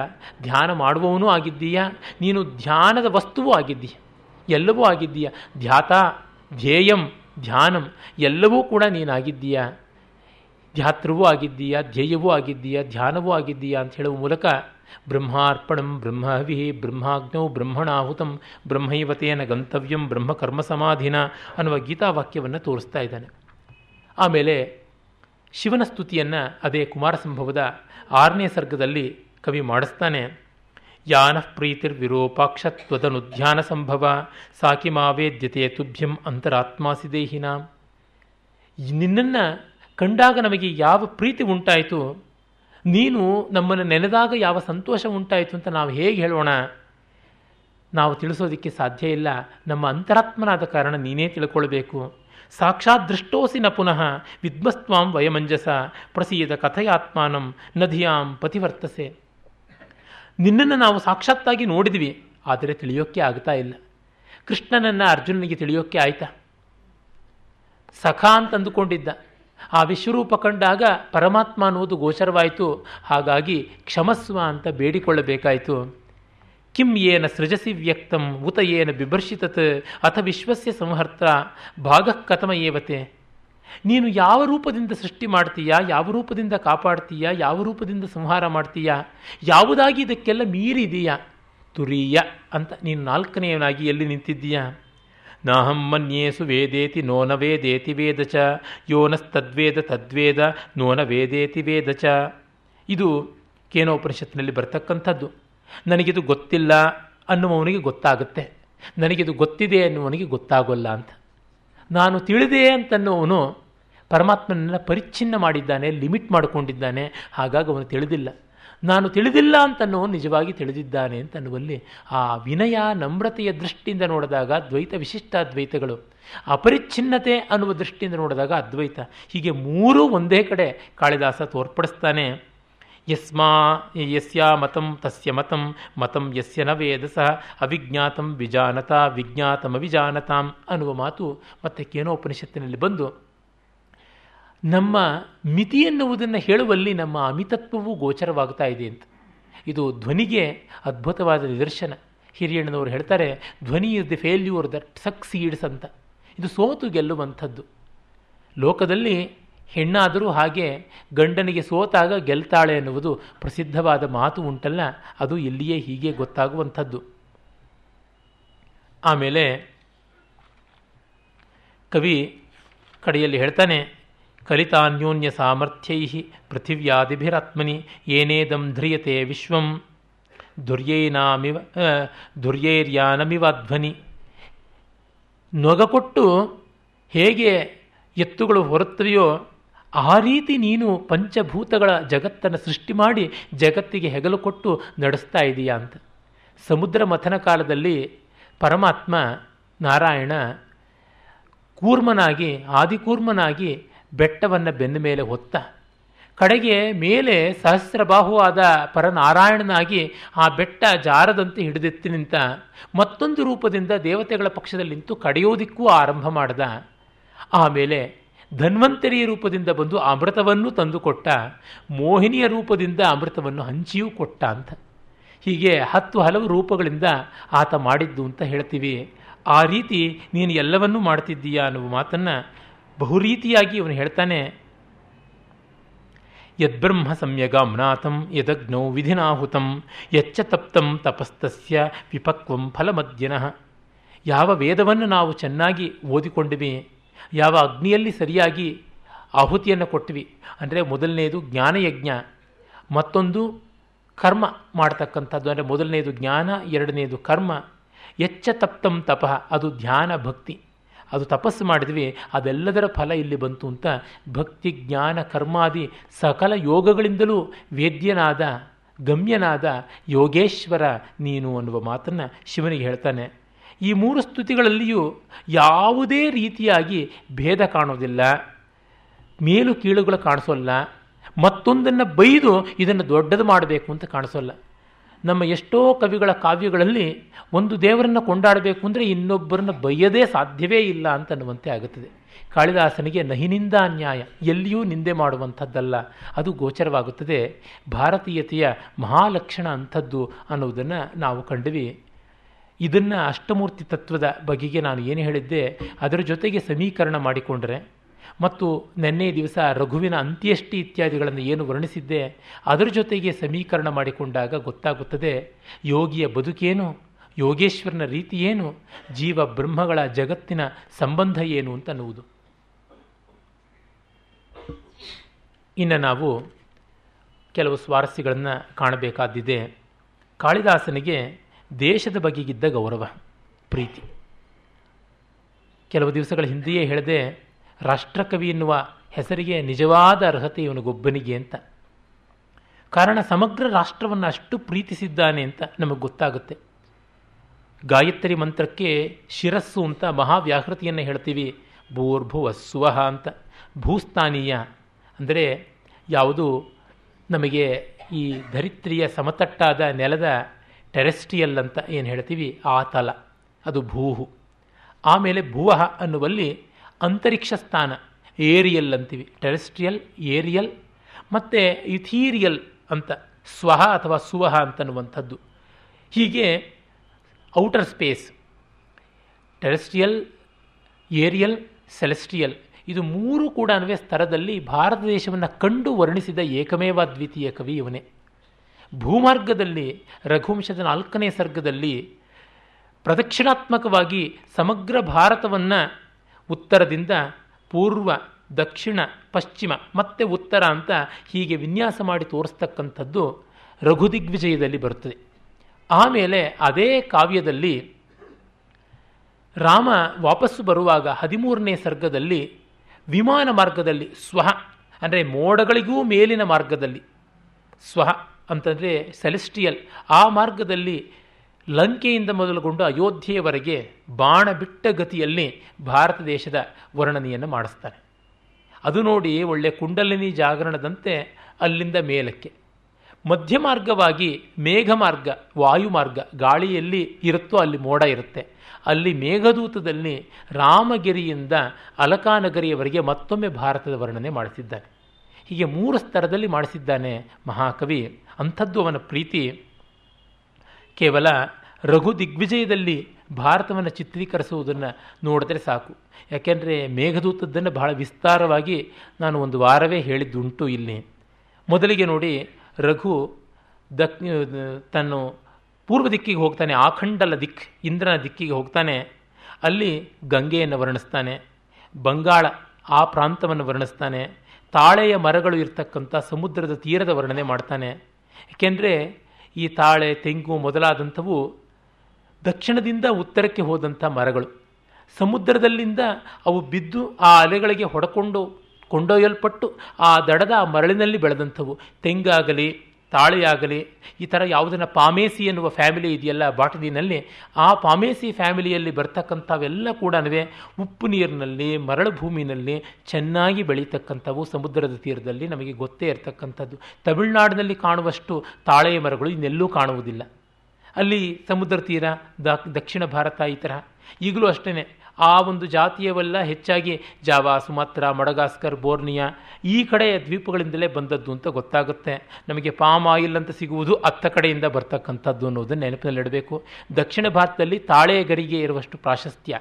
ಧ್ಯಾನ ಮಾಡುವವನೂ ಆಗಿದ್ದೀಯ, ನೀನು ಧ್ಯಾನದ ವಸ್ತುವೂ ಆಗಿದ್ದೀಯ, ಎಲ್ಲವೂ ಆಗಿದ್ದೀಯ, ಧ್ಯಾತ, ಧ್ಯೇಯಂ, ಧ್ಯಾನಂ, ಎಲ್ಲವೂ ಕೂಡ ನೀನಾಗಿದ್ದೀಯ, ಧ್ಯಾತೃವೂ ಆಗಿದ್ದೀಯ, ಧ್ಯೇಯವೂ ಆಗಿದ್ದೀಯ, ಧ್ಯಾನವೂ ಆಗಿದ್ದೀಯ ಅಂತ ಹೇಳುವ ಮೂಲಕ ಬ್ರಹ್ಮಾರ್ಪಣಂ ಬ್ರಹ್ಮಹವಿ ಬ್ರಹ್ಮಾಗ್ನೌ ಬ್ರಹ್ಮಣಾಹುತಂ ಬ್ರಹ್ಮೈವತೇನ ಗಂತವ್ಯಂ ಬ್ರಹ್ಮ ಕರ್ಮ ಸಮಾಧಿನ ಅನ್ನುವ ಗೀತಾವಾಕ್ಯವನ್ನು ತೋರಿಸ್ತಾ ಇದ್ದಾನೆ. ಆಮೇಲೆ ಶಿವನ ಸ್ತುತಿಯನ್ನು ಅದೇ ಕುಮಾರಸಂಭವದ ಆರನೇ ಸರ್ಗದಲ್ಲಿ ಕವಿ ಮಾಡಿಸ್ತಾನೆ. ಯಾನ ಪ್ರೀತಿರ್ವಿರೂಪಾಕ್ಷತ್ವದನುಧ್ಯಾನ ಸಂಭವ ಸಾಕಿ ಮಾವೇದ್ಯತೆ ತುಭ್ಯಂ ಅಂತರಾತ್ಮಾಸಿ ದೇಹಿನ. ನಿನ್ನನ್ನು ಕಂಡಾಗ ನಮಗೆ ಯಾವ ಪ್ರೀತಿ ಉಂಟಾಯಿತು? ನೀನು ನಮ್ಮನ್ನು ನೆನೆದಾಗ ಯಾವ ಸಂತೋಷ ಉಂಟಾಯಿತು ಅಂತ ನಾವು ಹೇಗೆ ಹೇಳೋಣ? ನಾವು ತಿಳಿಸೋದಕ್ಕೆ ಸಾಧ್ಯ ಇಲ್ಲ. ನಮ್ಮ ಅಂತರಾತ್ಮನಾದ ಕಾರಣ ನೀನೇ ತಿಳ್ಕೊಳ್ಬೇಕು. ಸಾಕ್ಷಾತ್ ದೃಷ್ಟೋಸಿ ನ ಪುನಃ ವಿದ್ಮಸ್ತ್ವಾಂ ವಯಮಂಜಸ ಪ್ರಸೀದ ಕಥೆಯಾತ್ಮಾನಂ ನದಿಯಾಂ ಪತಿವರ್ತಸೆ. ನಿನ್ನನ್ನು ನಾವು ಸಾಕ್ಷಾತ್ತಾಗಿ ನೋಡಿದ್ವಿ, ಆದರೆ ತಿಳಿಯೋಕ್ಕೆ ಆಗ್ತಾ ಇಲ್ಲ. ಕೃಷ್ಣನನ್ನು ಅರ್ಜುನನಿಗೆ ತಿಳಿಯೋಕ್ಕೆ ಆಯ್ತಾ? ಸಖ ಅಂತ ಅಂದುಕೊಂಡಿದ್ದ ಆ ವಿಶ್ವರೂಪ ಕಂಡಾಗ ಪರಮಾತ್ಮ ಅನ್ನುವುದು ಗೋಚರವಾಯಿತು. ಹಾಗಾಗಿ ಕ್ಷಮಸ್ವ ಅಂತ ಬೇಡಿಕೊಳ್ಳಬೇಕಾಯಿತು. ಕಿಂ ಏನ ಸೃಜಸಿ ವ್ಯಕ್ತಂ, ಉತ ಏನ ಬಿಭರ್ಷಿತತ್, ಅಥ ವಿಶ್ವಸ್ಯ ಸಂಹರ್ತ ಭಾಗ ಕಥಮ ಏವತೆ. ನೀನು ಯಾವ ರೂಪದಿಂದ ಸೃಷ್ಟಿ ಮಾಡ್ತೀಯಾ, ಯಾವ ರೂಪದಿಂದ ಕಾಪಾಡ್ತೀಯಾ, ಯಾವ ರೂಪದಿಂದ ಸಂಹಾರ ಮಾಡ್ತೀಯಾ, ಯಾವುದಾಗಿ ಇದಕ್ಕೆಲ್ಲ ಮೀರಿದೀಯಾ, ತುರಿಯ ಅಂತ ನೀನು ನಾಲ್ಕನೆಯವನಾಗಿ ಎಲ್ಲಿ ನಿಂತಿದ್ದೀಯಾ? ನಾಹಂ ಮನ್ಯೇಸು ವೇದೇತಿ ನೋನ ವೇದೇತಿ ವೇದ ಚ. ಯೋನಸ್ತದ್ವೇದ ತದ್ವೇದ ನೋನ ವೇದೇತಿ ವೇದ ಚ. ಇದು ಕೇನೋಪನಿಷತ್ನಲ್ಲಿ ಬರ್ತಕ್ಕಂಥದ್ದು. ನನಗಿದು ಗೊತ್ತಿಲ್ಲ ಅನ್ನುವವನಿಗೆ ಗೊತ್ತಾಗುತ್ತೆ. ನನಗಿದು ಗೊತ್ತಿದೆ ಅನ್ನುವನಿಗೆ ಗೊತ್ತಾಗೋಲ್ಲ ಅಂತ. ನಾನು ತಿಳಿದೆ ಅಂತನ್ನುವನು ಪರಮಾತ್ಮನನ್ನ ಪರಿಚ್ಛಿನ್ನ ಮಾಡಿದ್ದಾನೆ, ಲಿಮಿಟ್ ಮಾಡಿಕೊಂಡಿದ್ದಾನೆ, ಹಾಗಾಗಿ ಅವನು ತಿಳಿದಿಲ್ಲ. ನಾನು ತಿಳಿದಿಲ್ಲ ಅಂತನೋ ನಿಜವಾಗಿ ತಿಳಿದಿದ್ದಾನೆ ಅಂತನ್ನುವಲ್ಲಿ ಆ ವಿನಯ ನಮ್ರತೆಯ ದೃಷ್ಟಿಯಿಂದ ನೋಡಿದಾಗ ದ್ವೈತ ವಿಶಿಷ್ಟಾದ್ವೈತಗಳು ಅಪರಿಚ್ಛಿನ್ನತೆ ಅನ್ನುವ ದೃಷ್ಟಿಯಿಂದ ನೋಡಿದಾಗ ಅದ್ವೈತ. ಹೀಗೆ ಮೂರೂ ಒಂದೇ ಕಡೆ ಕಾಳಿದಾಸ ತೋರ್ಪಡಿಸ್ತಾನೆ. ಯಸ್ಮಾ, ಯಸ್ಯ ಮತಂ ತಸ್ಯ ಮತಂ ಮತಂ ಯಸ್ಯ ನ ವೇದ ಸಹ ಅವಿಜ್ಞಾತಂ ವಿಜಾನತ ವಿಜ್ಞಾತಂ ಅವಿಜಾನತಾಂ ಅನ್ನುವ ಮಾತು ಮತ್ತೆ ಕೇನೋಪನಿಷತ್ತಿನಲ್ಲಿ ಬಂದು ನಮ್ಮ ಮಿತಿ ಎನ್ನುವುದನ್ನು ಹೇಳುವಲ್ಲಿ ನಮ್ಮ ಅಮಿತತ್ವವೂ ಗೋಚರವಾಗ್ತಾ ಇದೆ ಅಂತ. ಇದು ಧ್ವನಿಗೆ ಅದ್ಭುತವಾದ ನಿದರ್ಶನ. ಹಿರಿಯಣ್ಣನವರು ಹೇಳ್ತಾರೆ, ಧ್ವನಿ is the failure that succeeds ಅಂತ. ಇದು ಸೋತು ಗೆಲ್ಲುವಂಥದ್ದು. ಲೋಕದಲ್ಲಿ ಹೆಣ್ಣಾದರೂ ಹಾಗೆ ಗಂಡನಿಗೆ ಸೋತಾಗ ಗೆಲ್ತಾಳೆ ಎನ್ನುವುದು ಪ್ರಸಿದ್ಧವಾದ ಮಾತು ಉಂಟಲ್ಲ, ಅದು ಇಲ್ಲಿಯೇ ಹೀಗೆ ಗೊತ್ತಾಗುವಂಥದ್ದು. ಆಮೇಲೆ ಕವಿ ಕಡೆಯಲ್ಲಿ ಹೇಳ್ತಾನೆ ಕಲಿತಾನ್ಯೋನ್ಯ ಸಾಮರ್ಥ್ಯೈ ಪೃಥಿವ್ಯಾದಿಭಿರಾತ್ಮನಿ ಏನೇದಂ ಧ್ರಿಯತೆ ವಿಶ್ವಂ. ದುರ್ಯೈನಾಮಿವ ಧ್ವನಿ. ನೊಗಕೊಟ್ಟು ಹೇಗೆ ಎತ್ತುಗಳು ಹೊರತವೆಯೋ ಆ ರೀತಿ ನೀನು ಪಂಚಭೂತಗಳ ಜಗತ್ತನ್ನು ಸೃಷ್ಟಿ ಮಾಡಿ ಜಗತ್ತಿಗೆ ಹೆಗಲು ಕೊಟ್ಟು ನಡೆಸ್ತಾ ಇದೀಯಾ ಅಂತ. ಸಮುದ್ರ ಮಥನ ಕಾಲದಲ್ಲಿ ಪರಮಾತ್ಮ ನಾರಾಯಣ ಕೂರ್ಮನಾಗಿ, ಆದಿಕೂರ್ಮನಾಗಿ ಬೆಟ್ಟವನ್ನು ಬೆನ್ನ ಮೇಲೆ ಹೊತ್ತ ಕಡೆಗೆ ಮೇಲೆ ಸಹಸ್ರಬಾಹುವಾದ ಪರನಾರಾಯಣನಾಗಿ ಆ ಬೆಟ್ಟ ಜಾರದಂತೆ ಹಿಡಿದೆತ್ತಿ ನಿಂತ ಮತ್ತೊಂದು ರೂಪದಿಂದ ದೇವತೆಗಳ ಪಕ್ಷದಲ್ಲಿ ನಿಂತು ಕಡೆಯೋದಿಕ್ಕೂ ಆರಂಭ ಮಾಡ್ದ. ಆಮೇಲೆ ಧನ್ವಂತರಿಯ ರೂಪದಿಂದ ಬಂದು ಅಮೃತವನ್ನು ತಂದುಕೊಟ್ಟ, ಮೋಹಿನಿಯ ರೂಪದಿಂದ ಅಮೃತವನ್ನು ಹಂಚಿಯೂ ಕೊಟ್ಟ ಅಂತ. ಹೀಗೆ ಹತ್ತು ಹಲವು ರೂಪಗಳಿಂದ ಆತ ಮಾಡಿದ್ದು ಅಂತ ಹೇಳ್ತೀವಿ. ಆ ರೀತಿ ನೀನು ಎಲ್ಲವನ್ನೂ ಮಾಡ್ತಿದ್ದೀಯಾ ಅನ್ನುವ ಮಾತನ್ನು ಬಹುರೀತಿಯಾಗಿ ಇವನು ಹೇಳ್ತಾನೆ, ಯದ್ಬ್ರಹ್ಮ ಸಮ್ಯಗಾಮ್ನಾಥಂ ಯದಗ್ನೌ ವಿಧಿನಾಹುತಂ ಯಚ್ಚ ತಪ್ತಂ ತಪಸ್ತಸ್ಯ ವಿಪಕ್ವಂ ಫಲಮದ್ಯನಃ. ಯಾವ ವೇದವನ್ನು ನಾವು ಚೆನ್ನಾಗಿ ಓದಿಕೊಂಡಿವಿ, ಯಾವ ಅಗ್ನಿಯಲ್ಲಿ ಸರಿಯಾಗಿ ಆಹುತಿಯನ್ನು ಕೊಟ್ವಿ, ಅಂದರೆ ಮೊದಲನೆಯದು ಜ್ಞಾನಯಜ್ಞ, ಮತ್ತೊಂದು ಕರ್ಮ ಮಾಡ್ತಕ್ಕಂಥದ್ದು, ಅಂದರೆ ಮೊದಲನೆಯದು ಜ್ಞಾನ ಎರಡನೆಯದು ಕರ್ಮ ಎಚ್ಚ ತಪ್ತಂ ತಪ, ಅದು ಧ್ಯಾನ ಭಕ್ತಿ. ಅದು ತಪಸ್ಸು ಮಾಡಿದ್ವಿ, ಅದೆಲ್ಲದರ ಫಲ ಇಲ್ಲಿ ಬಂತು ಅಂತ ಭಕ್ತಿ, ಜ್ಞಾನ, ಕರ್ಮಾದಿ ಸಕಲ ಯೋಗಗಳಿಂದಲೂ ವೇದ್ಯನಾದ, ಗಮ್ಯನಾದ ಯೋಗೇಶ್ವರ ನೀನು ಅನ್ನುವ ಮಾತನ್ನು ಶಿವನಿಗೆ ಹೇಳ್ತಾನೆ. ಈ ಮೂರು ಸ್ತುತಿಗಳಲ್ಲಿಯೂ ಯಾವುದೇ ರೀತಿಯಾಗಿ ಭೇದ ಕಾಣೋದಿಲ್ಲ, ಮೇಲು ಕೀಳುಗಳು ಕಾಣಿಸೋಲ್ಲ, ಮತ್ತೊಂದನ್ನು ಬೈದು ಇದನ್ನು ದೊಡ್ಡದು ಮಾಡಬೇಕು ಅಂತ ಕಾಣಿಸೋಲ್ಲ. ನಮ್ಮ ಎಷ್ಟೋ ಕವಿಗಳ ಕಾವ್ಯಗಳಲ್ಲಿ ಒಂದು ದೇವರನ್ನು ಕೊಂಡಾಡಬೇಕು ಅಂದರೆ ಇನ್ನೊಬ್ಬರನ್ನು ಬಯ್ಯದೇ ಸಾಧ್ಯವೇ ಇಲ್ಲ ಅಂತ ಅನ್ನುವಂತೆ ಆಗುತ್ತದೆ. ಕಾಳಿದಾಸನಿಗೆ ನಹಿನಿಂದ ಅನ್ಯಾಯ, ಎಲ್ಲಿಯೂ ನಿಂದೆ ಮಾಡುವಂಥದ್ದಲ್ಲ. ಅದು ಗೋಚರವಾಗುತ್ತದೆ. ಭಾರತೀಯತೆಯ ಮಹಾಲಕ್ಷಣ ಅಂಥದ್ದು ಅನ್ನೋದನ್ನು ನಾವು ಕಂಡ್ವಿ. ಇದನ್ನು ಅಷ್ಟಮೂರ್ತಿ ತತ್ವದ ಬಗೆಗೆ ನಾನು ಏನು ಹೇಳಿದ್ದೆ, ಅದರ ಜೊತೆಗೆ ಸಮೀಕರಣ ಮಾಡಿಕೊಂಡ್ರೆ ಮತ್ತು ನಿನ್ನೆ ದಿವಸ ರಘುವಿನ ಅಂತ್ಯಷ್ಟಿ ಇತ್ಯಾದಿಗಳನ್ನು ಏನು ವರ್ಣಿಸಿದ್ದೆ, ಅದರ ಜೊತೆಗೆ ಸಮೀಕರಣ ಮಾಡಿಕೊಂಡಾಗ ಗೊತ್ತಾಗುತ್ತದೆ, ಯೋಗಿಯ ಬದುಕೇನು, ಯೋಗೇಶ್ವರನ ರೀತಿ ಏನು, ಜೀವ ಬ್ರಹ್ಮಗಳ ಜಗತ್ತಿನ ಸಂಬಂಧ ಏನು ಅಂತ ಅನ್ನುವುದು ಇನ್ನು ನಾವು ಕೆಲವು ಸ್ವಾರಸ್ಯಗಳನ್ನು ಕಾಣಬೇಕಾದಿದೆ ಕಾಳಿದಾಸನಿಗೆ ದೇಶದ ಬಗೆಗಿದ್ದ ಗೌರವ, ಪ್ರೀತಿ. ಕೆಲವು ದಿವಸಗಳ ಹಿಂದೆಯೇ ಹೇಳಿದೆ ರಾಷ್ಟ್ರಕವಿ ಎನ್ನುವ ಹೆಸರಿಗೆ ನಿಜವಾದ ಅರ್ಹತೆ ಇವನಿಗೊಬ್ಬನಿಗೆ ಅಂತ. ಕಾರಣ ಸಮಗ್ರ ರಾಷ್ಟ್ರವನ್ನು ಅಷ್ಟು ಪ್ರೀತಿಸಿದ್ದಾನೆ ಅಂತ ನಮಗೆ ಗೊತ್ತಾಗುತ್ತೆ. ಗಾಯತ್ರಿ ಮಂತ್ರಕ್ಕೆ ಶಿರಸ್ಸು ಅಂತ ಮಹಾವ್ಯಾಹೃತಿಯನ್ನು ಹೇಳ್ತೀವಿ. ಭೂರ್ಭುವ ಸ್ವಹ ಅಂತ. ಭೂಸ್ಥಾನೀಯ ಅಂದರೆ ಯಾವುದು ನಮಗೆ ಈ ಧರಿತ್ರಿಯ ಸಮತಟ್ಟಾದ ನೆಲದ ಟೆರೆಸ್ಟ್ರಿಯಲ್ ಅಂತ ಏನು ಹೇಳ್ತೀವಿ? ಆ ತಲ ಅದು ಭೂಹು. ಆಮೇಲೆ ಭುವಃ ಅನ್ನುವಲ್ಲಿ ಅಂತರಿಕ್ಷ ಸ್ಥಾನ, ಏರಿಯಲ್ ಅಂತೀವಿ. ಟೆರೆಸ್ಟ್ರಿಯಲ್ ಏರಿಯಲ್ ಮತ್ತು ಇಥೀರಿಯಲ್ ಅಂತ, ಸ್ವಹ ಅಥವಾ ಸುವಹ ಅಂತನ್ನುವಂಥದ್ದು. ಹೀಗೆ outer space terrestrial aerial celestial ಇದು ಮೂರು ಕೂಡ ಸ್ತರದಲ್ಲಿ ಭಾರತ ದೇಶವನ್ನು ಕಂಡು ವರ್ಣಿಸಿದ ಏಕಮೇವ ದ್ವಿತೀಯ ಕವಿ ಇವನೇ. ಭೂಮಾರ್ಗದಲ್ಲಿ ರಘುವಂಶದ ನಾಲ್ಕನೇ ಸರ್ಗದಲ್ಲಿ ಪ್ರದಕ್ಷಿಣಾತ್ಮಕವಾಗಿ ಸಮಗ್ರ ಭಾರತವನ್ನು ಉತ್ತರದಿಂದ ಪೂರ್ವ, ದಕ್ಷಿಣ, ಪಶ್ಚಿಮ, ಮತ್ತೆ ಉತ್ತರ ಅಂತ ಹೀಗೆ ವಿನ್ಯಾಸ ಮಾಡಿ ತೋರಿಸ್ತಕ್ಕಂಥದ್ದು ರಘುದಿಗ್ವಿಜಯದಲ್ಲಿ ಬರುತ್ತದೆ. ಆಮೇಲೆ ಅದೇ ಕಾವ್ಯದಲ್ಲಿ ರಾಮ ವಾಪಸ್ಸು ಬರುವಾಗ ಹದಿಮೂರನೇ ಸರ್ಗದಲ್ಲಿ ವಿಮಾನ ಮಾರ್ಗದಲ್ಲಿ ಸ್ವಹ, ಅಂದರೆ ಮೋಡಗಳಿಗೂ ಮೇಲಿನ ಮಾರ್ಗದಲ್ಲಿ ಸ್ವಹ ಅಂತಂದರೆ ಸೆಲೆಸ್ಟಿಯಲ್ ಆ ಮಾರ್ಗದಲ್ಲಿ ಲಂಕೆಯಿಂದ ಮೊದಲುಗೊಂಡು ಅಯೋಧ್ಯೆಯವರೆಗೆ ಬಾಣ ಬಿಟ್ಟ ಗತಿಯಲ್ಲಿ ಭಾರತ ದೇಶದ ವರ್ಣನೆಯನ್ನು ಮಾಡಿಸ್ತಾನೆ. ಅದು ನೋಡಿ ಒಳ್ಳೆ ಕುಂಡಲಿನಿ ಜಾಗರಣದಂತೆ ಅಲ್ಲಿಂದ ಮೇಲಕ್ಕೆ. ಮಧ್ಯ ಮಾರ್ಗವಾಗಿ ಮೇಘ ಮಾರ್ಗ ವಾಯುಮಾರ್ಗ ಗಾಳಿಯಲ್ಲಿ ಇರುತ್ತೋ ಅಲ್ಲಿ ಮೋಡ ಇರುತ್ತೆ. ಅಲ್ಲಿ ಮೇಘದೂತದಲ್ಲಿ ರಾಮಗಿರಿಯಿಂದ ಅಲಕಾನಗರಿಯವರೆಗೆ ಮತ್ತೊಮ್ಮೆ ಭಾರತದ ವರ್ಣನೆ ಮಾಡಿಸಿದ್ದಾನೆ. ಹೀಗೆ ಮೂರು ಸ್ತರದಲ್ಲಿ ಮಾಡಿಸಿದ್ದಾನೆ ಮಹಾಕವಿ. ಅಂಥದ್ದು ಅವನ ಪ್ರೀತಿ. ಕೇವಲ ರಘು ದಿಗ್ವಿಜಯದಲ್ಲಿ ಭಾರತವನ್ನು ಚಿತ್ರೀಕರಿಸುವುದನ್ನು ನೋಡಿದ್ರೆ ಸಾಕು. ಯಾಕೆಂದರೆ ಮೇಘದೂತದ್ದನ್ನು ಬಹಳ ವಿಸ್ತಾರವಾಗಿ ನಾನು ಒಂದು ವಾರವೇ ಹೇಳಿದ್ದುಂಟು ಇಲ್ಲಿ. ಮೊದಲಿಗೆ ನೋಡಿ, ರಘು ದಕ್, ತನ್ನ ಪೂರ್ವ ದಿಕ್ಕಿಗೆ ಹೋಗ್ತಾನೆ, ಆಖಂಡಲ ದಿಕ್, ಇಂದ್ರನ ದಿಕ್ಕಿಗೆ ಹೋಗ್ತಾನೆ. ಅಲ್ಲಿ ಗಂಗೆಯನ್ನು ವರ್ಣಿಸ್ತಾನೆ. ಬಂಗಾಳ ಆ ಪ್ರಾಂತವನ್ನು ವರ್ಣಿಸ್ತಾನೆ. ತಾಳೆಯ ಮರಗಳು ಇರ್ತಕ್ಕಂಥ ಸಮುದ್ರದ ತೀರದ ವರ್ಣನೆ ಮಾಡ್ತಾನೆ. ಏಕೆಂದರೆ ಈ ತಾಳೆ, ತೆಂಗು ಮೊದಲಾದಂಥವು ದಕ್ಷಿಣದಿಂದ ಉತ್ತರಕ್ಕೆ ಹೋದಂಥ ಮರಗಳು. ಸಮುದ್ರದಲ್ಲಿಂದ ಅವು ಬಿದ್ದು ಆ ಅಲೆಗಳಿಗೆ ಹೊಡಕೊಂಡು ಕೊಂಡೊಯ್ಯಲ್ಪಟ್ಟು ಆ ದಡದ ಆ ಮರಳಿನಲ್ಲಿ ಬೆಳೆದಂಥವು. ತೆಂಗಾಗಲಿ, ತಾಳೆಯಾಗಲಿ, ಈ ಥರ ಯಾವುದನ್ನು ಪಾಮೇಸಿ ಎನ್ನುವ ಫ್ಯಾಮಿಲಿ ಇದೆಯಲ್ಲ ಬಾಟಲಿನಲ್ಲಿ, ಆ ಪಾಮೇಸಿ ಫ್ಯಾಮಿಲಿಯಲ್ಲಿ ಬರ್ತಕ್ಕಂಥವೆಲ್ಲ ಕೂಡ ಉಪ್ಪು ನೀರಿನಲ್ಲಿ, ಮರಳು ಭೂಮಿನಲ್ಲಿ ಚೆನ್ನಾಗಿ ಬೆಳೀತಕ್ಕಂಥವು ಸಮುದ್ರದ ತೀರದಲ್ಲಿ ನಮಗೆ ಗೊತ್ತೇ ಇರತಕ್ಕಂಥದ್ದು. ತಮಿಳುನಾಡಿನಲ್ಲಿ ಕಾಣುವಷ್ಟು ತಾಳೆಯ ಮರಗಳು ಇನ್ನೆಲ್ಲೂ ಕಾಣುವುದಿಲ್ಲ. ಅಲ್ಲಿ ಸಮುದ್ರ ತೀರ ದಕ್ಷಿಣ ಭಾರತ ಈ ತರಹ. ಈಗಲೂ ಅಷ್ಟೇ ಆ ಒಂದು ಜಾತಿಯವೆಲ್ಲ ಹೆಚ್ಚಾಗಿ ಜಾವಾ, ಸುಮಾತ್ರ, ಮಡಗಾಸ್ಕರ್, ಬೋರ್ನಿಯಾ, ಈ ಕಡೆ ದ್ವೀಪಗಳಿಂದಲೇ ಬಂದದ್ದು ಅಂತ ಗೊತ್ತಾಗುತ್ತೆ. ನಮಗೆ ಪಾಮ್ ಆಯಿಲ್ ಅಂತ ಸಿಗುವುದು ಅತ್ತ ಕಡೆಯಿಂದ ಬರ್ತಕ್ಕಂಥದ್ದು ಅನ್ನೋದನ್ನು ನೆನಪಿನಲ್ಲಿಡಬೇಕು. ದಕ್ಷಿಣ ಭಾರತದಲ್ಲಿ ತಾಳೆಗರಿಗೆ ಇರುವಷ್ಟು ಪ್ರಾಶಸ್ತ್ಯ.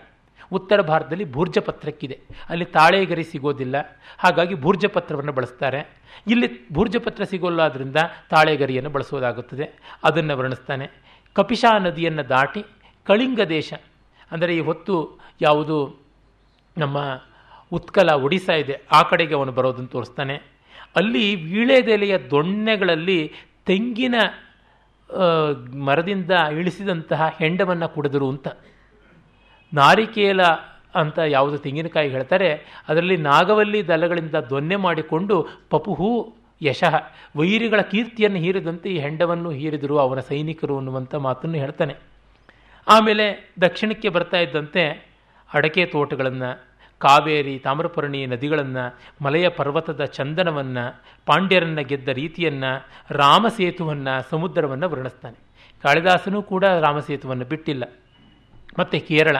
ಉತ್ತರ ಭಾರತದಲ್ಲಿ ಭೂರ್ಜಪತ್ರಕ್ಕಿದೆ. ಅಲ್ಲಿ ತಾಳೆಗರಿ ಸಿಗೋದಿಲ್ಲ. ಹಾಗಾಗಿ ಭೂರ್ಜಪತ್ರವನ್ನು ಬಳಸ್ತಾರೆ. ಇಲ್ಲಿ ಭೂರ್ಜಪತ್ರ ಸಿಗೋಲ್ಲ ಆದ್ದರಿಂದ ತಾಳೆಗರಿಯನ್ನು ಬಳಸೋದಾಗುತ್ತದೆ. ಅದನ್ನು ವರ್ಣಿಸ್ತಾನೆ. ಕಪಿಶಾ ನದಿಯನ್ನು ದಾಟಿ ಕಳಿಂಗ ದೇಶ, ಅಂದರೆ ಈ ಹೊತ್ತು ಯಾವುದು ನಮ್ಮ ಉತ್ಕಲ ಒಡಿಸಾ ಇದೆ, ಆ ಕಡೆಗೆ ಅವನು ಬರೋದನ್ನು ತೋರಿಸ್ತಾನೆ. ಅಲ್ಲಿ ವೀಳೆದೆಲೆಯ ದೊಣ್ಣೆಗಳಲ್ಲಿ ತೆಂಗಿನ ಮರದಿಂದ ಇಳಿಸಿದಂತಹ ಹೆಂಡವನ್ನು ಕುಡಿದರು ಅಂತ. ನಾರಿಕೇಲ ಅಂತ ಯಾವುದು ತೆಂಗಿನಕಾಯಿ ಹೇಳ್ತಾರೆ, ಅದರಲ್ಲಿ ನಾಗವಲ್ಲಿ ದಲಗಳಿಂದ ದೊನ್ನೆ ಮಾಡಿಕೊಂಡು ಪಪುಹು ಯಶಃ ವೈರಿಗಳ ಕೀರ್ತಿಯನ್ನು ಹೀರಿದಂತೆ ಈ ಹೆಂಡವನ್ನು ಹೀರಿದರು ಅವನ ಸೈನಿಕರು ಅನ್ನುವಂಥ ಮಾತನ್ನು ಹೇಳ್ತಾನೆ. ಆಮೇಲೆ ದಕ್ಷಿಣಕ್ಕೆ ಬರ್ತಾ ಇದ್ದಂತೆ ಅಡಕೆ ತೋಟಗಳನ್ನು, ಕಾವೇರಿ, ತಾಮ್ರಪರ್ಣಿ ನದಿಗಳನ್ನು, ಮಲೆಯ ಪರ್ವತದ ಚಂದನವನ್ನು, ಪಾಂಡ್ಯರನ್ನು ಗೆದ್ದ ರೀತಿಯನ್ನು ರಾಮಸೇತುವನ್ನು ಸಮುದ್ರವನ್ನು ವರ್ಣಿಸ್ತಾನೆ. ಕಾಳಿದಾಸನೂ ಕೂಡ ರಾಮಸೇತುವನ್ನು ಬಿಟ್ಟಿಲ್ಲ. ಮತ್ತು ಕೇರಳ.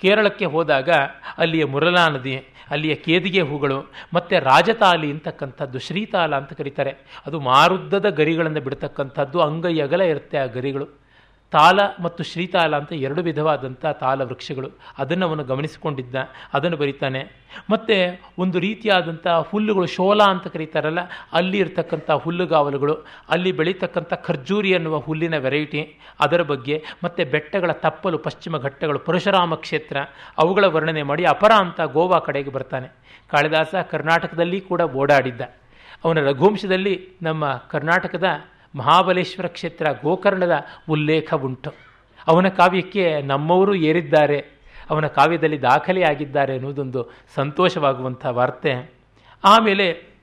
ಕೇರಳಕ್ಕೆ ಹೋದಾಗ ಅಲ್ಲಿಯ ಮುರಲಾ ನದಿ ಅಲ್ಲಿಯ ಕೇದಿಗೆ ಹೂಗಳು, ಮತ್ತು ರಾಜತಾಲಿ ಅಂತಕ್ಕಂಥದ್ದು, ಶ್ರೀತಾಲ ಅಂತ ಕರೀತಾರೆ. ಅದು ಮಾರುದ್ದದ ಗರಿಗಳನ್ನು ಬಿಡ್ತಕ್ಕಂಥದ್ದು ಅಂಗೈ ಇರುತ್ತೆ ಆ ಗರಿಗಳು. ತಾಲ ಮತ್ತು ಶ್ರೀತಾಲ ಅಂತ ಎರಡು ವಿಧವಾದಂಥ ತಾಲ ವೃಕ್ಷಗಳು. ಅದನ್ನು ಅವನು ಗಮನಿಸಿಕೊಂಡಿದ್ದ, ಅದನ್ನು ಬರೀತಾನೆ. ಮತ್ತು ಒಂದು ರೀತಿಯಾದಂಥ ಹುಲ್ಲುಗಳು, ಶೋಲ ಅಂತ ಕರೀತಾರಲ್ಲ, ಅಲ್ಲಿ ಇರ್ತಕ್ಕಂಥ ಹುಲ್ಲುಗಾವಲುಗಳು, ಅಲ್ಲಿ ಬೆಳೀತಕ್ಕಂಥ ಖರ್ಜೂರಿ ಅನ್ನುವ ಹುಲ್ಲಿನ ವೆರೈಟಿ ಅದರ ಬಗ್ಗೆ, ಮತ್ತು ಬೆಟ್ಟಗಳ ತಪ್ಪಲು ಪಶ್ಚಿಮ ಘಟ್ಟಗಳು, ಪರಶುರಾಮ ಕ್ಷೇತ್ರ, ಅವುಗಳ ವರ್ಣನೆ ಮಾಡಿ ಅಪರ ಅಂತ ಗೋವಾ ಕಡೆಗೆ ಬರ್ತಾನೆ. ಕಾಳಿದಾಸ ಕರ್ನಾಟಕದಲ್ಲಿ ಕೂಡ ಓಡಾಡಿದ್ದ. ಅವನ ರಘುವಂಶದಲ್ಲಿ ನಮ್ಮ ಕರ್ನಾಟಕದ ಮಹಾಬಲೇಶ್ವರ ಕ್ಷೇತ್ರ ಗೋಕರ್ಣದ ಉಲ್ಲೇಖ ಉಂಟು. ಅವನ ಕಾವ್ಯಕ್ಕೆ ನಮ್ಮವರು ಏರಿದ್ದಾರೆ, ಅವನ ಕಾವ್ಯದಲ್ಲಿ ದಾಖಲೆಯಾಗಿದ್ದಾರೆ ಅನ್ನೋದೊಂದು ಸಂತೋಷವಾಗುವಂಥ ವಾರ್ತೆ. ಆಮೇಲೆ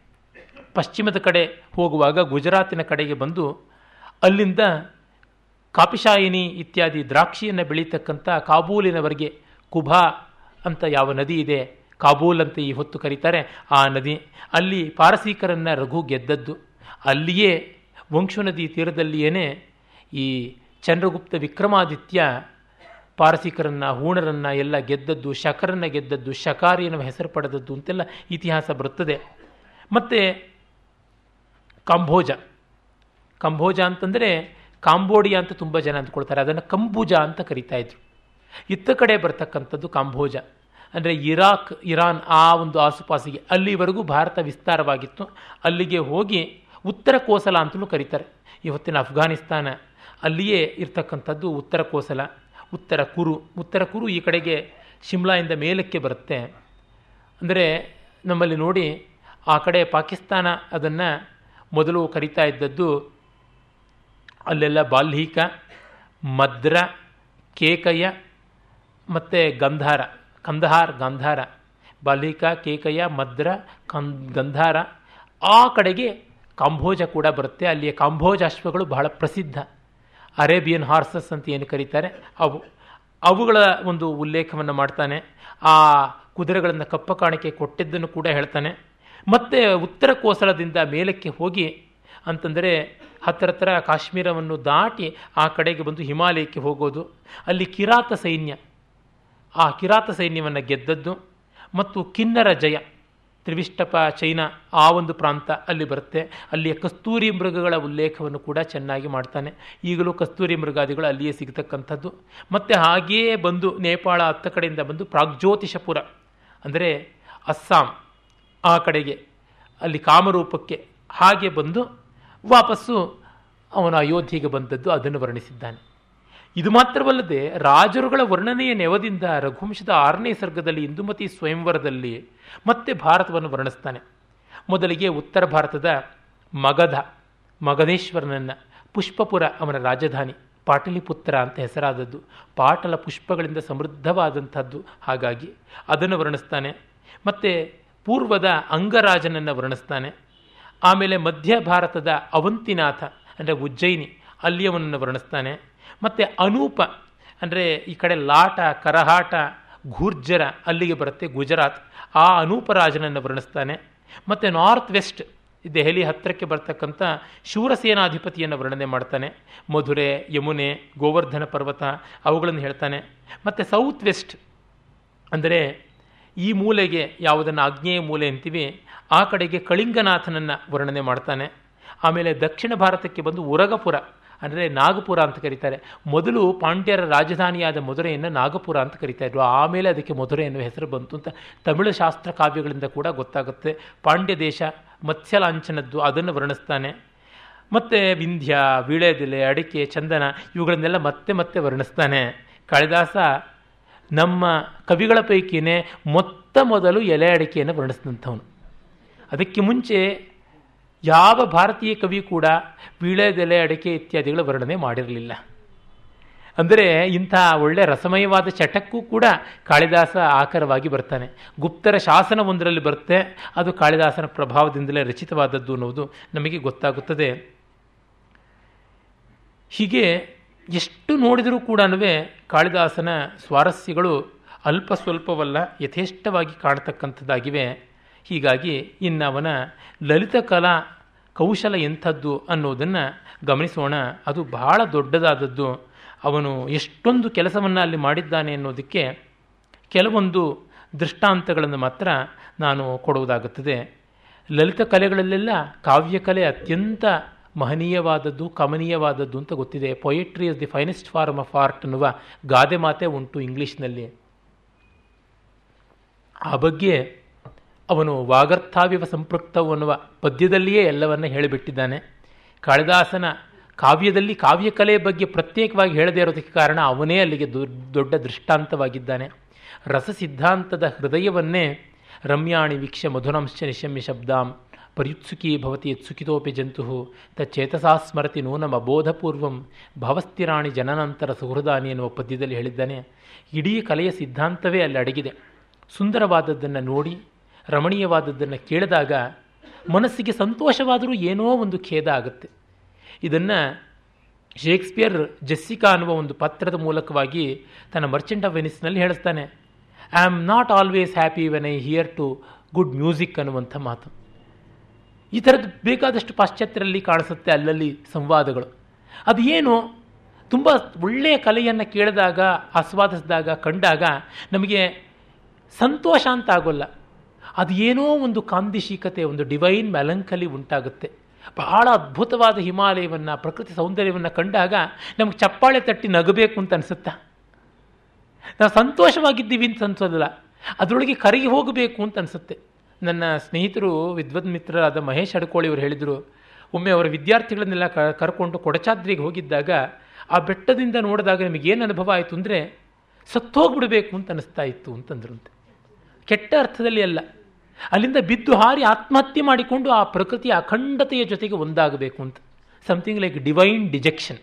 ಪಶ್ಚಿಮದ ಕಡೆ ಹೋಗುವಾಗ ಗುಜರಾತಿನ ಕಡೆಗೆ ಬಂದು ಅಲ್ಲಿಂದ ಕಾಪಿಶಾಯಿನಿ ಇತ್ಯಾದಿ ದ್ರಾಕ್ಷಿಯನ್ನು ಬೆಳೀತಕ್ಕಂಥ ಕಾಬೂಲಿನವರೆಗೆ ಕುಭಾ ಅಂತ ಯಾವ ನದಿ ಇದೆ, ಕಾಬೂಲ್ ಅಂತ ಈ ಹೊತ್ತು ಕರೀತಾರೆ, ಆ ನದಿ. ಅಲ್ಲಿ ಪಾರಸೀಕರನ್ನು ರಘು ಗೆದ್ದದ್ದು. ಅಲ್ಲಿಯೇ ವಂಶು ನದಿ ತೀರದಲ್ಲಿಯೇ ಈ ಚಂದ್ರಗುಪ್ತ ವಿಕ್ರಮಾದಿತ್ಯ ಪಾರಸಿಕರನ್ನು, ಹೂಣರನ್ನು ಎಲ್ಲ ಗೆದ್ದದ್ದು, ಶಕರನ್ನು ಗೆದ್ದದ್ದು, ಶಕಾರಿ ಎನ್ನುವ ಹೆಸರು ಪಡೆದದ್ದು ಅಂತೆಲ್ಲ ಇತಿಹಾಸ ಬರುತ್ತದೆ. ಮತ್ತು ಕಾಂಬೋಜ. ಕಂಬೋಜ ಅಂತಂದರೆ ಕಾಂಬೋಡಿಯಾ ಅಂತ ತುಂಬ ಜನ ಅಂದ್ಕೊಳ್ತಾರೆ. ಅದನ್ನು ಕಂಬೂಜ ಅಂತ ಕರಿತಾ ಇದ್ರು. ಇತ್ತ ಕಡೆ ಬರ್ತಕ್ಕಂಥದ್ದು ಕಾಂಬೋಜ. ಅಂದರೆ ಇರಾಕ್, ಇರಾನ್ ಆ ಒಂದು ಆಸುಪಾಸಿಗೆ ಅಲ್ಲಿವರೆಗೂ ಭಾರತ ವಿಸ್ತಾರವಾಗಿತ್ತು. ಅಲ್ಲಿಗೆ ಹೋಗಿ ಉತ್ತರ ಕೋಸಲ ಅಂತಲೂ ಕರೀತಾರೆ. ಇವತ್ತಿನ ಅಫ್ಘಾನಿಸ್ತಾನ ಅಲ್ಲಿಯೇ ಇರ್ತಕ್ಕಂಥದ್ದು ಉತ್ತರ ಕೋಸಲ, ಉತ್ತರ ಕುರು. ಉತ್ತರ ಕುರು ಈ ಕಡೆಗೆ ಶಿಮ್ಲಾಯಿಂದ ಮೇಲಕ್ಕೆ ಬರುತ್ತೆ. ಅಂದರೆ ನಮ್ಮಲ್ಲಿ ನೋಡಿ ಆ ಕಡೆ ಪಾಕಿಸ್ತಾನ ಅದನ್ನು ಮೊದಲು ಕರಿತಾ ಇದ್ದದ್ದು ಅಲ್ಲೆಲ್ಲ ಬಾಲ್ಹೀಕ, ಮದ್ರ, ಕೇಕಯ್ಯ ಮತ್ತು ಗಂಧಾರ. ಕಂದಹಾರ್, ಗಂಧಾರ. ಬಾಲ್ಹೀಕ, ಕೇಕಯ್ಯ, ಮದ್ರ ಕಂ ಗಂಧಾರ ಆ ಕಡೆಗೆ ಕಾಂಬೋಜ ಕೂಡ ಬರುತ್ತೆ. ಅಲ್ಲಿಯ ಕಾಂಬೋಜ ಅಶ್ವಗಳು ಬಹಳ ಪ್ರಸಿದ್ಧ. ಅರೇಬಿಯನ್ ಹಾರ್ಸಸ್ ಅಂತ ಏನು ಕರೀತಾರೆ? ಅವು, ಅವುಗಳ ಒಂದು ಉಲ್ಲೇಖವನ್ನು ಮಾಡ್ತಾನೆ. ಆ ಕುದುರೆಗಳನ್ನು ಕಪ್ಪ ಕಾಣಿಕೆ ಕೊಟ್ಟಿದ್ದನ್ನು ಕೂಡ ಹೇಳ್ತಾನೆ. ಮತ್ತು ಉತ್ತರ ಕೋಸಲದಿಂದ ಮೇಲಕ್ಕೆ ಹೋಗಿ ಅಂತಂದರೆ ಹತ್ತಿರ ಹತ್ತಿರ ಕಾಶ್ಮೀರವನ್ನು ದಾಟಿ ಆ ಕಡೆಗೆ ಬಂದು ಹಿಮಾಲಯಕ್ಕೆ ಹೋಗೋದು. ಅಲ್ಲಿ ಕಿರಾತ ಸೈನ್ಯ. ಆ ಕಿರಾತ ಸೈನ್ಯವನ್ನು ಗೆದ್ದದ್ದು. ಮತ್ತು ಕಿನ್ನರ ಜಯ. ತ್ರಿವಿಷ್ಟಪ ಚೈನಾ ಆ ಒಂದು ಪ್ರಾಂತ ಅಲ್ಲಿ ಬರುತ್ತೆ. ಅಲ್ಲಿಯ ಕಸ್ತೂರಿ ಮೃಗಗಳ ಉಲ್ಲೇಖವನ್ನು ಕೂಡ ಚೆನ್ನಾಗಿ ಮಾಡ್ತಾನೆ. ಈಗಲೂ ಕಸ್ತೂರಿ ಮೃಗಾದಿಗಳು ಅಲ್ಲಿಯೇ ಸಿಗತಕ್ಕಂಥದ್ದು. ಮತ್ತು ಹಾಗೆಯೇ ಬಂದು ನೇಪಾಳ ಹತ್ತ ಕಡೆಯಿಂದ ಬಂದು ಪ್ರಾಗ್ಜ್ಯೋತಿಷಪುರ ಅಂದರೆ ಅಸ್ಸಾಂ ಆ ಕಡೆಗೆ ಅಲ್ಲಿ ಕಾಮರೂಪಕ್ಕೆ ಹಾಗೆ ಬಂದು ವಾಪಸ್ಸು ಅವನು ಅಯೋಧ್ಯೆಗೆ ಬಂದದ್ದು, ಅದನ್ನು ವರ್ಣಿಸಿದ್ದಾನೆ. ಇದು ಮಾತ್ರವಲ್ಲದೆ ರಾಜರುಗಳ ವರ್ಣನೆಯ ನೆವದಿಂದ ರಘುವಂಶದ ಆರನೇ ಸರ್ಗದಲ್ಲಿ ಇಂದುಮತಿ ಸ್ವಯಂವರದಲ್ಲಿ ಮತ್ತೆ ಭಾರತವನ್ನು ವರ್ಣಿಸ್ತಾನೆ. ಮೊದಲಿಗೆ ಉತ್ತರ ಭಾರತದ ಮಗಧ, ಮಗಧೇಶ್ವರನನ್ನು ಪುಷ್ಪಪುರ ಅವನ ರಾಜಧಾನಿ ಪಾಟಲಿಪುತ್ರ ಅಂತ ಹೆಸರಾದದ್ದು. ಪಾಟಲ ಪುಷ್ಪಗಳಿಂದ ಸಮೃದ್ಧವಾದಂಥದ್ದು ಹಾಗಾಗಿ ಅದನ್ನು ವರ್ಣಿಸ್ತಾನೆ. ಮತ್ತು ಪೂರ್ವದ ಅಂಗರಾಜನನ್ನು ವರ್ಣಿಸ್ತಾನೆ. ಆಮೇಲೆ ಮಧ್ಯ ಭಾರತದ ಅವಂತಿನಾಥ, ಅಂದರೆ ಉಜ್ಜಯಿನಿ, ಅಲ್ಲಿಯವನನ್ನು ವರ್ಣಿಸ್ತಾನೆ. ಮತ್ತು ಅನೂಪ, ಅಂದರೆ ಈ ಕಡೆ ಲಾಟ, ಕರಹಾಟ ಘೂರ್ಜರ ಅಲ್ಲಿಗೆ ಬರುತ್ತೆ ಗುಜರಾತ್. ಆ ಅನೂಪರಾಜನನ್ನು ವರ್ಣಿಸ್ತಾನೆ. ಮತ್ತು ನಾರ್ತ್ ವೆಸ್ಟ್ ದೆಹಲಿ ಹತ್ತಿರಕ್ಕೆ ಬರ್ತಕ್ಕಂಥ ಶೂರಸೇನಾಧಿಪತಿಯನ್ನು ವರ್ಣನೆ ಮಾಡ್ತಾನೆ. ಮಧುರೆ, ಯಮುನೆ, ಗೋವರ್ಧನ ಪರ್ವತ, ಅವುಗಳನ್ನು ಹೇಳ್ತಾನೆ. ಮತ್ತು ಸೌತ್ ವೆಸ್ಟ್ ಅಂದರೆ ಈ ಮೂಲೆಗೆ ಯಾವುದನ್ನು ಆಗ್ನೇಯ ಮೂಲೆ ಅಂತೀವಿ, ಆ ಕಡೆಗೆ ಕಳಿಂಗನಾಥನನ್ನು ವರ್ಣನೆ ಮಾಡ್ತಾನೆ. ಆಮೇಲೆ ದಕ್ಷಿಣ ಭಾರತಕ್ಕೆ ಬಂದು ಉರಗಪುರ. ಅಂದರೆ ನಾಗಪುರ ಅಂತ ಕರೀತಾರೆ. ಮೊದಲು ಪಾಂಡ್ಯರ ರಾಜಧಾನಿಯಾದ ಮಧುರೆಯನ್ನು ನಾಗಪುರ ಅಂತ ಕರೀತಾ ಇದ್ರು. ಆಮೇಲೆ ಅದಕ್ಕೆ ಮಧುರೆ ಎನ್ನುವ ಹೆಸರು ಬಂತು ಅಂತ ತಮಿಳು ಶಾಸ್ತ್ರ ಕಾವ್ಯಗಳಿಂದ ಕೂಡ ಗೊತ್ತಾಗುತ್ತೆ. ಪಾಂಡ್ಯ ದೇಶ ಮತ್ಸ್ಯಲಾಂಛನದ್ದು ಅದನ್ನು ವರ್ಣಿಸ್ತಾನೆ. ಮತ್ತು ವಿಂಧ್ಯ, ವೀಳೆದೆಲೆ, ಅಡಿಕೆ, ಚಂದನ, ಇವುಗಳನ್ನೆಲ್ಲ ಮತ್ತೆ ಮತ್ತೆ ವರ್ಣಿಸ್ತಾನೆ. ಕಾಳಿದಾಸ ನಮ್ಮ ಕವಿಗಳ ಪೈಕಿನೇ ಮೊತ್ತ ಮೊದಲು ಎಲೆ ಅಡಿಕೆಯನ್ನು ವರ್ಣಿಸಿದಂಥವನು. ಅದಕ್ಕೆ ಮುಂಚೆ ಯಾವ ಭಾರತೀಯ ಕವಿ ಕೂಡ ವೀಳೆದೆಲೆ ಅಡಕೆ ಇತ್ಯಾದಿಗಳ ವರ್ಣನೆ ಮಾಡಿರಲಿಲ್ಲ. ಅಂದರೆ ಇಂಥ ಒಳ್ಳೆ ರಸಮಯವಾದ ಚಟಕ್ಕೂ ಕೂಡ ಕಾಳಿದಾಸ ಆಕರವಾಗಿ ಬರ್ತಾನೆ. ಗುಪ್ತರ ಶಾಸನವೊಂದರಲ್ಲಿ ಬರುತ್ತೆ, ಅದು ಕಾಳಿದಾಸನ ಪ್ರಭಾವದಿಂದಲೇ ರಚಿತವಾದದ್ದು ಅನ್ನೋದು ನಮಗೆ ಗೊತ್ತಾಗುತ್ತದೆ. ಹೀಗೆ ಎಷ್ಟು ನೋಡಿದರೂ ಕೂಡ ಕಾಳಿದಾಸನ ಸ್ವಾರಸ್ಯಗಳು ಅಲ್ಪ ಸ್ವಲ್ಪವಲ್ಲ, ಯಥೇಷ್ಟವಾಗಿ ಕಾಣತಕ್ಕಂಥದ್ದಾಗಿವೆ. ಹೀಗಾಗಿ ಇನ್ನವನ ಲಲಿತ ಕಲಾ ಕೌಶಲ ಎಂಥದ್ದು ಅನ್ನೋದನ್ನು ಗಮನಿಸೋಣ. ಅದು ಬಹಳ ದೊಡ್ಡದಾದದ್ದು. ಅವನು ಎಷ್ಟೊಂದು ಕೆಲಸವನ್ನು ಅಲ್ಲಿ ಮಾಡಿದ್ದಾನೆ ಅನ್ನೋದಕ್ಕೆ ಕೆಲವೊಂದು ದೃಷ್ಟಾಂತಗಳನ್ನು ಮಾತ್ರ ನಾನು ಕೊಡುವುದಾಗುತ್ತದೆ. ಲಲಿತ ಕಲೆಗಳಲ್ಲೆಲ್ಲ ಕಾವ್ಯಕಲೆ ಅತ್ಯಂತ ಮಹನೀಯವಾದದ್ದು, ಕಮನೀಯವಾದದ್ದು ಅಂತ ಗೊತ್ತಿದೆ. Poetry is the finest form of art ಅನ್ನುವ ಗಾದೆ ಮಾತೆ ಉಂಟು ಇಂಗ್ಲೀಷ್ನಲ್ಲಿ. ಆ ಬಗ್ಗೆ ಅವನು ವಾಗರ್ಥಾವಿವ ಸಂಪೃಕ್ತವು ಅನ್ನುವ ಪದ್ಯದಲ್ಲಿಯೇ ಎಲ್ಲವನ್ನ ಹೇಳಿಬಿಟ್ಟಿದ್ದಾನೆ. ಕಾಳಿದಾಸನ ಕಾವ್ಯದಲ್ಲಿ ಕಾವ್ಯಕಲೆಯ ಬಗ್ಗೆ ಪ್ರತ್ಯೇಕವಾಗಿ ಹೇಳದೇ ಇರೋದಕ್ಕೆ ಕಾರಣ ಅವನೇ ಅಲ್ಲಿಗೆ ದೊಡ್ಡ ದೃಷ್ಟಾಂತವಾಗಿದ್ದಾನೆ. ರಸ ಸಿದ್ಧಾಂತದ ಹೃದಯವನ್ನೇ ರಮ್ಯಾಣಿ ವೀಕ್ಷ ಮಧುರಂಶ್ಚ ನಿಶಮ್ಯ ಶಬ್ದಾಂ ಪರ್ಯುತ್ಸುಕಿ ಭವತಿ ಯತ್ಸುಕಿತೋಪಿ ಜಂತು ತಚ್ಚೇತಸಾ ಸ್ಮರತಿ ನೂನಮ ಬೋಧಪೂರ್ವಂ ಭವಸ್ಥಿರಾಣಿ ಜನನಂತರ ಸುಹೃದಾನಿ ಎನ್ನುವ ಪದ್ಯದಲ್ಲಿ ಹೇಳಿದ್ದಾನೆ. ಇಡೀ ಕಲೆಯ ಸಿದ್ಧಾಂತವೇ ಅಲ್ಲಿ ಅಡಗಿದೆ. ಸುಂದರವಾದದ್ದನ್ನು ನೋಡಿ ರಮಣೀಯವಾದದ್ದನ್ನು ಕೇಳಿದಾಗ ಮನಸ್ಸಿಗೆ ಸಂತೋಷವಾದರೂ ಏನೋ ಒಂದು ಖೇದ ಆಗುತ್ತೆ. ಇದನ್ನು ಶೇಕ್ಸ್ಪಿಯರ್ ಜೆಸ್ಸಿಕಾ ಅನ್ನುವ ಒಂದು ಪತ್ರದ ಮೂಲಕವಾಗಿ ತನ್ನ ಮರ್ಚೆಂಟ್ ಆಫ್ ವೆನಿಸ್ನಲ್ಲಿ ಹೇಳಿಸ್ತಾನೆ. I am not always happy when I hear to good music ಅನ್ನುವಂಥ ಮಾತು. ಈ ಥರದ್ದು ಬೇಕಾದಷ್ಟು ಪಾಶ್ಚಾತ್ಯರಲ್ಲಿ ಕಾಣಿಸುತ್ತೆ ಅಲ್ಲಲ್ಲಿ ಸಂವಾದಗಳು. ಅದು ಏನು? ತುಂಬ ಒಳ್ಳೆಯ ಕಲೆಯನ್ನು ಕೇಳಿದಾಗ, ಆಸ್ವಾದಿಸಿದಾಗ, ಕಂಡಾಗ ನಮಗೆ ಸಂತೋಷ ಅಂತ ಆಗೋಲ್ಲ. ಅದು ಏನೋ ಒಂದು ಕಾಂದಿಶೀಕತೆ ಒಂದು ಡಿವೈನ್ ಮೆಲಂಕಲಿ ಉಂಟಾಗುತ್ತೆ. ಬಹಳ ಅದ್ಭುತವಾದ ಹಿಮಾಲಯವನ್ನು, ಪ್ರಕೃತಿ ಸೌಂದರ್ಯವನ್ನು ಕಂಡಾಗ ನಮಗೆ ಚಪ್ಪಾಳೆ ತಟ್ಟಿ ನಗಬೇಕು ಅಂತ ಅನಿಸುತ್ತಾ? ನಾವು ಸಂತೋಷವಾಗಿದ್ದೀವಿ ಅಂತ ಅನ್ಸೋದಿಲ್ಲ. ಅದರೊಳಗೆ ಕರಗಿ ಹೋಗಬೇಕು ಅಂತ ಅನಿಸುತ್ತೆ. ನನ್ನ ಸ್ನೇಹಿತರು ವಿದ್ವದ್ ಮಿತ್ರರಾದ ಮಹೇಶ್ ಅಡ್ಕೋಳಿ ಅವರು ಹೇಳಿದರು, ಒಮ್ಮೆ ಅವರ ವಿದ್ಯಾರ್ಥಿಗಳನ್ನೆಲ್ಲ ಕರ್ಕೊಂಡು ಕೊಡಚಾದ್ರಿಗೆ ಹೋಗಿದ್ದಾಗ ಆ ಬೆಟ್ಟದಿಂದ ನೋಡಿದಾಗ ನಿಮಗೇನು ಅನುಭವ ಆಯಿತು ಅಂದರೆ ಸತ್ತೋಗ್ಬಿಡಬೇಕು ಅಂತ ಅನಿಸ್ತಾ ಇತ್ತು ಅಂತಂದ್ರಂತೆ. ಕೆಟ್ಟ ಅರ್ಥದಲ್ಲಿ ಅಲ್ಲ. ಅಲ್ಲಿಂದ ಬಿದ್ದು ಹಾರಿ ಆತ್ಮಹತ್ಯೆ ಮಾಡಿಕೊಂಡು ಆ ಪ್ರಕೃತಿಯ ಅಖಂಡತೆಯ ಜೊತೆಗೆ ಒಂದಾಗಬೇಕು ಅಂತ. ಸಮಥಿಂಗ್ ಲೈಕ್ ಡಿವೈನ್ ಡಿಜೆಕ್ಷನ್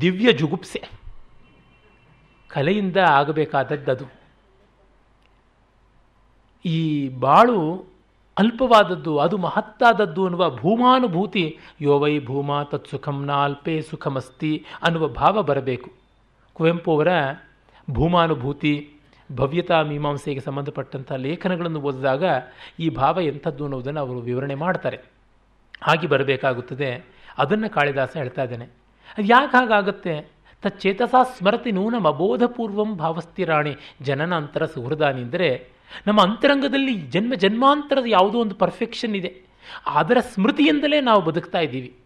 ದಿವ್ಯ ಜುಗುಪ್ಸೆ. ಕಲೆಯಿಂದ ಆಗಬೇಕಾದದ್ದು ಈ ಬಾಳು ಅಲ್ಪವಾದದ್ದು, ಅದು ಮಹತ್ತಾದದ್ದು ಅನ್ನುವ ಭೂಮಾನುಭೂತಿ ಯೋವೈ ಭೂಮ ಭೂಮಾ ತತ್ಸುಖಂ ನಾಲ್ಪೇ ಸುಖಮಸ್ತಿ ಅನ್ನುವ ಭಾವ ಬರಬೇಕು. ಕುವೆಂಪು ಅವರ ಭೂಮಾನುಭೂತಿ ಭವ್ಯತಾ ಮೀಮಾಂಸೆಗೆ ಸಂಬಂಧಪಟ್ಟಂಥ ಲೇಖನಗಳನ್ನು ಓದಿದಾಗ ಈ ಭಾವ ಎಂಥದ್ದು ಅನ್ನೋದನ್ನು ಅವರು ವಿವರಣೆ ಮಾಡ್ತಾರೆ. ಹಾಗೆ ಬರಬೇಕಾಗುತ್ತದೆ. ಅದನ್ನು ಕಾಳಿದಾಸ ಹೇಳ್ತಾ ಇದ್ದಾನೆ. ಅದು ಯಾಕೆ ಹಾಗಾಗುತ್ತೆ? ತಚ್ಚೇತಸಾ ಸ್ಮರತಿ ನೂನಂ ಅಬೋಧಪೂರ್ವಂ ಭಾವಸ್ಥಿರಾಣಿ ಜನನಾಂತರ ಸುಹೃದಾನಿ ಅಂದರೆ ನಮ್ಮ ಅಂತರಂಗದಲ್ಲಿ ಜನ್ಮ ಜನ್ಮಾಂತರದ ಯಾವುದೋ ಒಂದು ಪರ್ಫೆಕ್ಷನ್ ಇದೆ. ಅದರ ಸ್ಮೃತಿಯಿಂದಲೇ ನಾವು ಬದುಕ್ತಾ ಇದ್ದೀವಿ.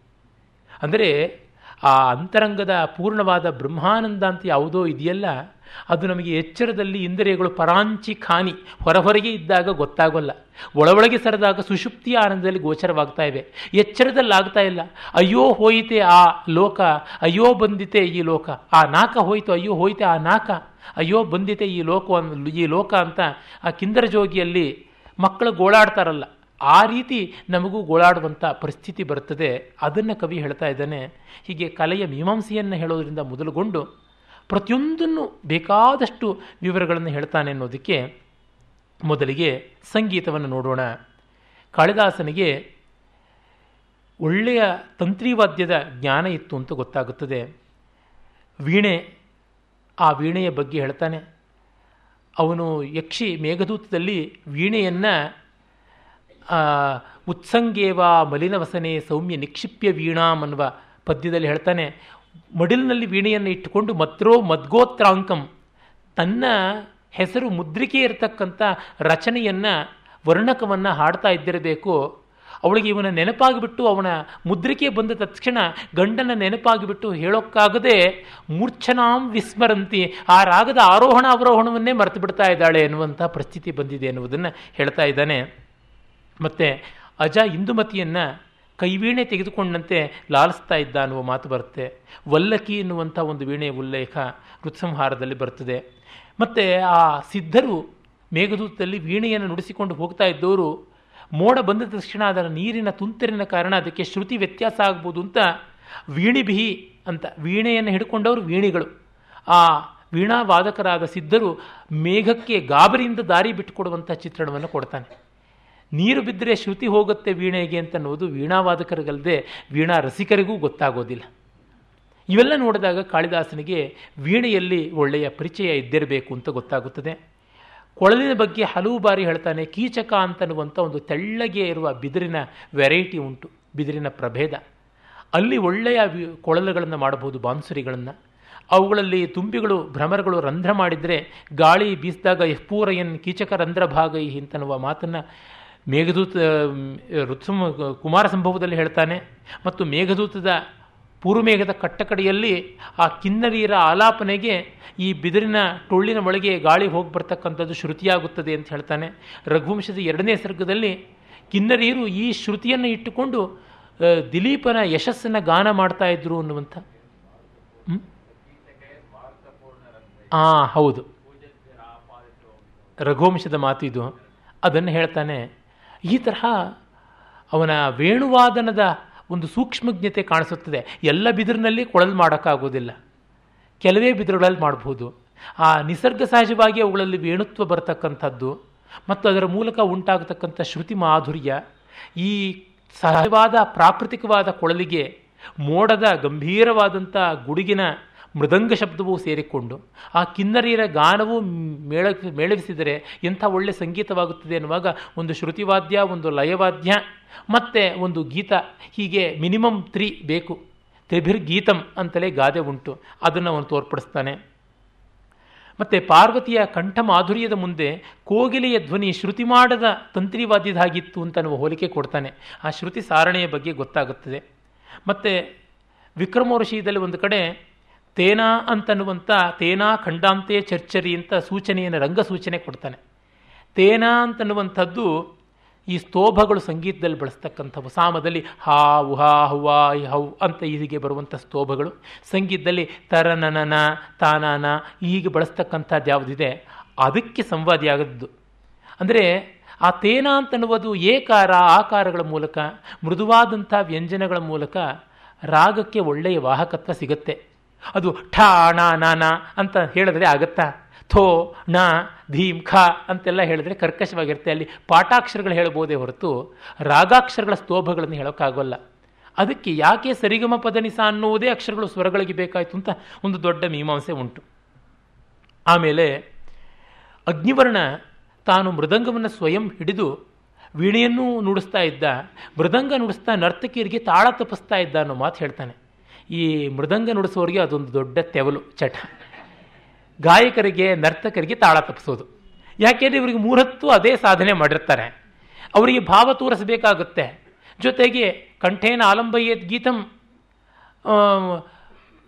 ಅಂದರೆ ಆ ಅಂತರಂಗದ ಪೂರ್ಣವಾದ ಬ್ರಹ್ಮಾನಂದ ಅಂತ ಯಾವುದೋ ಇದೆಯಲ್ಲ ಅದು ನಮಗೆ ಎಚ್ಚರದಲ್ಲಿ ಇಂದ್ರಿಯಗಳು ಪರಾಂಚಿ ಖಾನಿ, ಹೊರಹೊರಗೆ ಇದ್ದಾಗ ಗೊತ್ತಾಗೋಲ್ಲ. ಒಳಒಳಗೆ ಸರಿದಾಗ ಸುಷುಪ್ತಿಯ ಆನಂದದಲ್ಲಿ ಗೋಚರವಾಗ್ತಾ ಇವೆ. ಎಚ್ಚರದಲ್ಲಿ ಆಗ್ತಾ ಇಲ್ಲ. ಅಯ್ಯೋ ಹೋಯಿತೆ ಆ ಲೋಕ, ಅಯ್ಯೋ ಬಂದಿತೆ ಈ ಲೋಕ. ಆ ನಾಕ ಹೋಯಿತು, ಅಯ್ಯೋ ಹೋಯಿತೆ ಆ ನಾಕ. ಅಯ್ಯೋ ಬಂದಿತೆ ಈ ಲೋಕ ಈ ಲೋಕ ಅಂತ ಆ ಕಿಂದರ ಜೋಗಿಯಲ್ಲಿ ಮಕ್ಕಳು ಗೋಳಾಡ್ತಾರಲ್ಲ. ಆ ರೀತಿ ನಮಗೂ ಗೋಳಾಡುವಂಥ ಪರಿಸ್ಥಿತಿ ಬರುತ್ತದೆ. ಅದನ್ನು ಕವಿ ಹೇಳ್ತಾ ಇದ್ದಾನೆ. ಹೀಗೆ ಕಲೆಯ ಮೀಮಾಂಸೆಯನ್ನು ಹೇಳೋದರಿಂದ ಮೊದಲುಗೊಂಡು ಪ್ರತಿಯೊಂದನ್ನು ಬೇಕಾದಷ್ಟು ವಿವರಗಳನ್ನು ಹೇಳ್ತಾನೆ ಅನ್ನೋದಕ್ಕೆ ಮೊದಲಿಗೆ ಸಂಗೀತವನ್ನು ನೋಡೋಣ. ಕಾಳಿದಾಸನಿಗೆ ಒಳ್ಳೆಯ ತಂತ್ರಿವಾದ್ಯದ ಜ್ಞಾನ ಇತ್ತು ಅಂತ ಗೊತ್ತಾಗುತ್ತದೆ. ವೀಣೆ ಆ ವೀಣೆಯ ಬಗ್ಗೆ ಹೇಳ್ತಾನೆ. ಅವನು ಯಕ್ಷಿ ಮೇಘದೂತದಲ್ಲಿ ವೀಣೆಯನ್ನು ಉತ್ಸಂಗೇವ ಮಲಿನವಸನೆ ಸೌಮ್ಯ ನಿಕ್ಷಿಪ್ಯ ವೀಣಾಂ ಅನ್ನುವ ಪದ್ಯದಲ್ಲಿ ಹೇಳ್ತಾನೆ. ಮಡಿಲಿನಲ್ಲಿ ವೀಣೆಯನ್ನು ಇಟ್ಟುಕೊಂಡು ಮತ್ರೋ ಮದ್ಗೋತ್ರಾಂಕಂ, ತನ್ನ ಹೆಸರು ಮುದ್ರಿಕೆ ಇರತಕ್ಕಂಥ ರಚನೆಯನ್ನು, ವರ್ಣಕವನ್ನು ಹಾಡ್ತಾ ಇದ್ದಿರಬೇಕು. ಅವಳಿಗೆ ಇವನ ನೆನಪಾಗಿಬಿಟ್ಟು ಅವನ ಮುದ್ರಿಕೆ ಬಂದ ತಕ್ಷಣ ಗಂಡನ ನೆನಪಾಗಿಬಿಟ್ಟು ಹೇಳೋಕ್ಕಾಗದೆ ಮೂರ್ಛನಾಂ ವಿಸ್ಮರಂತಿ, ಆ ರಾಗದ ಆರೋಹಣ ಅವರೋಹಣವನ್ನೇ ಮರೆತು ಬಿಡ್ತಾ ಇದ್ದಾಳೆ ಎನ್ನುವಂಥ ಪರಿಸ್ಥಿತಿ ಬಂದಿದೆ ಎನ್ನುವುದನ್ನು ಹೇಳ್ತಾ ಇದ್ದಾನೆ. ಮತ್ತು ಅಜ ಇಂದುಮತಿಯನ್ನು ಕೈವೀಣೆ ತೆಗೆದುಕೊಂಡಂತೆ ಲಾಲಿಸ್ತಾ ಇದ್ದ ಅನ್ನುವ ಮಾತು ಬರುತ್ತೆ. ವಲ್ಲಕಿ ಎನ್ನುವಂಥ ಒಂದು ವೀಣೆಯ ಉಲ್ಲೇಖ ಋತ್ಸಂಹಾರದಲ್ಲಿ ಬರ್ತದೆ. ಮತ್ತು ಆ ಸಿದ್ಧರು ಮೇಘದೂತದಲ್ಲಿ ವೀಣೆಯನ್ನು ನುಡಿಸಿಕೊಂಡು ಹೋಗ್ತಾ ಇದ್ದವರು ಮೋಡ ಬಂದ ತಕ್ಷಣ ಅದರ ನೀರಿನ ತುಂತರಿನ ಕಾರಣ ಅದಕ್ಕೆ ಶ್ರುತಿ ವ್ಯತ್ಯಾಸ ಆಗ್ಬೋದು ಅಂತ ವೀಣಿಬಿಹಿ ಅಂತ ವೀಣೆಯನ್ನು ಹಿಡ್ಕೊಂಡವರು ವೀಣಿಗಳು. ಆ ವೀಣಾವಾದಕರಾದ ಸಿದ್ಧರು ಮೇಘಕ್ಕೆ ಗಾಬರಿಯಿಂದ ದಾರಿ ಬಿಟ್ಟುಕೊಡುವಂಥ ಚಿತ್ರಣವನ್ನು ಕೊಡ್ತಾನೆ. ನೀರು ಬಿದ್ದರೆ ಶ್ರುತಿ ಹೋಗುತ್ತೆ ವೀಣೆಗೆ ಅಂತ ಅನ್ನೋದು ವೀಣಾವಾದಕರಿಗಲ್ಲದೆ ವೀಣಾ ರಸಿಕರಿಗೂ ಗೊತ್ತಾಗೋದಿಲ್ಲ. ಇವೆಲ್ಲ ನೋಡಿದಾಗ ಕಾಳಿದಾಸನಿಗೆ ವೀಣೆಯಲ್ಲಿ ಒಳ್ಳೆಯ ಪರಿಚಯ ಇದ್ದಿರಬೇಕು ಅಂತ ಗೊತ್ತಾಗುತ್ತದೆ. ಕೊಳಲಿನ ಬಗ್ಗೆ ಹಲವು ಬಾರಿ ಹೇಳ್ತಾನೆ, ಕೀಚಕ ಅಂತನ್ನುವಂಥ ಒಂದು ತೆಳ್ಳಗೆ ಇರುವ ಬಿದಿರಿನ ವೆರೈಟಿ ಉಂಟು, ಬಿದಿರಿನ ಪ್ರಭೇದ. ಅಲ್ಲಿ ಒಳ್ಳೆಯ ಕೊಳಲುಗಳನ್ನು ಮಾಡಬಹುದು, ಬಾನ್ಸುರಿಗಳನ್ನು. ಅವುಗಳಲ್ಲಿ ತುಂಬಿಗಳು, ಭ್ರಮರಗಳು ರಂಧ್ರ ಮಾಡಿದರೆ ಗಾಳಿ ಬೀಸಿದಾಗ ಎಫ್ಪೂರಯನ್ ಕೀಚಕ ರಂಧ್ರ ಭಾಗೈ ಅಂತನ್ನುವ ಮಾತನ್ನು ಮೇಘದೂತ ಋತ್ಸಮ ಕುಮಾರ ಸಂಭವದಲ್ಲಿ ಹೇಳ್ತಾನೆ, ಮತ್ತು ಮೇಘದೂತದ ಪೂರ್ವಮೇಘದ ಕಟ್ಟಕಡೆಯಲ್ಲಿ ಆ ಕಿನ್ನರಿಯರ ಆಲಾಪನೆಗೆ ಈ ಬಿದಿರಿನ ಟೊಳ್ಳಿನ ಒಳಗೆ ಗಾಳಿ ಹೋಗಿ ಬರ್ತಕ್ಕಂಥದ್ದು ಶ್ರುತಿಯಾಗುತ್ತದೆ ಅಂತ ಹೇಳ್ತಾನೆ. ರಘುವಂಶದ ಎರಡನೇ ಸರ್ಗದಲ್ಲಿ ಕಿನ್ನರಿಯರು ಈ ಶ್ರುತಿಯನ್ನು ಇಟ್ಟುಕೊಂಡು ದಿಲೀಪನ ಯಶಸ್ಸನ್ನು ಗಾನ ಮಾಡ್ತಾ ಇದ್ರು ಅನ್ನುವಂಥ. ಆ, ಹೌದು. ರಘುವಂಶದ ಮಾತು ಇದು. ಅದನ್ನು ಹೇಳ್ತಾನೆ ಈ ತರಹ ಅವನ ವೇಣುವಾದನದ ಒಂದು ಸೂಕ್ಷ್ಮಜ್ಞತೆ ಕಾಣಿಸುತ್ತದೆ. ಎಲ್ಲ ಬಿದಿರಿನಲ್ಲಿ ಕೊಳಲು ಮಾಡೋಕ್ಕಾಗೋದಿಲ್ಲ. ಕೆಲವೇ ಬಿದಿರುಗಳಲ್ಲಿ ಮಾಡ್ಬೋದು. ಆ ನಿಸರ್ಗ ಸಹಜವಾಗಿ ಅವುಗಳಲ್ಲಿ ವೇಣುತ್ವ ಬರತಕ್ಕಂಥದ್ದು ಮತ್ತು ಅದರ ಮೂಲಕ ಉಂಟಾಗತಕ್ಕಂಥ ಶ್ರುತಿ ಮಾಧುರ್ಯ ಈ ಸಹಜವಾದ ಪ್ರಾಕೃತಿಕವಾದ ಕೊಳಲಿಗೆ ಮೋಡದ ಗಂಭೀರವಾದಂಥ ಗುಡುಗಿನ ಮೃದಂಗ ಶಬ್ದವೂ ಸೇರಿಕೊಂಡು ಆ ಕಿನ್ನರಿಯರ ಗಾನವೂ ಮೇಳ ಮೇಳವಿಸಿದರೆ ಎಂಥ ಒಳ್ಳೆ ಸಂಗೀತವಾಗುತ್ತದೆ ಎನ್ನುವಾಗ ಒಂದು ಶ್ರುತಿವಾದ್ಯ, ಒಂದು ಲಯವಾದ್ಯ, ಮತ್ತು ಒಂದು ಗೀತ, ಹೀಗೆ ಮಿನಿಮಮ್ ತ್ರೀ ಬೇಕು. ತ್ರಿಭಿರ್ಗೀತಂ ಅಂತಲೇ ಗಾದೆ ಉಂಟು. ಅದನ್ನು ಅವನು ತೋರ್ಪಡಿಸ್ತಾನೆ. ಮತ್ತು ಪಾರ್ವತಿಯ ಕಂಠ ಮಾಧುರ್ಯದ ಮುಂದೆ ಕೋಗಿಲೆಯ ಧ್ವನಿ ಶ್ರುತಿ ಮಾಡದ ತಂತ್ರಿವಾದ್ಯದಾಗಿತ್ತು ಅಂತ ನಾವು ಹೋಲಿಕೆ ಕೊಡ್ತಾನೆ. ಆ ಶ್ರುತಿ ಸಾರಣೆಯ ಬಗ್ಗೆ ಗೊತ್ತಾಗುತ್ತದೆ. ಮತ್ತು ವಿಕ್ರಮ ಋಷಿಯಲ್ಲಿ ಒಂದು ಕಡೆ ತೇನಾ ಅಂತನ್ನುವಂಥ ತೇನಾ ಖಂಡಾಂತೆ ಚರ್ಚರಿ ಅಂತ ಸೂಚನೆಯನ್ನು ರಂಗ ಸೂಚನೆ ಕೊಡ್ತಾನೆ. ತೇನಾ ಅಂತನ್ನುವಂಥದ್ದು ಈ ಸ್ತೋಭಗಳು ಸಂಗೀತದಲ್ಲಿ ಬಳಸ್ತಕ್ಕಂಥವು ಸಾಮದಲ್ಲಿ ಹಾ ಉಹಾ ಹುವಾ ಹೌ ಅಂತ ಹೀಗೆ ಬರುವಂಥ ಸ್ತೋಭಗಳು. ಸಂಗೀತದಲ್ಲಿ ತರನನನ ತಾನಾನ ಹೀಗೆ ಬಳಸ್ತಕ್ಕಂಥದ್ದು ಯಾವುದಿದೆ? ಅದಕ್ಕೆ ಸಂವಾದಿಯಾಗದ್ದು. ಅಂದರೆ ಆ ತೇನ ಅಂತನ್ನುವುದು ಏಕಾರ ಆಕಾರಗಳ ಮೂಲಕ, ಮೃದುವಾದಂಥ ವ್ಯಂಜನಗಳ ಮೂಲಕ ರಾಗಕ್ಕೆ ಒಳ್ಳೆಯ ವಾಹಕತ್ವ ಸಿಗುತ್ತೆ. ಅದು ಠ, ಣ ನಾನ ಅಂತ ಹೇಳಿದ್ರೆ ಆಗತ್ತಾ? ಥೋ, ಣ, ಧೀಮ್, ಖ ಅಂತೆಲ್ಲ ಹೇಳಿದ್ರೆ ಕರ್ಕಶವಾಗಿರುತ್ತೆ. ಅಲ್ಲಿ ಪಾಠಾಕ್ಷರಗಳು ಹೇಳ್ಬೋದೇ ಹೊರತು ರಾಗಾಕ್ಷರಗಳ ಸ್ತೋಭಗಳನ್ನು ಹೇಳೋಕ್ಕಾಗೋಲ್ಲ. ಅದಕ್ಕೆ ಯಾಕೆ ಸರಿಗಮ ಪದನಿಸ ಅನ್ನುವುದೇ ಅಕ್ಷರಗಳು ಸ್ವರಗಳಿಗೆ ಬೇಕಾಯಿತು ಅಂತ ಒಂದು ದೊಡ್ಡ ಮೀಮಾಂಸೆ ಉಂಟು. ಆಮೇಲೆ ಅಗ್ನಿವರ್ಣ ತಾನು ಮೃದಂಗವನ್ನು ಸ್ವಯಂ ಹಿಡಿದು ವೀಣೆಯನ್ನೂ ನುಡಿಸ್ತಾ ಇದ್ದ, ಮೃದಂಗ ನುಡಿಸ್ತಾ ನರ್ತಕಿಯರಿಗೆ ತಾಳ ತಪ್ಪಿಸ್ತಾ ಇದ್ದ ಅನ್ನೋ ಮಾತು ಹೇಳ್ತಾನೆ. ಈ ಮೃದಂಗ ನುಡಿಸೋರಿಗೆ ಅದೊಂದು ದೊಡ್ಡ ತೆವಲು, ಚಟ. ಗಾಯಕರಿಗೆ, ನರ್ತಕರಿಗೆ ತಾಳ ತಪ್ಪಿಸೋದು. ಯಾಕೆಂದರೆ ಇವರಿಗೆ ಮೂರತ್ತು ಅದೇ ಸಾಧನೆ ಮಾಡಿರ್ತಾರೆ. ಅವರಿಗೆ ಭಾವ ತೋರಿಸಬೇಕಾಗುತ್ತೆ. ಜೊತೆಗೆ ಕಂಠೇನ ಆಲಂಬಯೇತ್ ಗೀತಂ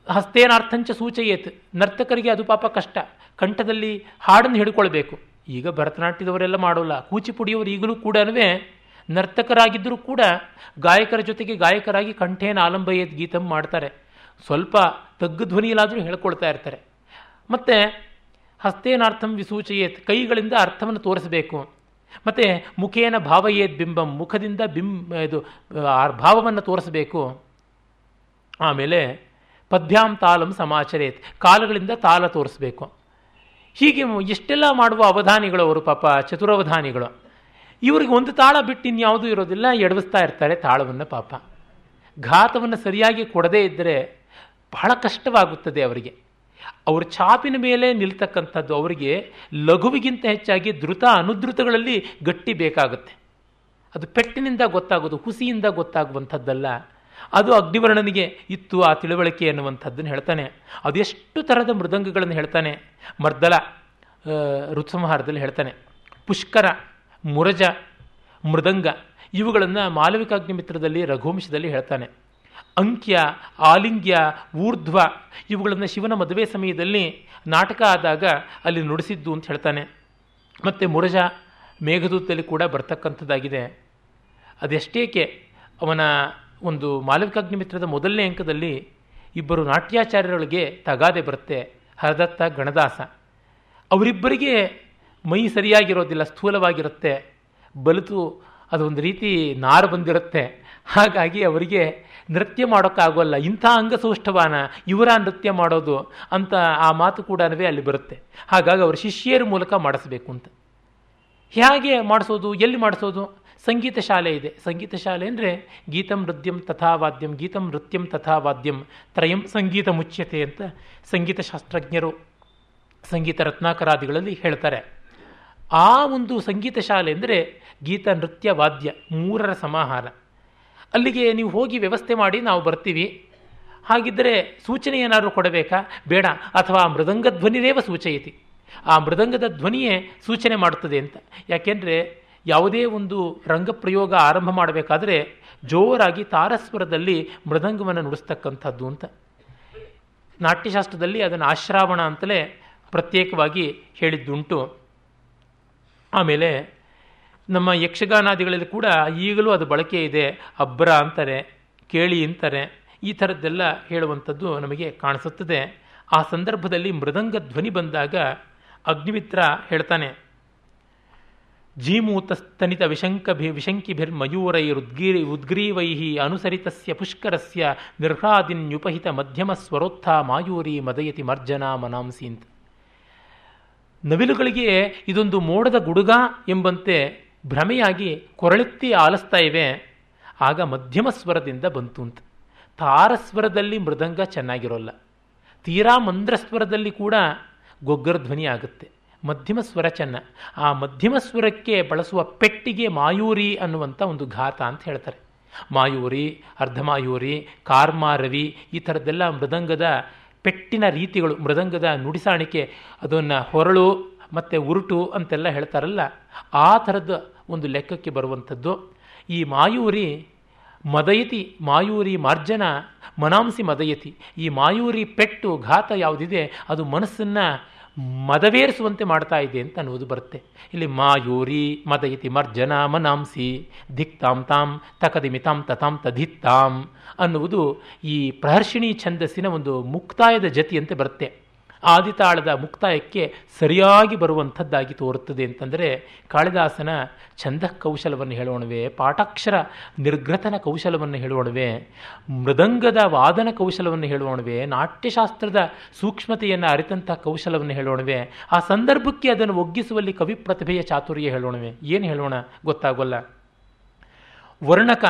ಹಸ್ತೇನಾರ್ಥಂಚ ಸೂಚಯೇತ್. ನರ್ತಕರಿಗೆ ಅದು ಪಾಪ ಕಷ್ಟ. ಕಂಠದಲ್ಲಿ ಹಾಡನ್ನು ಹಿಡ್ಕೊಳ್ಬೇಕು. ಈಗ ಭರತನಾಟ್ಯದವರೆಲ್ಲ ಮಾಡೋಲ್ಲ. ಕೂಚಿಪುಡಿಯವರು ಈಗಲೂ ಕೂಡ ನರ್ತಕರಾಗಿದ್ದರೂ ಕೂಡ ಗಾಯಕರ ಜೊತೆಗೆ ಗಾಯಕರಾಗಿ ಕಂಠೇನ ಆಲಂಬಯೇತ್ ಗೀತಂ ಮಾಡ್ತಾರೆ. ಸ್ವಲ್ಪ ತಗ್ಗು ಧ್ವನಿಯಲ್ಲಾದರೂ ಹೇಳ್ಕೊಳ್ತಾ ಇರ್ತಾರೆ. ಮತ್ತು ಹಸ್ತೇನಾರ್ಥಂ ವಿಸೂಚಯೇತ್, ಕೈಗಳಿಂದ ಅರ್ಥವನ್ನು ತೋರಿಸಬೇಕು. ಮತ್ತು ಮುಖೇನ ಭಾವಯೇತ್ ಬಿಂಬಂ, ಮುಖದಿಂದ ಬಿಂಬ ಇದು ಭಾವವನ್ನು ತೋರಿಸಬೇಕು. ಆಮೇಲೆ ಪದ್ಭ್ಯಾಂ ತಾಲಂ ಸಮಾಚರೇತ್, ಕಾಲುಗಳಿಂದ ತಾಲ ತೋರಿಸಬೇಕು. ಹೀಗೆ ಎಷ್ಟೆಲ್ಲ ಮಾಡುವ ಅವಧಾನಿಗಳು ಅವರು ಪಾಪ, ಚತುರವಧಾನಿಗಳು. ಇವರಿಗೆ ಒಂದು ತಾಳ ಬಿಟ್ಟು ಇನ್ಯಾವುದೂ ಇರೋದಿಲ್ಲ, ಎಡವಿಸ್ತಾ ಇರ್ತಾರೆ ತಾಳವನ್ನು ಪಾಪ. ಘಾತವನ್ನು ಸರಿಯಾಗಿ ಕೊಡದೇ ಇದ್ದರೆ ಬಹಳ ಕಷ್ಟವಾಗುತ್ತದೆ ಅವರಿಗೆ. ಅವ್ರ ಚಾಪಿನ ಮೇಲೆ ನಿಲ್ತಕ್ಕಂಥದ್ದು ಅವರಿಗೆ ಲಘುವಿಗಿಂತ ಹೆಚ್ಚಾಗಿ ಧೃತ ಅನುಧೃತಗಳಲ್ಲಿ ಗಟ್ಟಿ ಬೇಕಾಗುತ್ತೆ. ಅದು ಪೆಟ್ಟಿನಿಂದ ಗೊತ್ತಾಗೋದು, ಹುಸಿಯಿಂದ ಗೊತ್ತಾಗುವಂಥದ್ದಲ್ಲ. ಅದು ಅಗ್ನಿವರ್ಣನಿಗೆ ಇತ್ತು ಆ ತಿಳುವಳಿಕೆ ಎನ್ನುವಂಥದ್ದನ್ನು ಹೇಳ್ತಾನೆ. ಅದೆಷ್ಟು ಥರದ ಮೃದಂಗಗಳನ್ನು ಹೇಳ್ತಾನೆ. ಮರ್ದಲ ಋತ್ಸಂಹಾರದಲ್ಲಿ ಹೇಳ್ತಾನೆ. ಪುಷ್ಕರ ಮುರಜ, ಮೃದಂಗ ಇವುಗಳನ್ನು ಮಾಲವಿಕಾಗ್ನಿಮಿತ್ರದಲ್ಲಿ ರಘುವಂಶದಲ್ಲಿ ಹೇಳ್ತಾನೆ. ಅಂಕ್ಯ, ಆಲಿಂಗ್ಯ, ಊರ್ಧ್ವ ಇವುಗಳನ್ನು ಶಿವನ ಮದುವೆ ಸಮಯದಲ್ಲಿ ನಾಟಕ ಆದಾಗ ಅಲ್ಲಿ ನುಡಿಸಿದ್ದು ಅಂತ ಹೇಳ್ತಾನೆ. ಮತ್ತು ಮುರಜ ಮೇಘದೂತದಲ್ಲಿ ಕೂಡ ಬರ್ತಕ್ಕಂಥದ್ದಾಗಿದೆ. ಅದೆಷ್ಟೇಕೆ ಅವನ ಒಂದು ಮಾಲವಿಕಾಗ್ನಿಮಿತ್ರದ ಮೊದಲನೇ ಅಂಕದಲ್ಲಿ ಇಬ್ಬರು ನಾಟ್ಯಾಚಾರ್ಯರೊಳಗೆ ತಗಾದೆ ಬರುತ್ತೆ ಹರದತ್ತ ಗಣದಾಸ. ಅವರಿಬ್ಬರಿಗೆ ಮೈ ಸರಿಯಾಗಿರೋದಿಲ್ಲ, ಸ್ಥೂಲವಾಗಿರುತ್ತೆ, ಬಲಿತು ಅದೊಂದು ರೀತಿ ನಾರು ಬಂದಿರುತ್ತೆ. ಹಾಗಾಗಿ ಅವರಿಗೆ ನೃತ್ಯ ಮಾಡೋಕ್ಕಾಗೋಲ್ಲ, ಇಂಥ ಅಂಗಸೌಷ್ಠವಾನ, ಇವರ ನೃತ್ಯ ಮಾಡೋದು ಅಂತ ಆ ಮಾತು ಕೂಡ ಅಲ್ಲಿ ಬರುತ್ತೆ. ಹಾಗಾಗಿ ಅವರು ಶಿಷ್ಯರ ಮೂಲಕ ಮಾಡಿಸ್ಬೇಕು ಅಂತ. ಹೇಗೆ ಮಾಡಿಸೋದು, ಎಲ್ಲಿ ಮಾಡಿಸೋದು? ಸಂಗೀತ ಶಾಲೆ ಇದೆ. ಸಂಗೀತ ಶಾಲೆ ಅಂದರೆ ಗೀತಂ ನೃತ್ಯಂ ತಥಾ ವಾದ್ಯಂ, ಗೀತಂ ನೃತ್ಯಂ ತಥಾ ವಾದ್ಯಂ, ತ್ರಯಂ ಸಂಗೀತ ಮುಚ್ಯತೆ ಅಂತ ಸಂಗೀತ ಶಾಸ್ತ್ರಜ್ಞರು, ಸಂಗೀತ ರತ್ನಾಕರಾದಿಗಳಲ್ಲಿ ಹೇಳ್ತಾರೆ. ಆ ಒಂದು ಸಂಗೀತ ಶಾಲೆ ಅಂದರೆ ಗೀತ, ನೃತ್ಯ, ವಾದ್ಯ ಮೂರರ ಸಮಾಹಾರ. ಅಲ್ಲಿಗೆ ನೀವು ಹೋಗಿ ವ್ಯವಸ್ಥೆ ಮಾಡಿ ನಾವು ಬರ್ತೀವಿ. ಹಾಗಿದ್ದರೆ ಸೂಚನೆ ಏನಾದರೂ ಕೊಡಬೇಕಾ? ಬೇಡ. ಅಥವಾ ಮೃದಂಗ ಧ್ವನಿರೇವ ಸೂಚಯತಿ. ಆ ಮೃದಂಗದ ಧ್ವನಿಯೇ ಸೂಚನೆ ಮಾಡುತ್ತದೆ ಅಂತ. ಯಾಕೆಂದರೆ ಯಾವುದೇ ಒಂದು ರಂಗಪ್ರಯೋಗ ಆರಂಭ ಮಾಡಬೇಕಾದ್ರೆ ಜೋರಾಗಿ ತಾರಸ್ವರದಲ್ಲಿ ಮೃದಂಗವನ್ನು ನುಡಿಸ್ತಕ್ಕಂಥದ್ದು ಅಂತ. ನಾಟ್ಯಶಾಸ್ತ್ರದಲ್ಲಿ ಅದನ್ನು ಆಶ್ರಾವಣ ಅಂತಲೇ ಪ್ರತ್ಯೇಕವಾಗಿ ಹೇಳಿದ್ದುಂಟು. ಆಮೇಲೆ ನಮ್ಮ ಯಕ್ಷಗಾನಾದಿಗಳಲ್ಲಿ ಕೂಡ ಈಗಲೂ ಅದು ಬಳಕೆ ಇದೆ, ಅಬ್ರ ಅಂತಾರೆ, ಕೇಳಿ ಅಂತಾರೆ. ಈ ಥರದ್ದೆಲ್ಲ ಹೇಳುವಂಥದ್ದು ನಮಗೆ ಕಾಣಿಸುತ್ತದೆ. ಆ ಸಂದರ್ಭದಲ್ಲಿ ಮೃದಂಗ ಧ್ವನಿ ಬಂದಾಗ ಅಗ್ನಿಮಿತ್ರ ಹೇಳ್ತಾನೆ, ಜೀಮೂತಸ್ತನಿತ ವಿಶಂಕಭಿ ವಿಶಂಕಿಭಿರ್ಮಯೂರೈರುದ್ಗೀ ಉದ್ಗ್ರೀವೈ ಅನುಸರಿತಸ್ಯ ಪುಷ್ಕರಸ್ಯ ನಿರ್ಹಾದಿನ್ಯುಪಹಿತ ಮಧ್ಯಮ ಸ್ವರೋತ್ಥ ಮಾಯೂರಿ ಮದಯತಿ ಮರ್ಜನಾ ಮನಾಂಸಿ ನವಿಲುಗಳಿಗೆ ಇದೊಂದು ಮೋಡದ ಗುಡುಗ ಎಂಬಂತೆ ಭ್ರಮೆಯಾಗಿ ಕೊರಳೆತ್ತಿ ಆಲಿಸ್ತಾ ಇವೆ. ಆಗ ಮಧ್ಯಮ ಸ್ವರದಿಂದ ಬಂತು ಅಂತ ತಾರಸ್ವರದಲ್ಲಿ ಮೃದಂಗ ಚೆನ್ನಾಗಿರೋಲ್ಲ. ತೀರಾ ಮಂದ್ರಸ್ವರದಲ್ಲಿ ಕೂಡ ಗೊಗ್ಗರ ಧ್ವನಿ ಆಗುತ್ತೆ. ಮಧ್ಯಮ ಸ್ವರ ಚೆನ್ನ. ಆ ಮಧ್ಯಮ ಸ್ವರಕ್ಕೆ ಬಳಸುವ ಪೆಟ್ಟಿಗೆ ಮಾಯೂರಿ ಅನ್ನುವಂಥ ಒಂದು ಘಾತ ಅಂತ ಹೇಳ್ತಾರೆ. ಮಾಯೂರಿ, ಅರ್ಧಮಾಯೂರಿ, ಕಾರ್ಮಾರವಿ ಈ ಥರದ್ದೆಲ್ಲ ಮೃದಂಗದ ಪೆಟ್ಟಿನ ರೀತಿಗಳು, ಮೃದಂಗದ ನುಡಿಸಾಣಿಕೆ, ಅದನ್ನು ಹೊರಳು ಮತ್ತು ಉರುಟು ಅಂತೆಲ್ಲ ಹೇಳ್ತಾರಲ್ಲ, ಆ ಥರದ ಒಂದು ಲೆಕ್ಕಕ್ಕೆ ಬರುವಂಥದ್ದು. ಈ ಮಾಯೂರಿ ಮದಯತಿ, ಮಾಯೂರಿ ಮಾರ್ಜನ, ಮನಾಂಸಿ ಮದಯತಿ, ಈ ಮಾಯೂರಿ ಪೆಟ್ಟು ಘಾತ ಯಾವುದಿದೆ, ಅದು ಮನಸ್ಸನ್ನು ಮದವೇರಿಸುವಂತೆ ಮಾಡ್ತಾ ಇದೆ ಅಂತ ಅನ್ನೋದು ಬರುತ್ತೆ. ಇಲ್ಲಿ ಮಾಯೂರಿ ಮದಯತಿ ಮರ್ಜನ, ಮನಾಂಸಿ ಧಿಕ್ತಾಂ ತಾಂ ತಕದಿಮಿತಾಂ ತತಾಂ ತಧಿತ್ತಾಂ ಅನ್ನುವುದು ಈ ಪ್ರಹರ್ಷಿಣಿ ಛಂದಸ್ಸಿನ ಒಂದು ಮುಕ್ತಾಯದ ಜತಿಯಂತೆ ಬರುತ್ತೆ. ಆದಿತಾಳದ ಮುಕ್ತಾಯಕ್ಕೆ ಸರಿಯಾಗಿ ಬರುವಂಥದ್ದಾಗಿ ತೋರುತ್ತದೆ ಅಂತಂದರೆ ಕಾಳಿದಾಸನ ಛಂದ ಕೌಶಲವನ್ನು ಹೇಳೋಣವೆ, ಪಾಠಾಕ್ಷರ ನಿರ್ಗ್ರಥನ ಕೌಶಲವನ್ನು ಹೇಳೋಣವೆ, ಮೃದಂಗದ ವಾದನ ಕೌಶಲವನ್ನು ಹೇಳೋಣವೆ, ನಾಟ್ಯಶಾಸ್ತ್ರದ ಸೂಕ್ಷ್ಮತೆಯನ್ನು ಅರಿತಂಥ ಕೌಶಲವನ್ನು ಹೇಳೋಣವೆ, ಆ ಸಂದರ್ಭಕ್ಕೆ ಅದನ್ನು ಒಗ್ಗಿಸುವಲ್ಲಿ ಕವಿ ಪ್ರತಿಭೆಯ ಚಾತುರ್ಯ ಹೇಳೋಣವೆ. ಏನು ಹೇಳೋಣ? ಗೊತ್ತಾಗೋಲ್ಲ. ವರ್ಣಕ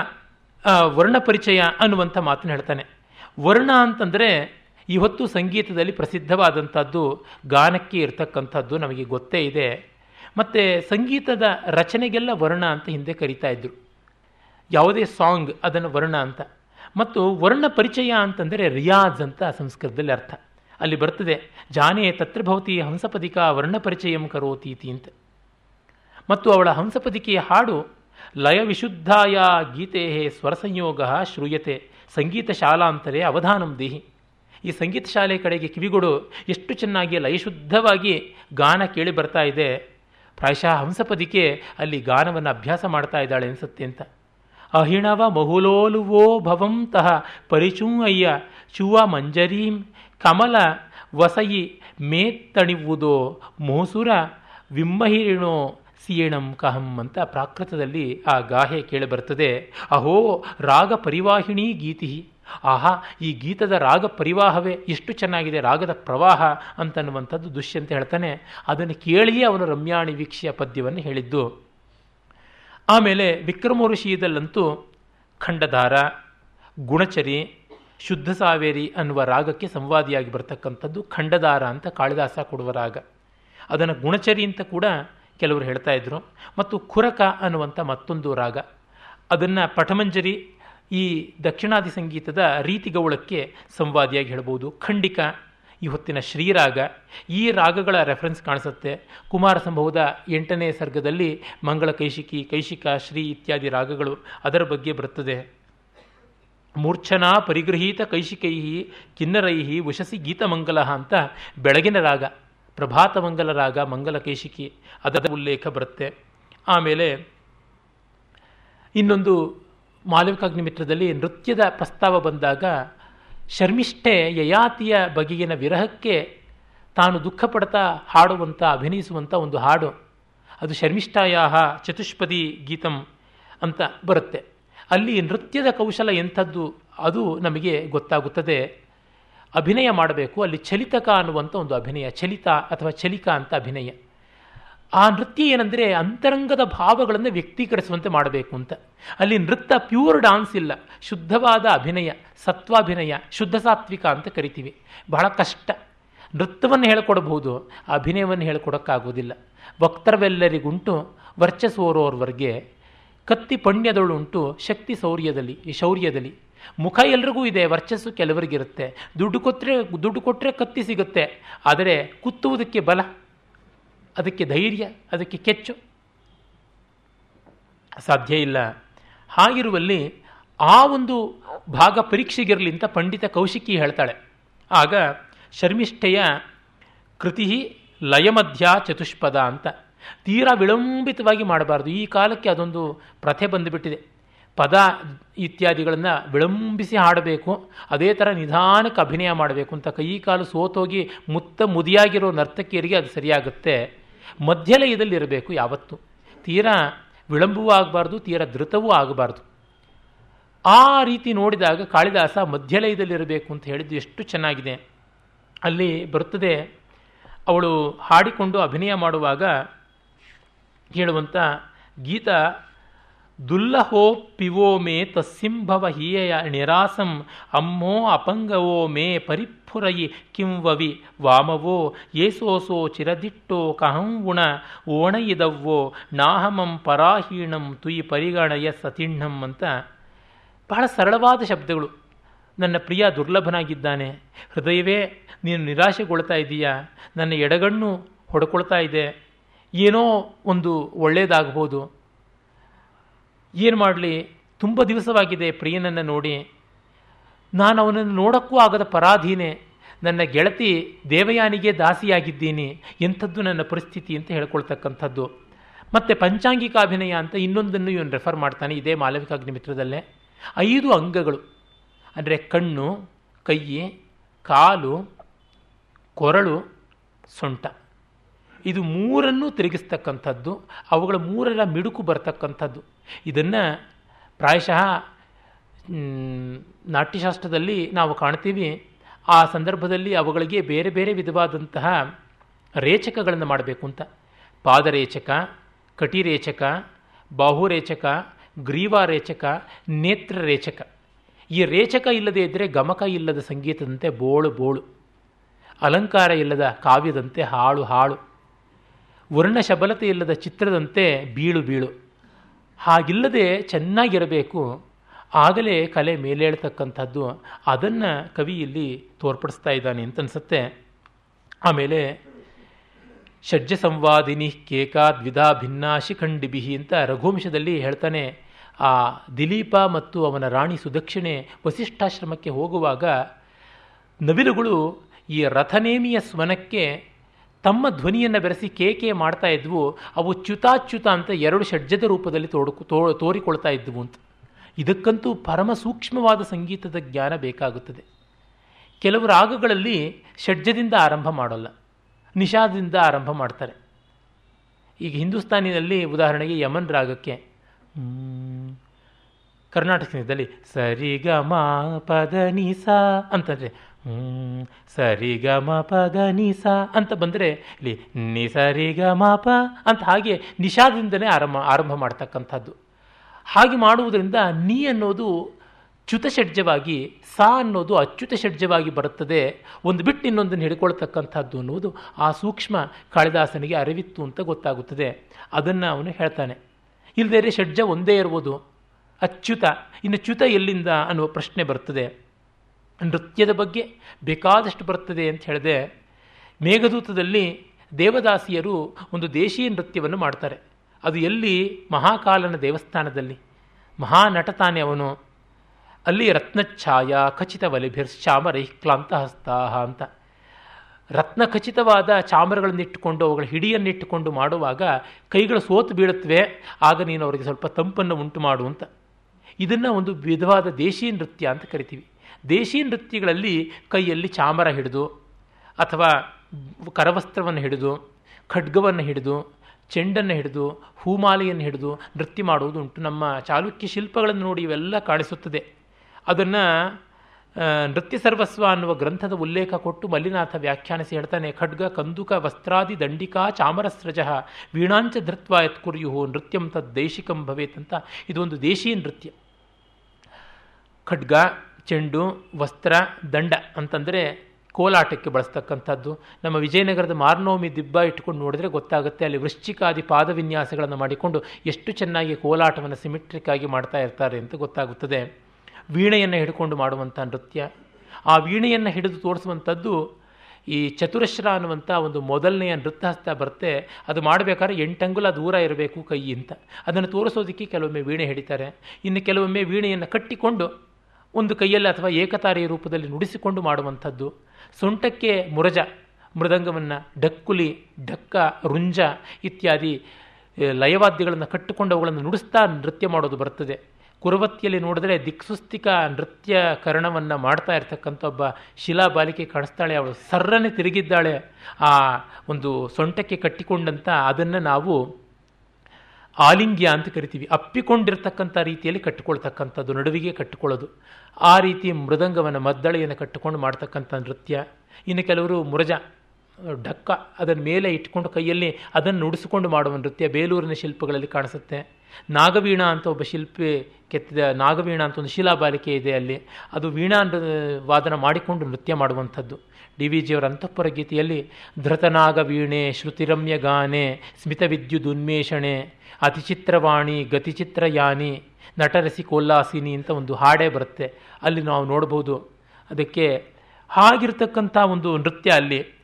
ವರ್ಣ ಪರಿಚಯ ಅನ್ನುವಂಥ ಮಾತನ್ನು ಹೇಳ್ತಾನೆ. ವರ್ಣ ಅಂತಂದರೆ ಇವತ್ತು ಸಂಗೀತದಲ್ಲಿ ಪ್ರಸಿದ್ಧವಾದಂಥದ್ದು ಗಾನಕ್ಕೆ ಇರತಕ್ಕಂಥದ್ದು ನಮಗೆ ಗೊತ್ತೇ ಇದೆ. ಮತ್ತು ಸಂಗೀತದ ರಚನೆಗೆಲ್ಲ ವರ್ಣ ಅಂತ ಹಿಂದೆ ಕರಿತಾ ಇದ್ರು. ಯಾವುದೇ ಸಾಂಗ್ ಅದನ್ನು ವರ್ಣ ಅಂತ. ಮತ್ತು ವರ್ಣ ಪರಿಚಯ ಅಂತಂದರೆ ರಿಯಾಜ್ ಅಂತ ಸಂಸ್ಕೃತದಲ್ಲಿ ಅರ್ಥ. ಅಲ್ಲಿ ಬರ್ತದೆ, ಜಾನೇ ತತ್ರ ಭವತಿ ಹಂಸಪದಿಕ ವರ್ಣ ಪರಿಚಯಂ ಕರೋತೀತಿ ಅಂತ. ಮತ್ತು ಅವಳ ಹಂಸಪದಿಕೆಯ ಹಾಡು ಲಯವಿಶುದ್ಧಾಯ ಗೀತೆ ಸ್ವರ ಸಂಯೋಗ ಶ್ರೂಯತೆ ಸಂಗೀತ ಶಾಲಾಂತರೇ ಅವಧಾನಂ ದೇಹಿ ಈ ಸಂಗೀತ ಶಾಲೆ ಕಡೆಗೆ ಕಿವಿಗಳು ಎಷ್ಟು ಚೆನ್ನಾಗಿ ಲಯಶುದ್ಧವಾಗಿ ಗಾನ ಕೇಳಿ ಬರ್ತಾ ಇದೆ. ಪ್ರಾಯಶಃ ಹಂಸಪದಿಕೆ ಅಲ್ಲಿ ಗಾನವನ್ನು ಅಭ್ಯಾಸ ಮಾಡ್ತಾ ಇದ್ದಾಳೆ ಅನಿಸುತ್ತೆ ಅಂತ. ಅಹಿಣವ ಮಹುಲೋಲುವೋ ಭವಂತಹ ಪರಿಚೂ ಅಯ್ಯ, ಚುವ ಮಂಜರೀಂ, ಕಮಲ ವಸಯಿ ಮೇತ್ತಣಿವುದೋ ಮೋಸುರ ವಿಮ್ಮಹಿರಿಣೋ ಸೀಣಂ ಕಹಂ ಅಂತ ಪ್ರಾಕೃತದಲ್ಲಿ ಆ ಗಾಹೆ ಕೇಳಿ ಬರ್ತದೆ. ಅಹೋ ರಾಗ ಪರಿವಾಹಿಣಿ ಗೀತಿ ಆಹಾ, ಈ ಗೀತದ ರಾಗ ಪರಿವಾಹವೇ ಎಷ್ಟು ಚೆನ್ನಾಗಿದೆ, ರಾಗದ ಪ್ರವಾಹ ಅಂತನ್ನುವಂಥದ್ದು ದುಷ್ಯಂತ ಹೇಳ್ತಾನೆ. ಅದನ್ನು ಕೇಳಿಯೇ ಅವನು ರಮ್ಯಾಣಿ ವೀಕ್ಷೆಯ ಪದ್ಯವನ್ನು ಹೇಳಿದ್ದು. ಆಮೇಲೆ ವಿಕ್ರಮ ಋಷಿಯದಲ್ಲಂತೂ ಖಂಡಧಾರ, ಗುಣಚರಿ, ಶುದ್ಧ ಸಾವೇರಿ ಅನ್ನುವ ರಾಗಕ್ಕೆ ಸಂವಾದಿಯಾಗಿ ಬರ್ತಕ್ಕಂಥದ್ದು ಖಂಡಧಾರ ಅಂತ ಕಾಳಿದಾಸ ಕೊಡುವ ರಾಗ. ಅದನ್ನು ಗುಣಚರಿ ಅಂತ ಕೂಡ ಕೆಲವರು ಹೇಳ್ತಾ ಇದ್ರು. ಮತ್ತು ಖುರಕ ಅನ್ನುವಂಥ ಮತ್ತೊಂದು ರಾಗ. ಅದನ್ನು ಪಠಮಂಜರಿ ಈ ದಕ್ಷಿಣಾದಿ ಸಂಗೀತದ ರೀತಿಗೌಳಕ್ಕೆ ಸಂವಾದಿಯಾಗಿ ಹೇಳ್ಬೋದು. ಖಂಡಿಕ ಈ ಹೊತ್ತಿನ ಶ್ರೀರಾಗ. ಈ ರಾಗಗಳ ರೆಫರೆನ್ಸ್ ಕಾಣಿಸುತ್ತೆ. ಕುಮಾರ ಸಂಭವದ ಎಂಟನೇ ಸರ್ಗದಲ್ಲಿ ಮಂಗಳ ಕೈಶಿಕಿ, ಕೈಶಿಕ, ಶ್ರೀ ಇತ್ಯಾದಿ ರಾಗಗಳು ಅದರ ಬಗ್ಗೆ ಬರುತ್ತದೆ. ಮೂರ್ಛನಾ ಪರಿಗೃಹೀತ ಕೈಶಿಕೈ ವಶಸಿ ಗೀತ ಗೀತಮಂಗಲ ಅಂತ ಬೆಳಗಿನ ರಾಗ ಪ್ರಭಾತ ಮಂಗಲ ರಾಗ, ಮಂಗಲ ಕೈಶಿಕಿ ಅದರ ಉಲ್ಲೇಖ ಬರುತ್ತೆ. ಆಮೇಲೆ ಇನ್ನೊಂದು ಮಾಲವಿಕಾಗ್ನಿಮಿತ್ರದಲ್ಲಿ ನೃತ್ಯದ ಪ್ರಸ್ತಾವ ಬಂದಾಗ, ಶರ್ಮಿಷ್ಠೆ ಯಯಾತಿಯ ಬಗೆಗಿನ ವಿರಹಕ್ಕೆ ತಾನು ದುಃಖ ಪಡ್ತಾ ಹಾಡುವಂಥ ಅಭಿನಯಿಸುವಂಥ ಒಂದು ಹಾಡು. ಅದು ಶರ್ಮಿಷ್ಠಾಯ ಚತುಷ್ಪದಿ ಗೀತಂ ಅಂತ ಬರುತ್ತೆ. ಅಲ್ಲಿ ನೃತ್ಯದ ಕೌಶಲ ಎಂಥದ್ದು ಅದು ನಮಗೆ ಗೊತ್ತಾಗುತ್ತದೆ. ಅಭಿನಯ ಮಾಡಬೇಕು. ಅಲ್ಲಿ ಚಲಿತಕ ಅನ್ನುವಂಥ ಒಂದು ಅಭಿನಯ, ಚಲಿತ ಅಥವಾ ಚಲಿಕ ಅಂತ ಅಭಿನಯ. ಆ ನೃತ್ಯ ಏನಂದರೆ ಅಂತರಂಗದ ಭಾವಗಳನ್ನು ವ್ಯಕ್ತೀಕರಿಸುವಂತೆ ಮಾಡಬೇಕು ಅಂತ. ಅಲ್ಲಿ ನೃತ್ಯ ಪ್ಯೂರ್ ಡಾನ್ಸ್ ಇಲ್ಲ. ಶುದ್ಧವಾದ ಅಭಿನಯ, ಸತ್ವಾಭಿನಯ, ಶುದ್ಧ ಸಾತ್ವಿಕ ಅಂತ ಕರಿತೀವಿ. ಬಹಳ ಕಷ್ಟ. ನೃತ್ಯವನ್ನು ಹೇಳಿಕೊಡಬಹುದು ಅಭಿನಯವನ್ನು ಹೇಳಿಕೊಡೋಕ್ಕಾಗೋದಿಲ್ಲ. ವಕ್ತರವೆಲ್ಲರಿಗುಂಟು ವರ್ಚಸ್ಸೋರೋರ್ವರ್ಗೆ ಕತ್ತಿ ಪಣ್ಯದಳುಂಟು ಶಕ್ತಿ ಶೌರ್ಯದಲ್ಲಿ ಶೌರ್ಯದಲ್ಲಿ. ಮುಖ ಎಲ್ರಿಗೂ ಇದೆ, ವರ್ಚಸ್ಸು ಕೆಲವರಿಗಿರುತ್ತೆ. ದುಡ್ಡು ಕೊಟ್ಟರೆ ದುಡ್ಡು ಕೊಟ್ಟರೆ ಕತ್ತಿ ಸಿಗುತ್ತೆ. ಆದರೆ ಕುತ್ತುವುದಕ್ಕೆ ಬಲ. ಅದಕ್ಕೆ ಧೈರ್ಯ, ಅದಕ್ಕೆ ಕೆಚ್ಚು. ಸಾಧ್ಯ ಇಲ್ಲ. ಹಾಗಿರುವಲ್ಲಿ ಆ ಒಂದು ಭಾಗ ಪರೀಕ್ಷೆಗಿರಲಿ ಅಂತ ಪಂಡಿತ ಕೌಶಿಕಿ ಹೇಳ್ತಾಳೆ. ಆಗ ಶರ್ಮಿಷ್ಠೆಯ ಕೃತಿ ಲಯಮಧ್ಯ ಚತುಷ್ಪದ ಅಂತ. ತೀರಾ ವಿಳಂಬಿತವಾಗಿ ಮಾಡಬಾರ್ದು. ಈ ಕಾಲಕ್ಕೆ ಅದೊಂದು ಪ್ರಥೆ ಬಂದುಬಿಟ್ಟಿದೆ. ಪದ ಇತ್ಯಾದಿಗಳನ್ನು ವಿಳಂಬಿಸಿ ಹಾಡಬೇಕು. ಅದೇ ಥರ ನಿಧಾನಕ್ಕೆ ಅಭಿನಯ ಮಾಡಬೇಕು ಅಂತ. ಕೈ ಕಾಲು ಸೋತೋಗಿ ಮುತ್ತ ಮುದಿಯಾಗಿರೋ ನರ್ತಕಿಯರಿಗೆ ಅದು ಸರಿಯಾಗುತ್ತೆ. ಮಧ್ಯಲಯದಲ್ಲಿ ಇರಬೇಕು ಯಾವತ್ತು. ತೀರಾ ವಿಳಂಬವೂ ಆಗಬಾರ್ದು, ತೀರ ಧೃತವೂ ಆಗಬಾರ್ದು. ಆ ರೀತಿ ನೋಡಿದಾಗ ಕಾಳಿದಾಸ ಮಧ್ಯಲಯದಲ್ಲಿರಬೇಕು ಅಂತ ಹೇಳಿದ್ದು ಎಷ್ಟು ಚೆನ್ನಾಗಿದೆ. ಅಲ್ಲಿ ಬರುತ್ತದೆ, ಅವಳು ಹಾಡಿಕೊಂಡು ಅಭಿನಯ ಮಾಡುವಾಗ ಹೇಳುವಂಥ ಗೀತ, ದುಲ್ಲಹೋ ಪಿವೋ ಮೇ ತಸ್ಸಿಂಭವ ಹೀಯ ನಿರಾಸಂ, ಅಮ್ಮೋ ಅಪಂಗವೋ ಮೇ ಪರಿಫುರಯಿ ಕಿಂವವಿ ವಾಮವೋ ಏಸೋಸೋ ಚಿರದಿಟ್ಟೋ ಕಹಂ ಉಣ ಓಣಯಿದವ್ವೋ ನಾಹಮಂ ಪರಾಹೀಣಂ ತುಯಿ ಪರಿಗಣಯ ಸತಿಣ್ಣಂ ಅಂತ ಬಹಳ ಸರಳವಾದ ಶಬ್ದಗಳು. ನನ್ನ ಪ್ರಿಯ ದುರ್ಲಭನಾಗಿದ್ದಾನೆ. ಹೃದಯವೇ, ನೀನು ನಿರಾಶೆಗೊಳ್ತಾ ಇದ್ದೀಯಾ ನನ್ನ ಎಡಗಣ್ಣು ಹೊಡ್ಕೊಳ್ತಾ ಇದೆ. ಏನೋ ಒಂದು ಒಳ್ಳೆಯದಾಗಬಹುದು ಏನು ಮಾಡಲಿ? ತುಂಬ ದಿವಸವಾಗಿದೆ ಪ್ರಿಯನನ್ನು ನೋಡಿ. ನಾನು ಅವನನ್ನು ನೋಡೋಕ್ಕೂ ಆಗದ ಪರಾಧೀನೆ. ನನ್ನ ಗೆಳತಿ ದೇವಯಾನಿಗೆ ದಾಸಿಯಾಗಿದ್ದೀನಿ. ಎಂಥದ್ದು ನನ್ನ ಪರಿಸ್ಥಿತಿ ಅಂತ ಹೇಳ್ಕೊಳ್ತಕ್ಕಂಥದ್ದು. ಮತ್ತು ಪಂಚಾಂಗಿಕಾಭಿನಯ ಅಂತ ಇನ್ನೊಂದನ್ನು ಇವನು ರೆಫರ್ ಮಾಡ್ತಾನೆ, ಇದೇ ಮಾಲವಿಕಾಗ್ನಿ ಮಿತ್ರದಲ್ಲೇ. ಐದು ಅಂಗಗಳು. ಅಂದರೆ ಕಣ್ಣು ಕೈ ಕಾಲು, ಕೊರಳು, ಸೊಂಟ. ಇದು ಮೂರನ್ನು ತಿರುಗಿಸ್ತಕ್ಕಂಥದ್ದು. ಅವುಗಳ ಮೂರರ ಮಿಡುಕು ಬರ್ತಕ್ಕಂಥದ್ದು. ಇದನ್ನು ಪ್ರಾಯಶಃ ನಾಟ್ಯಶಾಸ್ತ್ರದಲ್ಲಿ ನಾವು ಕಾಣ್ತೀವಿ. ಆ ಸಂದರ್ಭದಲ್ಲಿ ಅವುಗಳಿಗೆ ಬೇರೆ ಬೇರೆ ವಿಧವಾದಂತಹ ರೇಚಕಗಳನ್ನು ಮಾಡಬೇಕು ಅಂತ. ಪಾದರೇಚಕ, ಕಟಿರೇಚಕ, ಬಾಹುರೇಚಕ, ಗ್ರೀವಾರೇಚಕ, ನೇತ್ರರೇಚಕ. ಈ ರೇಚಕ ಇಲ್ಲದೆ ಇದ್ದರೆ ಗಮಕ ಇಲ್ಲದ ಸಂಗೀತದಂತೆ ಬೋಳು ಬೋಳು. ಅಲಂಕಾರ ಇಲ್ಲದ ಕಾವ್ಯದಂತೆ ಹಾಳು ಹಾಳು. ವರ್ಣ ಶಬಲತೆ ಇಲ್ಲದ ಚಿತ್ರದಂತೆ ಬೀಳು ಬೀಳು. ಹಾಗಿಲ್ಲದೆ ಚೆನ್ನಾಗಿರಬೇಕು ಆಗಲೇ ಕಲೆ ಮೇಲೇಳ್ತಕ್ಕಂಥದ್ದು ಅದನ್ನು ಕವಿ ಇಲ್ಲಿ ತೋರ್ಪಡಿಸ್ತಾ ಇದ್ದಾನೆ ಅಂತ ಅನಿಸುತ್ತೆ ಆಮೇಲೆ, ಷಡ್ಜ ಸಂವಾದಿನಿ ಕೇಕಾ ದ್ವಿಧಾ ಭಿನ್ನಾ ಶಿಖಂಡಿಬಿಹಿ ಅಂತ ರಘುವಂಶದಲ್ಲಿ ಹೇಳ್ತಾನೆ, ಆ ದಿಲೀಪ ಮತ್ತು ಅವನ ರಾಣಿ ಸುದಕ್ಷಿಣೆ ವಸಿಷ್ಠಾಶ್ರಮಕ್ಕೆ ಹೋಗುವಾಗ ನವಿಲುಗಳು ಈ ರಥನೇಮಿಯ ಸ್ವನಕ್ಕೆ ತಮ್ಮ ಧ್ವನಿಯನ್ನು ಬೆರೆಸಿ ಕೇಕೆ ಮಾಡ್ತಾ ಇದ್ವು, ಅವು ಚ್ಯುತಾಚ್ಯುತ ಅಂತ ಎರಡು ಷಡ್ಜದ ರೂಪದಲ್ಲಿ ತೋಡು ತೋ, ತೋರಿಕೊಳ್ತಾ ಇದ್ವು ಅಂತ. ಇದಕ್ಕಂತೂ ಪರಮ ಸೂಕ್ಷ್ಮವಾದ ಸಂಗೀತದ ಜ್ಞಾನ ಬೇಕಾಗುತ್ತದೆ. ಕೆಲವು ರಾಗಗಳಲ್ಲಿ ಷಡ್ಜದಿಂದ ಆರಂಭ ಮಾಡೋಲ್ಲ, ನಿಷಾದದಿಂದ ಆರಂಭ ಮಾಡ್ತಾರೆ. ಈಗ ಹಿಂದೂಸ್ತಾನಿನಲ್ಲಿ ಉದಾಹರಣೆಗೆ ಯಮನ್ ರಾಗಕ್ಕೆ ಕರ್ನಾಟಕ ಸಂಗೀತದಲ್ಲಿ ಸರಿಗ ಮ ಪದ ನಿಸ ಅಂತಂದರೆ ಸರಿಗ ಮ ಪದ ನಿಸ ಅಂತ ಬಂದರೆ, ಇಲ್ಲಿ ನಿ ಸರಿಗ ಮ ಪ ಅಂತ ಹಾಗೆ ನಿಷಾದಿಂದನೇ ಆರಂಭ ಆರಂಭ ಮಾಡ್ತಕ್ಕಂಥದ್ದು. ಹಾಗೆ ಮಾಡುವುದರಿಂದ ನೀ ಅನ್ನೋದು ಚ್ಯುತ ಷಡ್ಜವಾಗಿ ಸಾ ಅನ್ನೋದು ಅಚ್ಯುತ ಷಡ್ಜವಾಗಿ ಬರುತ್ತದೆ. ಒಂದು ಬಿಟ್ಟು ಇನ್ನೊಂದನ್ನು ಹಿಡ್ಕೊಳ್ತಕ್ಕಂಥದ್ದು ಅನ್ನೋದು ಆ ಸೂಕ್ಷ್ಮ ಕಾಳಿದಾಸನಿಗೆ ಅರಿವಿತ್ತು ಅಂತ ಗೊತ್ತಾಗುತ್ತದೆ. ಅದನ್ನು ಅವನು ಹೇಳ್ತಾನೆ. ಇಲ್ಲದೇ ಷಡ್ಜ ಒಂದೇ ಇರ್ಬೋದು. ಅಚ್ಯುತ, ಇನ್ನು ಚ್ಯುತ ಎಲ್ಲಿಂದ ಅನ್ನುವ ಪ್ರಶ್ನೆ ಬರ್ತದೆ. ನೃತ್ಯದ ಬಗ್ಗೆ ಬೇಕಾದಷ್ಟು ಬರ್ತದೆ ಅಂತ ಹೇಳಿದೆ. ಮೇಘದೂತದಲ್ಲಿ ದೇವದಾಸಿಯರು ಒಂದು ದೇಶೀಯ ನೃತ್ಯವನ್ನು ಮಾಡ್ತಾರೆ. ಅದು ಎಲ್ಲಿ ಮಹಾಕಾಲನ ದೇವಸ್ಥಾನದಲ್ಲಿ? ಮಹಾನಟ ತಾನೆ ಅವನು. ಅಲ್ಲಿ ರತ್ನಛಾಯ ಖಚಿತ ವಲಿಭಿರ್ಶ್ಚಾಮ ರೈಕ್ಲಾಂತ ಹಸ್ತಾಹ ಅಂತ. ರತ್ನ ಖಚಿತವಾದ ಚಾಮರಗಳನ್ನಿಟ್ಟುಕೊಂಡು ಅವುಗಳ ಹಿಡಿಯನ್ನಿಟ್ಟುಕೊಂಡು ಮಾಡುವಾಗ ಕೈಗಳು ಸೋತು ಬೀಳುತ್ತವೆ, ಆಗ ನೀನು ಅವರಿಗೆ ಸ್ವಲ್ಪ ತಂಪನ್ನು ಉಂಟು ಮಾಡು ಅಂತ. ಇದನ್ನು ಒಂದು ವಿಧವಾದ ದೇಶೀ ನೃತ್ಯ ಅಂತ ಕರಿತೀವಿ. ದೇಶೀ ನೃತ್ಯಗಳಲ್ಲಿ ಕೈಯಲ್ಲಿ ಚಾಮರ ಹಿಡಿದು ಅಥವಾ ಕರವಸ್ತ್ರವನ್ನು ಹಿಡಿದು, ಖಡ್ಗವನ್ನು ಹಿಡಿದು ಚೆಂಡನ್ನು ಹಿಡಿದು, ಹೂಮಾಲೆಯನ್ನು ಹಿಡಿದು ನೃತ್ಯ ಮಾಡುವುದು ಉಂಟು. ನಮ್ಮ ಚಾಲುಕ್ಯ ಶಿಲ್ಪಗಳನ್ನು ನೋಡಿ ಇವೆಲ್ಲ ಕಾಣಿಸುತ್ತದೆ. ಅದನ್ನು ನೃತ್ಯ ಸರ್ವಸ್ವ ಅನ್ನುವ ಗ್ರಂಥದ ಉಲ್ಲೇಖ ಕೊಟ್ಟು ಮಲ್ಲಿನಾಥ ವ್ಯಾಖ್ಯಾನಿಸಿ ಹೇಳ್ತಾನೆ, ಖಡ್ಗ, ಕಂದುಕ, ವಸ್ತ್ರಾದಿ, ದಂಡಿಕಾ, ಚಾಮರಸ್ರಜ, ವೀಣಾಂಚ ಧೃತ್ವ ಯತ್ಕುರ್ಯು ನೃತ್ಯಂ ತದ್ ದೇಶಿಕಂ ಭವೇತ್ ಅಂತ. ಇದೊಂದು ದೇಶೀಯ ನೃತ್ಯ. ಖಡ್ಗ, ಚೆಂಡು, ವಸ್ತ್ರ, ದಂಡ ಅಂತಂದರೆ ಕೋಲಾಟಕ್ಕೆ ಬಳಸ್ತಕ್ಕಂಥದ್ದು. ನಮ್ಮ ವಿಜಯನಗರದ ಮಾರ್ನೋಮಿ ದಿಬ್ಬ ಇಟ್ಕೊಂಡು ನೋಡಿದ್ರೆ ಗೊತ್ತಾಗುತ್ತೆ, ಅಲ್ಲಿ ವೃಶ್ಚಿಕಾದಿ ಪಾದವಿನ್ಯಾಸಗಳನ್ನು ಮಾಡಿಕೊಂಡು ಎಷ್ಟು ಚೆನ್ನಾಗಿ ಕೋಲಾಟವನ್ನು ಸಿಮೆಟ್ರಿಕ್ ಆಗಿ ಮಾಡ್ತಾ ಇರ್ತಾರೆ ಅಂತ ಗೊತ್ತಾಗುತ್ತದೆ. ವೀಣೆಯನ್ನು ಹಿಡ್ಕೊಂಡು ಮಾಡುವಂಥ ನೃತ್ಯ. ಆ ವೀಣೆಯನ್ನು ಹಿಡಿದು ತೋರಿಸುವಂಥದ್ದು ಈ ಚತುರಶ್ರ ಅನ್ನುವಂಥ ಒಂದು ಮೊದಲನೆಯ ನೃತ್ಯ ಹಸ್ತ ಬರುತ್ತೆ. ಅದು ಮಾಡಬೇಕಾದ್ರೆ ಎಂಟಂಗುಲ ದೂರ ಇರಬೇಕು ಕೈ ಅಂತ. ಅದನ್ನು ತೋರಿಸೋದಕ್ಕೆ ಕೆಲವೊಮ್ಮೆ ವೀಣೆ ಹಿಡಿತಾರೆ. ಇನ್ನು ಕೆಲವೊಮ್ಮೆ ವೀಣೆಯನ್ನು ಕಟ್ಟಿಕೊಂಡು ಒಂದು ಕೈಯಲ್ಲಿ ಅಥವಾ ಏಕತಾರೆಯ ರೂಪದಲ್ಲಿ ನುಡಿಸಿಕೊಂಡು ಮಾಡುವಂಥದ್ದು. ಸೊಂಟಕ್ಕೆ ಮುರಜ, ಮೃದಂಗವನ್ನು ಡಕ್ಕುಲಿ, ಡಕ್ಕ, ರುಂಜ ಇತ್ಯಾದಿ ಲಯವಾದ್ಯಗಳನ್ನು ಕಟ್ಟಿಕೊಂಡು ಅವುಗಳನ್ನು ನುಡಿಸ್ತಾ ನೃತ್ಯ ಮಾಡೋದು ಬರ್ತದೆ. ಕುರುವತ್ತಿಯಲ್ಲಿ ನೋಡಿದ್ರೆ ದಿಕ್ಸುಸ್ತಿಕ ನೃತ್ಯ ಕರಣವನ್ನು ಮಾಡ್ತಾ ಇರ್ತಕ್ಕಂಥ ಒಬ್ಬ ಶಿಲಾ ಬಾಲಿಕೆ ಕಾಣಿಸ್ತಾಳೆ. ಅವಳು ಸರ್ರನೆ ತಿರುಗಿದ್ದಾಳೆ. ಆ ಒಂದು ಸೊಂಟಕ್ಕೆ ಕಟ್ಟಿಕೊಂಡಂಥ ಅದನ್ನು ನಾವು ಆಲಿಂಗ್ಯ ಅಂತ ಕರಿತೀವಿ. ಅಪ್ಪಿಕೊಂಡಿರ್ತಕ್ಕಂಥ ರೀತಿಯಲ್ಲಿ ಕಟ್ಟಿಕೊಳ್ತಕ್ಕಂಥದ್ದು, ನಡುವಿಗೆ ಕಟ್ಟಿಕೊಳ್ಳೋದು. ಆ ರೀತಿ ಮೃದಂಗವನ್ನು ಮದ್ದಳೆಯನ್ನು ಕಟ್ಟಿಕೊಂಡು ಮಾಡ್ತಕ್ಕಂಥ ನೃತ್ಯ. ಇನ್ನು ಕೆಲವರು ಮುರಜ ಢಕ್ಕ ಅದರ ಮೇಲೆ ಇಟ್ಕೊಂಡು ಕೈಯಲ್ಲಿ ಅದನ್ನು ನುಡಿಸಿಕೊಂಡು ಮಾಡುವ ನೃತ್ಯ ಬೇಲೂರಿನ ಶಿಲ್ಪಗಳಲ್ಲಿ ಕಾಣಿಸುತ್ತೆ. ನಾಗವೀಣ ಅಂತ ಒಬ್ಬ ಶಿಲ್ಪಿ ಕೆತ್ತಿದ, ನಾಗವೀಣ ಅಂತ ಒಂದು ಶಿಲಾಬಾಲಿಕೆ ಇದೆ ಅಲ್ಲಿ. ಅದು ವೀಣಾ ವಾದನ ಮಾಡಿಕೊಂಡು ನೃತ್ಯ ಮಾಡುವಂಥದ್ದು. ಡಿ ವಿ ಜಿಯವರ ಅಂತಃಪುರ ಗೀತೆಯಲ್ಲಿ, ಧೃತನಾಗವೀಣೆ ಶ್ರುತಿರಮ್ಯ ಗಾನೆ ಸ್ಮಿತ ವಿದ್ಯುದುನ್ಮೇಷಣೆ ಅತಿಚಿತ್ರವಾಣಿ, ಗತಿಚಿತ್ರಯಾನಿ, ನಟರಸಿ ಕೋಲ್ಲಾಸಿನಿ ಅಂತ ಒಂದು ಹಾಡೇ ಬರುತ್ತೆ. ಅಲ್ಲಿ ನಾವು ನೋಡ್ಬೋದು. ಅದಕ್ಕೆ ಹಾಗಿರ್ತಕ್ಕಂಥ ಒಂದು ನೃತ್ಯ ಅಲ್ಲಿ.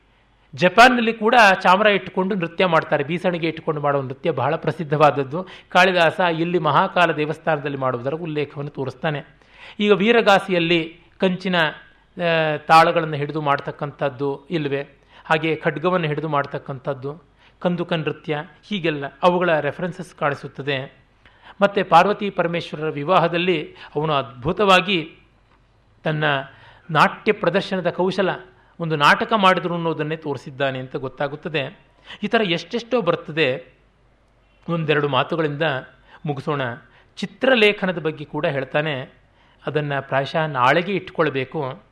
ಜಪಾನ್ನಲ್ಲಿ ಕೂಡ ಚಾಮರ ಇಟ್ಟುಕೊಂಡು ನೃತ್ಯ ಮಾಡ್ತಾರೆ. ಬೀಸಣಿಗೆ ಇಟ್ಟುಕೊಂಡು ಮಾಡುವ ನೃತ್ಯ ಬಹಳ ಪ್ರಸಿದ್ಧವಾದದ್ದು. ಕಾಳಿದಾಸ ಇಲ್ಲಿ ಮಹಾಕಾಲ ದೇವಸ್ಥಾನದಲ್ಲಿ ಮಾಡುವುದರ ಉಲ್ಲೇಖವನ್ನು ತೋರಿಸ್ತಾನೆ. ಈಗ ವೀರಗಾಸಿಯಲ್ಲಿ ಕಂಚಿನ ತಾಳಗಳನ್ನು ಹಿಡಿದು ಮಾಡ್ತಕ್ಕಂಥದ್ದು ಇಲ್ಲವೇ ಹಾಗೆ ಖಡ್ಗವನ್ನು ಹಿಡಿದು ಮಾಡ್ತಕ್ಕಂಥದ್ದು. ಕಂದುಕ ನೃತ್ಯ, ಹೀಗೆಲ್ಲ ಅವುಗಳ ರೆಫರೆನ್ಸಸ್ ಕಾಣಿಸುತ್ತದೆ. ಮತ್ತು ಪಾರ್ವತಿ ಪರಮೇಶ್ವರರ ವಿವಾಹದಲ್ಲಿ ಅವನು ಅದ್ಭುತವಾಗಿ ತನ್ನ ನಾಟ್ಯ ಪ್ರದರ್ಶನದ ಕೌಶಲ, ಒಂದು ನಾಟಕ ಮಾಡಿದ್ರು ಅನ್ನೋದನ್ನೇ ತೋರಿಸಿದ್ದಾನೆ ಅಂತ ಗೊತ್ತಾಗುತ್ತದೆ. ಈ ಥರ ಎಷ್ಟೆಷ್ಟೋ ಬರ್ತದೆ. ಒಂದೆರಡು ಮಾತುಗಳಿಂದ ಮುಗಿಸೋಣ. ಚಿತ್ರಲೇಖನದ ಬಗ್ಗೆ ಕೂಡ ಹೇಳ್ತಾನೆ. ಅದನ್ನು ಪ್ರಾಯಶಃ ನಾಳೆಗೆ ಇಟ್ಕೊಳ್ಬೇಕು.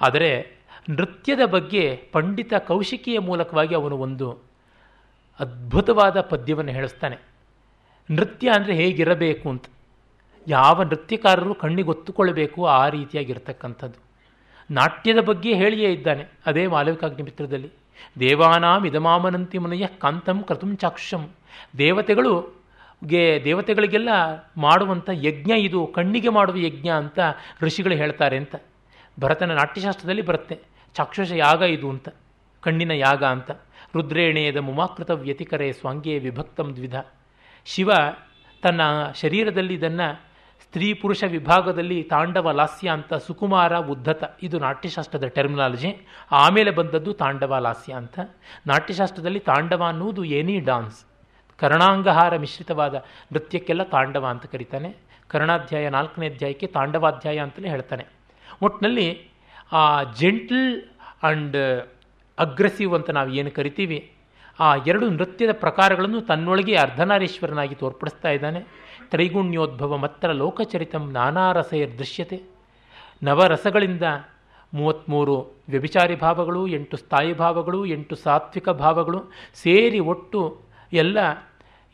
ಆದರೆ ನೃತ್ಯದ ಬಗ್ಗೆ ಪಂಡಿತ ಕೌಶಿಕಿಯ ಮೂಲಕವಾಗಿ ಅವನು ಒಂದು ಅದ್ಭುತವಾದ ಪದ್ಯವನ್ನು ಹೇಳಿಸ್ತಾನೆ. ನೃತ್ಯ ಅಂದರೆ ಹೇಗಿರಬೇಕು ಅಂತ. ಯಾವ ನೃತ್ಯಕಾರರು ಕಣ್ಣಿಗೊತ್ತುಕೊಳ್ಬೇಕು ಆ ರೀತಿಯಾಗಿರ್ತಕ್ಕಂಥದ್ದು. ನಾಟ್ಯದ ಬಗ್ಗೆ ಹೇಳಿಯೇ ಇದ್ದಾನೆ, ಅದೇ ಮಾಲವಿಕಾಗ್ನಿ ಮಿತ್ರದಲ್ಲಿ. ದೇವಾನಾಂ ಇದಮಾಮನಂತಿ ಮನೆಯ ಕಾಂತಂ ಕ್ರತುಂ ಚಾಕ್ಷಂ ದೇವತೆಗಳು ಗೆ ದೇವತೆಗಳಿಗೆಲ್ಲ ಮಾಡುವಂಥ ಯಜ್ಞ ಇದು, ಕಣ್ಣಿಗೆ ಮಾಡುವ ಯಜ್ಞ ಅಂತ ಋಷಿಗಳು ಹೇಳ್ತಾರೆ ಅಂತ. ಭರತನ ನಾಟ್ಯಶಾಸ್ತ್ರದಲ್ಲಿ ಬರುತ್ತೆ ಚಾಕ್ಷುಷ ಯಾಗ ಇದು ಅಂತ, ಕಣ್ಣಿನ ಯಾಗ ಅಂತ. ರುದ್ರೇಣೇದ ಮುಮಾಕೃತ ವ್ಯತಿಕರೆ ಸ್ವಾಂಗೇ ವಿಭಕ್ತಂ ದ್ವಿಧ. ಶಿವ ತನ್ನ ಶರೀರದಲ್ಲಿ ಇದನ್ನು ಸ್ತ್ರೀ ಪುರುಷ ವಿಭಾಗದಲ್ಲಿ ತಾಂಡವ ಲಾಸ್ಯ ಅಂತ ಸುಕುಮಾರ ಉದ್ಧತ. ಇದು ನಾಟ್ಯಶಾಸ್ತ್ರದ ಟರ್ಮಿನಾಲಜಿ. ಆಮೇಲೆ ಬಂದದ್ದು ತಾಂಡವ ಲಾಸ್ಯ ಅಂತ. ನಾಟ್ಯಶಾಸ್ತ್ರದಲ್ಲಿ ತಾಂಡವ ಅನ್ನುವುದು ಎನಿ ಡಾನ್ಸ್. ಕರ್ಣಾಂಗಹಾರ ಮಿಶ್ರಿತವಾದ ನೃತ್ಯಕ್ಕೆಲ್ಲ ತಾಂಡವ ಅಂತ ಕರೀತಾನೆ. ಕರ್ಣಾಧ್ಯಾಯ ನಾಲ್ಕನೇ ಅಧ್ಯಾಯಕ್ಕೆ ತಾಂಡವಾಧ್ಯಾಯ ಅಂತಲೇ ಹೇಳ್ತಾನೆ. ಒಟ್ಟಿನಲ್ಲಿ ಆ ಜೆಂಟಲ್ ಆ್ಯಂಡ್ ಅಗ್ರೆಸಿವ್ ಅಂತ ನಾವು ಏನು ಕರಿತೀವಿ? ಆ ಎರಡು ನೃತ್ಯದ ಪ್ರಕಾರಗಳನ್ನು ತನ್ನೊಳಗೆ ಅರ್ಧನಾರೀಶ್ವರನಾಗಿ ತೋರ್ಪಡಿಸ್ತಾ ಇದ್ದಾನೆ. ತ್ರೈಗುಣ್ಯೋದ್ಭವ ಮತ್ತರ ಲೋಕಚರಿತಂ ನಾನಾ ರಸೈರ್ ದೃಶ್ಯತೆ. ನವರಸಗಳಿಂದ ಮೂವತ್ತ್ಮೂರು ವ್ಯಭಿಚಾರಿ ಭಾವಗಳು, ಎಂಟು ಸ್ಥಾಯಿ ಭಾವಗಳು, ಎಂಟು ಸಾತ್ವಿಕ ಭಾವಗಳು ಸೇರಿ ಒಟ್ಟು ಎಲ್ಲ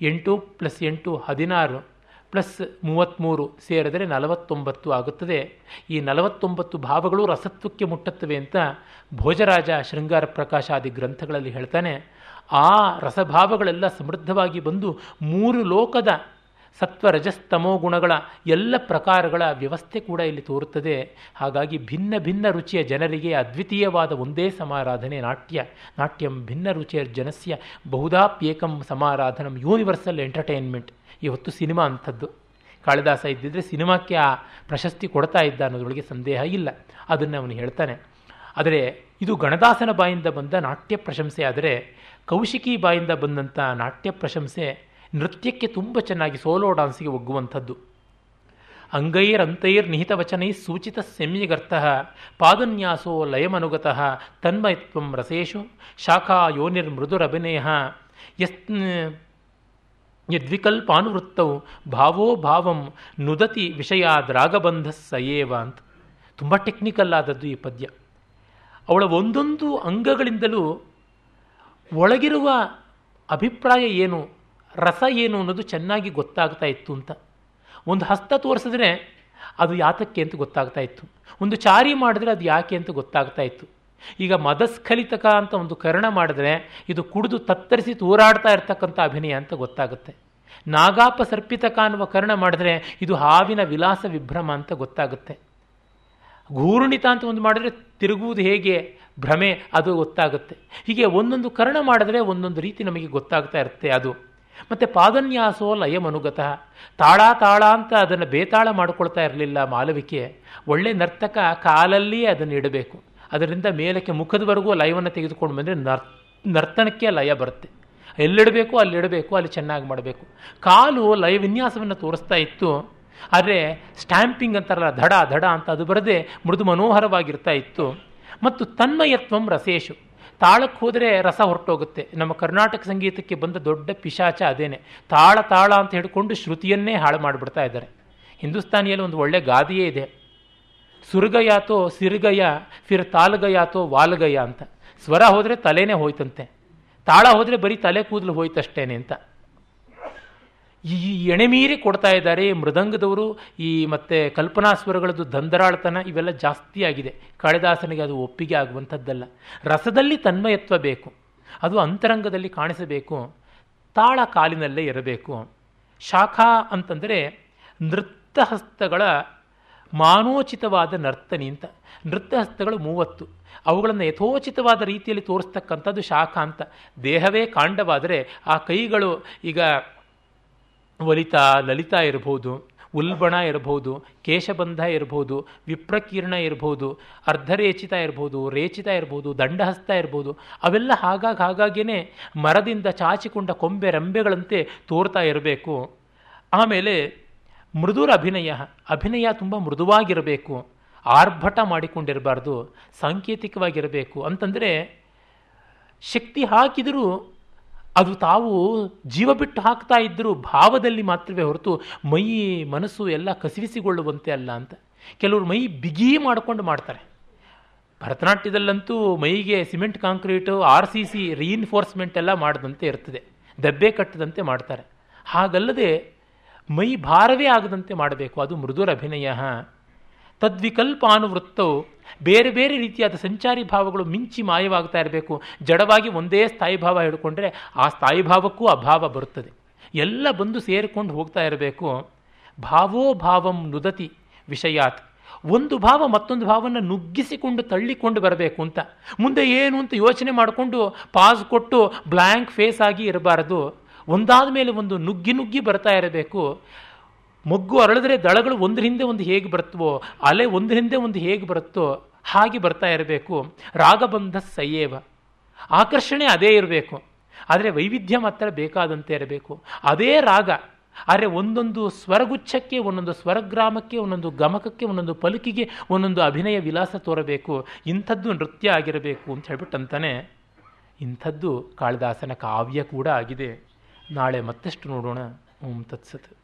ಎಂಟು ಪ್ಲಸ್ ಎಂಟು ಹದಿನಾರು. ಪ್ಲಸ್ ಮೂವತ್ತ್ಮೂರು ಸೇರಿದರೆ ನಲವತ್ತೊಂಬತ್ತು ಆಗುತ್ತದೆ. ಈ ನಲವತ್ತೊಂಬತ್ತು ಭಾವಗಳು ರಸತ್ವಕ್ಕೆ ಮುಟ್ಟುತ್ತವೆ ಅಂತ ಭೋಜರಾಜ ಶೃಂಗಾರ ಪ್ರಕಾಶಾದಿ ಗ್ರಂಥಗಳಲ್ಲಿ ಹೇಳ್ತಾನೆ. ಆ ರಸಭಾವಗಳೆಲ್ಲ ಸಮೃದ್ಧವಾಗಿ ಬಂದು ಮೂರು ಲೋಕದ ಸತ್ವ ರಜಸ್ತಮೋ ಗುಣಗಳ ಎಲ್ಲ ಪ್ರಕಾರಗಳ ವ್ಯವಸ್ಥೆ ಕೂಡ ಇಲ್ಲಿ ತೋರುತ್ತದೆ. ಹಾಗಾಗಿ ಭಿನ್ನ ಭಿನ್ನ ರುಚಿಯ ಜನರಿಗೆ ಅದ್ವಿತೀಯವಾದ ಒಂದೇ ಸಮಾರಾಧನೆ ನಾಟ್ಯ. ನಾಟ್ಯಂ ಭಿನ್ನ ರುಚಿಯ ಜನಸ್ಯ ಬಹುಧಾಪ್ಯೇಕಂ ಸಮಾರಾಧನಂ ಯೂನಿವರ್ಸಲ್ ಎಂಟರ್ಟೈನ್ಮೆಂಟ್. ಇವತ್ತು ಸಿನಿಮಾ ಅಂಥದ್ದು. ಕಾಳಿದಾಸ ಇದ್ದಿದ್ದರೆ ಸಿನಿಮಾಕ್ಕೆ ಆ ಪ್ರಶಸ್ತಿ ಕೊಡ್ತಾ ಇದ್ದ ಅನ್ನೋದ್ರೊಳಗೆ ಸಂದೇಹ ಇಲ್ಲ. ಅದನ್ನು ಅವನು ಹೇಳ್ತಾನೆ. ಆದರೆ ಇದು ಗಣದಾಸನ ಬಾಯಿಂದ ಬಂದ ನಾಟ್ಯ ಪ್ರಶಂಸೆ ಆದರೆ ಕೌಶಿಕಿ ಬಾಯಿಂದ ಬಂದಂಥ ನಾಟ್ಯ ಪ್ರಶಂಸೆ ನೃತ್ಯಕ್ಕೆ ತುಂಬ ಚೆನ್ನಾಗಿ ಸೋಲೋ ಡಾನ್ಸಿಗೆ ಒಗ್ಗುವಂಥದ್ದು. ಅಂಗೈರಂತೈರ್ ನಿಹಿತ ವಚನೈ ಸೂಚಿತ ಸೆಮ್ಯಗರ್ಥ ಪಾದನ್ಯಾಸೋ ಲಯಮನುಗತಃ ತನ್ಮಯತ್ವಂ ರಸೇಶು ಶಾಖಾ ಯೋನಿರ್ಮೃದುರಭಿನಯ ಯಸ್ ಯದ್ವಿಕಲ್ಪಾನುವೃತ್ತೌ ಭಾವೋ ಭಾವಂ ನುದತಿ ವಿಷಯಾದ್ರಾಗಬಂಧ ಸಯೇವ ಅಂತ. ತುಂಬ ಟೆಕ್ನಿಕಲ್ ಆದದ್ದು ಈ ಪದ್ಯ. ಅವಳ ಒಂದೊಂದು ಅಂಗಗಳಿಂದಲೂ ಒಳಗಿರುವ ಅಭಿಪ್ರಾಯ ಏನು, ರಸ ಏನು ಅನ್ನೋದು ಚೆನ್ನಾಗಿ ಗೊತ್ತಾಗ್ತಾ ಇತ್ತು ಅಂತ. ಒಂದು ಹಸ್ತ ತೋರಿಸಿದ್ರೆ ಅದು ಯಾತಕ್ಕೆ ಅಂತ ಗೊತ್ತಾಗ್ತಾ ಇತ್ತು. ಒಂದು ಚಾರಿ ಮಾಡಿದ್ರೆ ಅದು ಯಾಕೆ ಅಂತ ಗೊತ್ತಾಗ್ತಾ ಇತ್ತು. ಈಗ ಮದಸ್ಖಲಿತಕ ಅಂತ ಒಂದು ಕರ್ಣ ಮಾಡಿದ್ರೆ ಇದು ಕುಡಿದು ತತ್ತರಿಸಿ ತೂರಾಡ್ತಾ ಇರ್ತಕ್ಕಂಥ ಅಭಿನಯ ಅಂತ ಗೊತ್ತಾಗುತ್ತೆ. ನಾಗಾಪ ಸರ್ಪಿತಕ ಅನ್ನುವ ಕರ್ಣ ಮಾಡಿದ್ರೆ ಇದು ಹಾವಿನ ವಿಲಾಸ ವಿಭ್ರಮ ಅಂತ ಗೊತ್ತಾಗುತ್ತೆ. ಘೂರ್ಣಿತ ಅಂತ ಒಂದು ಮಾಡಿದ್ರೆ ತಿರುಗುವುದು ಹೇಗೆ? ಭ್ರಮೆ, ಅದು ಗೊತ್ತಾಗುತ್ತೆ. ಹೀಗೆ ಒಂದೊಂದು ಕರ್ಣ ಮಾಡಿದ್ರೆ ಒಂದೊಂದು ರೀತಿ ನಮಗೆ ಗೊತ್ತಾಗ್ತಾ ಇರುತ್ತೆ ಅದು. ಮತ್ತು ಪಾದನ್ಯಾಸೋ ಲಯಮನುಗತಃ. ತಾಳ ತಾಳ ಅಂತ ಅದನ್ನು ಬೇತಾಳ ಮಾಡಿಕೊಳ್ತಾ ಇರಲಿಲ್ಲ ಮಾಲವಿಕೆ. ಒಳ್ಳೆ ನರ್ತಕ ಕಾಲಲ್ಲಿಯೇ ಅದನ್ನು ಇಡಬೇಕು. ಅದರಿಂದ ಮೇಲಕ್ಕೆ ಮುಖದವರೆಗೂ ಲಯವನ್ನು ತೆಗೆದುಕೊಂಡು ಬಂದರೆ ನರ್, ನರ್ತನಕ್ಕೆ ಲಯ ಬರುತ್ತೆ. ಎಲ್ಲಿಡಬೇಕು, ಅಲ್ಲಿಡಬೇಕು, ಅಲ್ಲಿ ಚೆನ್ನಾಗಿ ಮಾಡಬೇಕು. ಕಾಲು ಲಯ ವಿನ್ಯಾಸವನ್ನು ತೋರಿಸ್ತಾ ಇತ್ತು. ಆದರೆ ಸ್ಟ್ಯಾಂಪಿಂಗ್ ಅಂತಾರಲ್ಲ, ಧಡ ಧಡ ಅಂತ ಅದು ಬರದೆ ಮೃದು ಮನೋಹರವಾಗಿರ್ತಾ ಇತ್ತು. ಮತ್ತು ತನ್ಮಯತ್ವಂ ರಸೇಶು. ತಾಳಕ್ಕೆ ಹೋದರೆ ರಸ ಹೊರಟೋಗುತ್ತೆ. ನಮ್ಮ ಕರ್ನಾಟಕ ಸಂಗೀತಕ್ಕೆ ಬಂದ ದೊಡ್ಡ ಪಿಶಾಚ ಅದೇನೆ. ತಾಳ ತಾಳ ಅಂತ ಹಿಡ್ಕೊಂಡು ಶ್ರುತಿಯನ್ನೇ ಹಾಳು ಮಾಡಿಬಿಡ್ತಾ ಇದ್ದಾರೆ. ಹಿಂದೂಸ್ತಾನಿಯಲ್ಲಿ ಒಂದು ಒಳ್ಳೆ ಗಾದೆಯೇ ಇದೆ. ಸುರ್ಗಯಾತೋ ಸಿರ್ಗಯ, ಫಿರ್ ತಾಲ್ಗಯಾತೋ ವಾಲ್ಗಯ ಅಂತ. ಸ್ವರ ಹೋದರೆ ತಲೆನೇ ಹೋಯ್ತಂತೆ. ತಾಳ ಹೋದರೆ ಬರೀ ತಲೆ ಕೂದಲು ಹೋಯ್ತಷ್ಟೇನೆ ಅಂತ. ಈ ಎಣೆಮೀರಿ ಕೊಡ್ತಾ ಇದ್ದಾರೆ ಮೃದಂಗದವರು, ಈ ಮತ್ತೆ ಕಲ್ಪನಾ ಸ್ವರಗಳದ್ದು ದಂದರಾಳ್ತನ ಇವೆಲ್ಲ ಜಾಸ್ತಿ ಆಗಿದೆ. ಕಾಳಿದಾಸನಿಗೆ ಅದು ಒಪ್ಪಿಗೆ ಆಗುವಂಥದ್ದಲ್ಲ. ರಸದಲ್ಲಿ ತನ್ಮಯತ್ವ ಬೇಕು. ಅದು ಅಂತರಂಗದಲ್ಲಿ ಕಾಣಿಸಬೇಕು. ತಾಳ ಕಾಲಿನಲ್ಲೇ ಇರಬೇಕು. ಶಾಖಾ ಅಂತಂದರೆ ನೃತ್ಯಹಸ್ತಗಳ ಮಾನೋಚಿತವಾದ ನರ್ತನಿ ಅಂತ. ನೃತ್ಯಹಸ್ತಗಳು ಮೂವತ್ತು. ಅವುಗಳನ್ನು ಯಥೋಚಿತವಾದ ರೀತಿಯಲ್ಲಿ ತೋರಿಸ್ತಕ್ಕಂಥದ್ದು ಶಾಖ ಅಂತ. ದೇಹವೇ ಕಾಂಡವಾದರೆ ಆ ಕೈಗಳು ಈಗ ವಲಿತಾ ಲಲಿತಾ ಇರಬಹುದು, ಉಲ್ಬಣ ಇರಬಹುದು, ಕೇಶಬಂಧ ಇರ್ಬೋದು ವಿಪ್ರಕೀರ್ಣ ಇರ್ಬೋದು ಅರ್ಧರೇಚಿತ ಇರ್ಬೋದು ರೇಚಿತ ಇರ್ಬೋದು ದಂಡಹಸ್ತ ಇರ್ಬೋದು ಅವೆಲ್ಲ ಹಾಗಾಗಿ ಹಾಗಾಗಿಯೇ ಮರದಿಂದ ಚಾಚಿಕೊಂಡ ಕೊಂಬೆ ರಂಬೆಗಳಂತೆ ತೋರ್ತಾ ಇರಬೇಕು. ಆಮೇಲೆ ಮೃದುರ ಅಭಿನಯ. ಅಭಿನಯ ತುಂಬ ಮೃದುವಾಗಿರಬೇಕು. ಆರ್ಭಟ ಮಾಡಿಕೊಂಡಿರಬಾರ್ದು. ಸಾಂಕೇತಿಕವಾಗಿರಬೇಕು. ಅಂತಂದರೆ, ಶಕ್ತಿ ಹಾಕಿದರೂ ಅದು ತಾವು ಜೀವ ಬಿಟ್ಟು ಹಾಕ್ತಾ ಇದ್ದರೂ ಭಾವದಲ್ಲಿ ಮಾತ್ರವೇ ಹೊರತು ಮೈ, ಮನಸ್ಸು ಎಲ್ಲ ಕಸಿವಿಸಿಗೊಳ್ಳುವಂತೆ ಅಲ್ಲ ಅಂತ. ಕೆಲವರು ಮೈ ಬಿಗಿ ಮಾಡಿಕೊಂಡು ಮಾಡ್ತಾರೆ. ಭರತನಾಟ್ಯದಲ್ಲಂತೂ ಮೈಗೆ cement, concrete, R C C reinforcement ಎಲ್ಲ ಮಾಡದಂತೆ ಇರ್ತದೆ. ದಬ್ಬೆ ಕಟ್ಟದಂತೆ ಮಾಡ್ತಾರೆ. ಹಾಗಲ್ಲದೆ ಮೈ ಭಾರವೇ ಆಗದಂತೆ ಮಾಡಬೇಕು. ಅದು ಮೃದುರ ಅಭಿನಯ ತದ್ವಿಕಲ್ಪಾನುವೃತ್ತವು ಬೇರೆ ಬೇರೆ ರೀತಿಯಾದ ಸಂಚಾರಿ ಭಾವಗಳು ಮಿಂಚಿ ಮಾಯವಾಗ್ತಾ ಇರಬೇಕು. ಜಡವಾಗಿ ಒಂದೇ ಸ್ಥಾಯಿ ಭಾವ ಹಿಡ್ಕೊಂಡ್ರೆ ಆ ಸ್ಥಾಯಿ ಭಾವಕ್ಕೂ ಅಭಾವ ಬರುತ್ತದೆ. ಎಲ್ಲ ಬಂದು ಸೇರಿಕೊಂಡು ಹೋಗ್ತಾ ಇರಬೇಕು. ಭಾವೋ ಭಾವಂ ನುದತಿ ವಿಷಯಾತ್. ಒಂದು ಭಾವ ಮತ್ತೊಂದು ಭಾವನ ನುಗ್ಗಿಸಿಕೊಂಡು ತಳ್ಳಿಕೊಂಡು ಬರಬೇಕು ಅಂತ. ಮುಂದೆ ಏನು ಅಂತ ಯೋಚನೆ ಮಾಡಿಕೊಂಡು ಪಾಸ್ ಕೊಟ್ಟು ಬ್ಲ್ಯಾಂಕ್ ಫೇಸ್ ಆಗಿ ಇರಬಾರದು. ಒಂದಾದ ಮೇಲೆ ಒಂದು ನುಗ್ಗಿ ನುಗ್ಗಿ ಬರ್ತಾ ಇರಬೇಕು. ಮೊಗ್ಗು ಅರಳಿದ್ರೆ ದಳಗಳು ಒಂದ್ರ ಹಿಂದೆ ಒಂದು ಹೇಗೆ ಬರುತ್ತವೋ, ಅಲೆ ಒಂದ್ರ ಹಿಂದೆ ಒಂದು ಹೇಗೆ ಬರುತ್ತೋ ಹಾಗೆ ಬರ್ತಾ ಇರಬೇಕು. ರಾಗಬಂಧ ಸಯ್ಯೇವ ಆಕರ್ಷಣೆ ಅದೇ ಇರಬೇಕು. ಆದರೆ ವೈವಿಧ್ಯ ಮಾತ್ರ ಬೇಕಾದಂತೆ ಇರಬೇಕು. ಅದೇ ರಾಗ. ಆದರೆ ಒಂದೊಂದು ಸ್ವರಗುಚ್ಛಕ್ಕೆ, ಒಂದೊಂದು ಸ್ವರಗ್ರಾಮಕ್ಕೆ, ಒಂದೊಂದು ಗಮಕಕ್ಕೆ, ಒಂದೊಂದು ಪಲುಕಿಗೆ ಒಂದೊಂದು ಅಭಿನಯ ವಿಲಾಸ ತೋರಬೇಕು. ಇಂಥದ್ದು ನೃತ್ಯ ಆಗಿರಬೇಕು ಅಂತ ಹೇಳ್ಬಿಟ್ಟಂತಾನೆ ಇಂಥದ್ದು ಕಾಳಿದಾಸನ ಕಾವ್ಯ ಕೂಡ ಆಗಿದೆ. ನಾಳೆ ಮತ್ತಷ್ಟು ನೋಡೋಣ. ಓಂ ತತ್ಸತ್.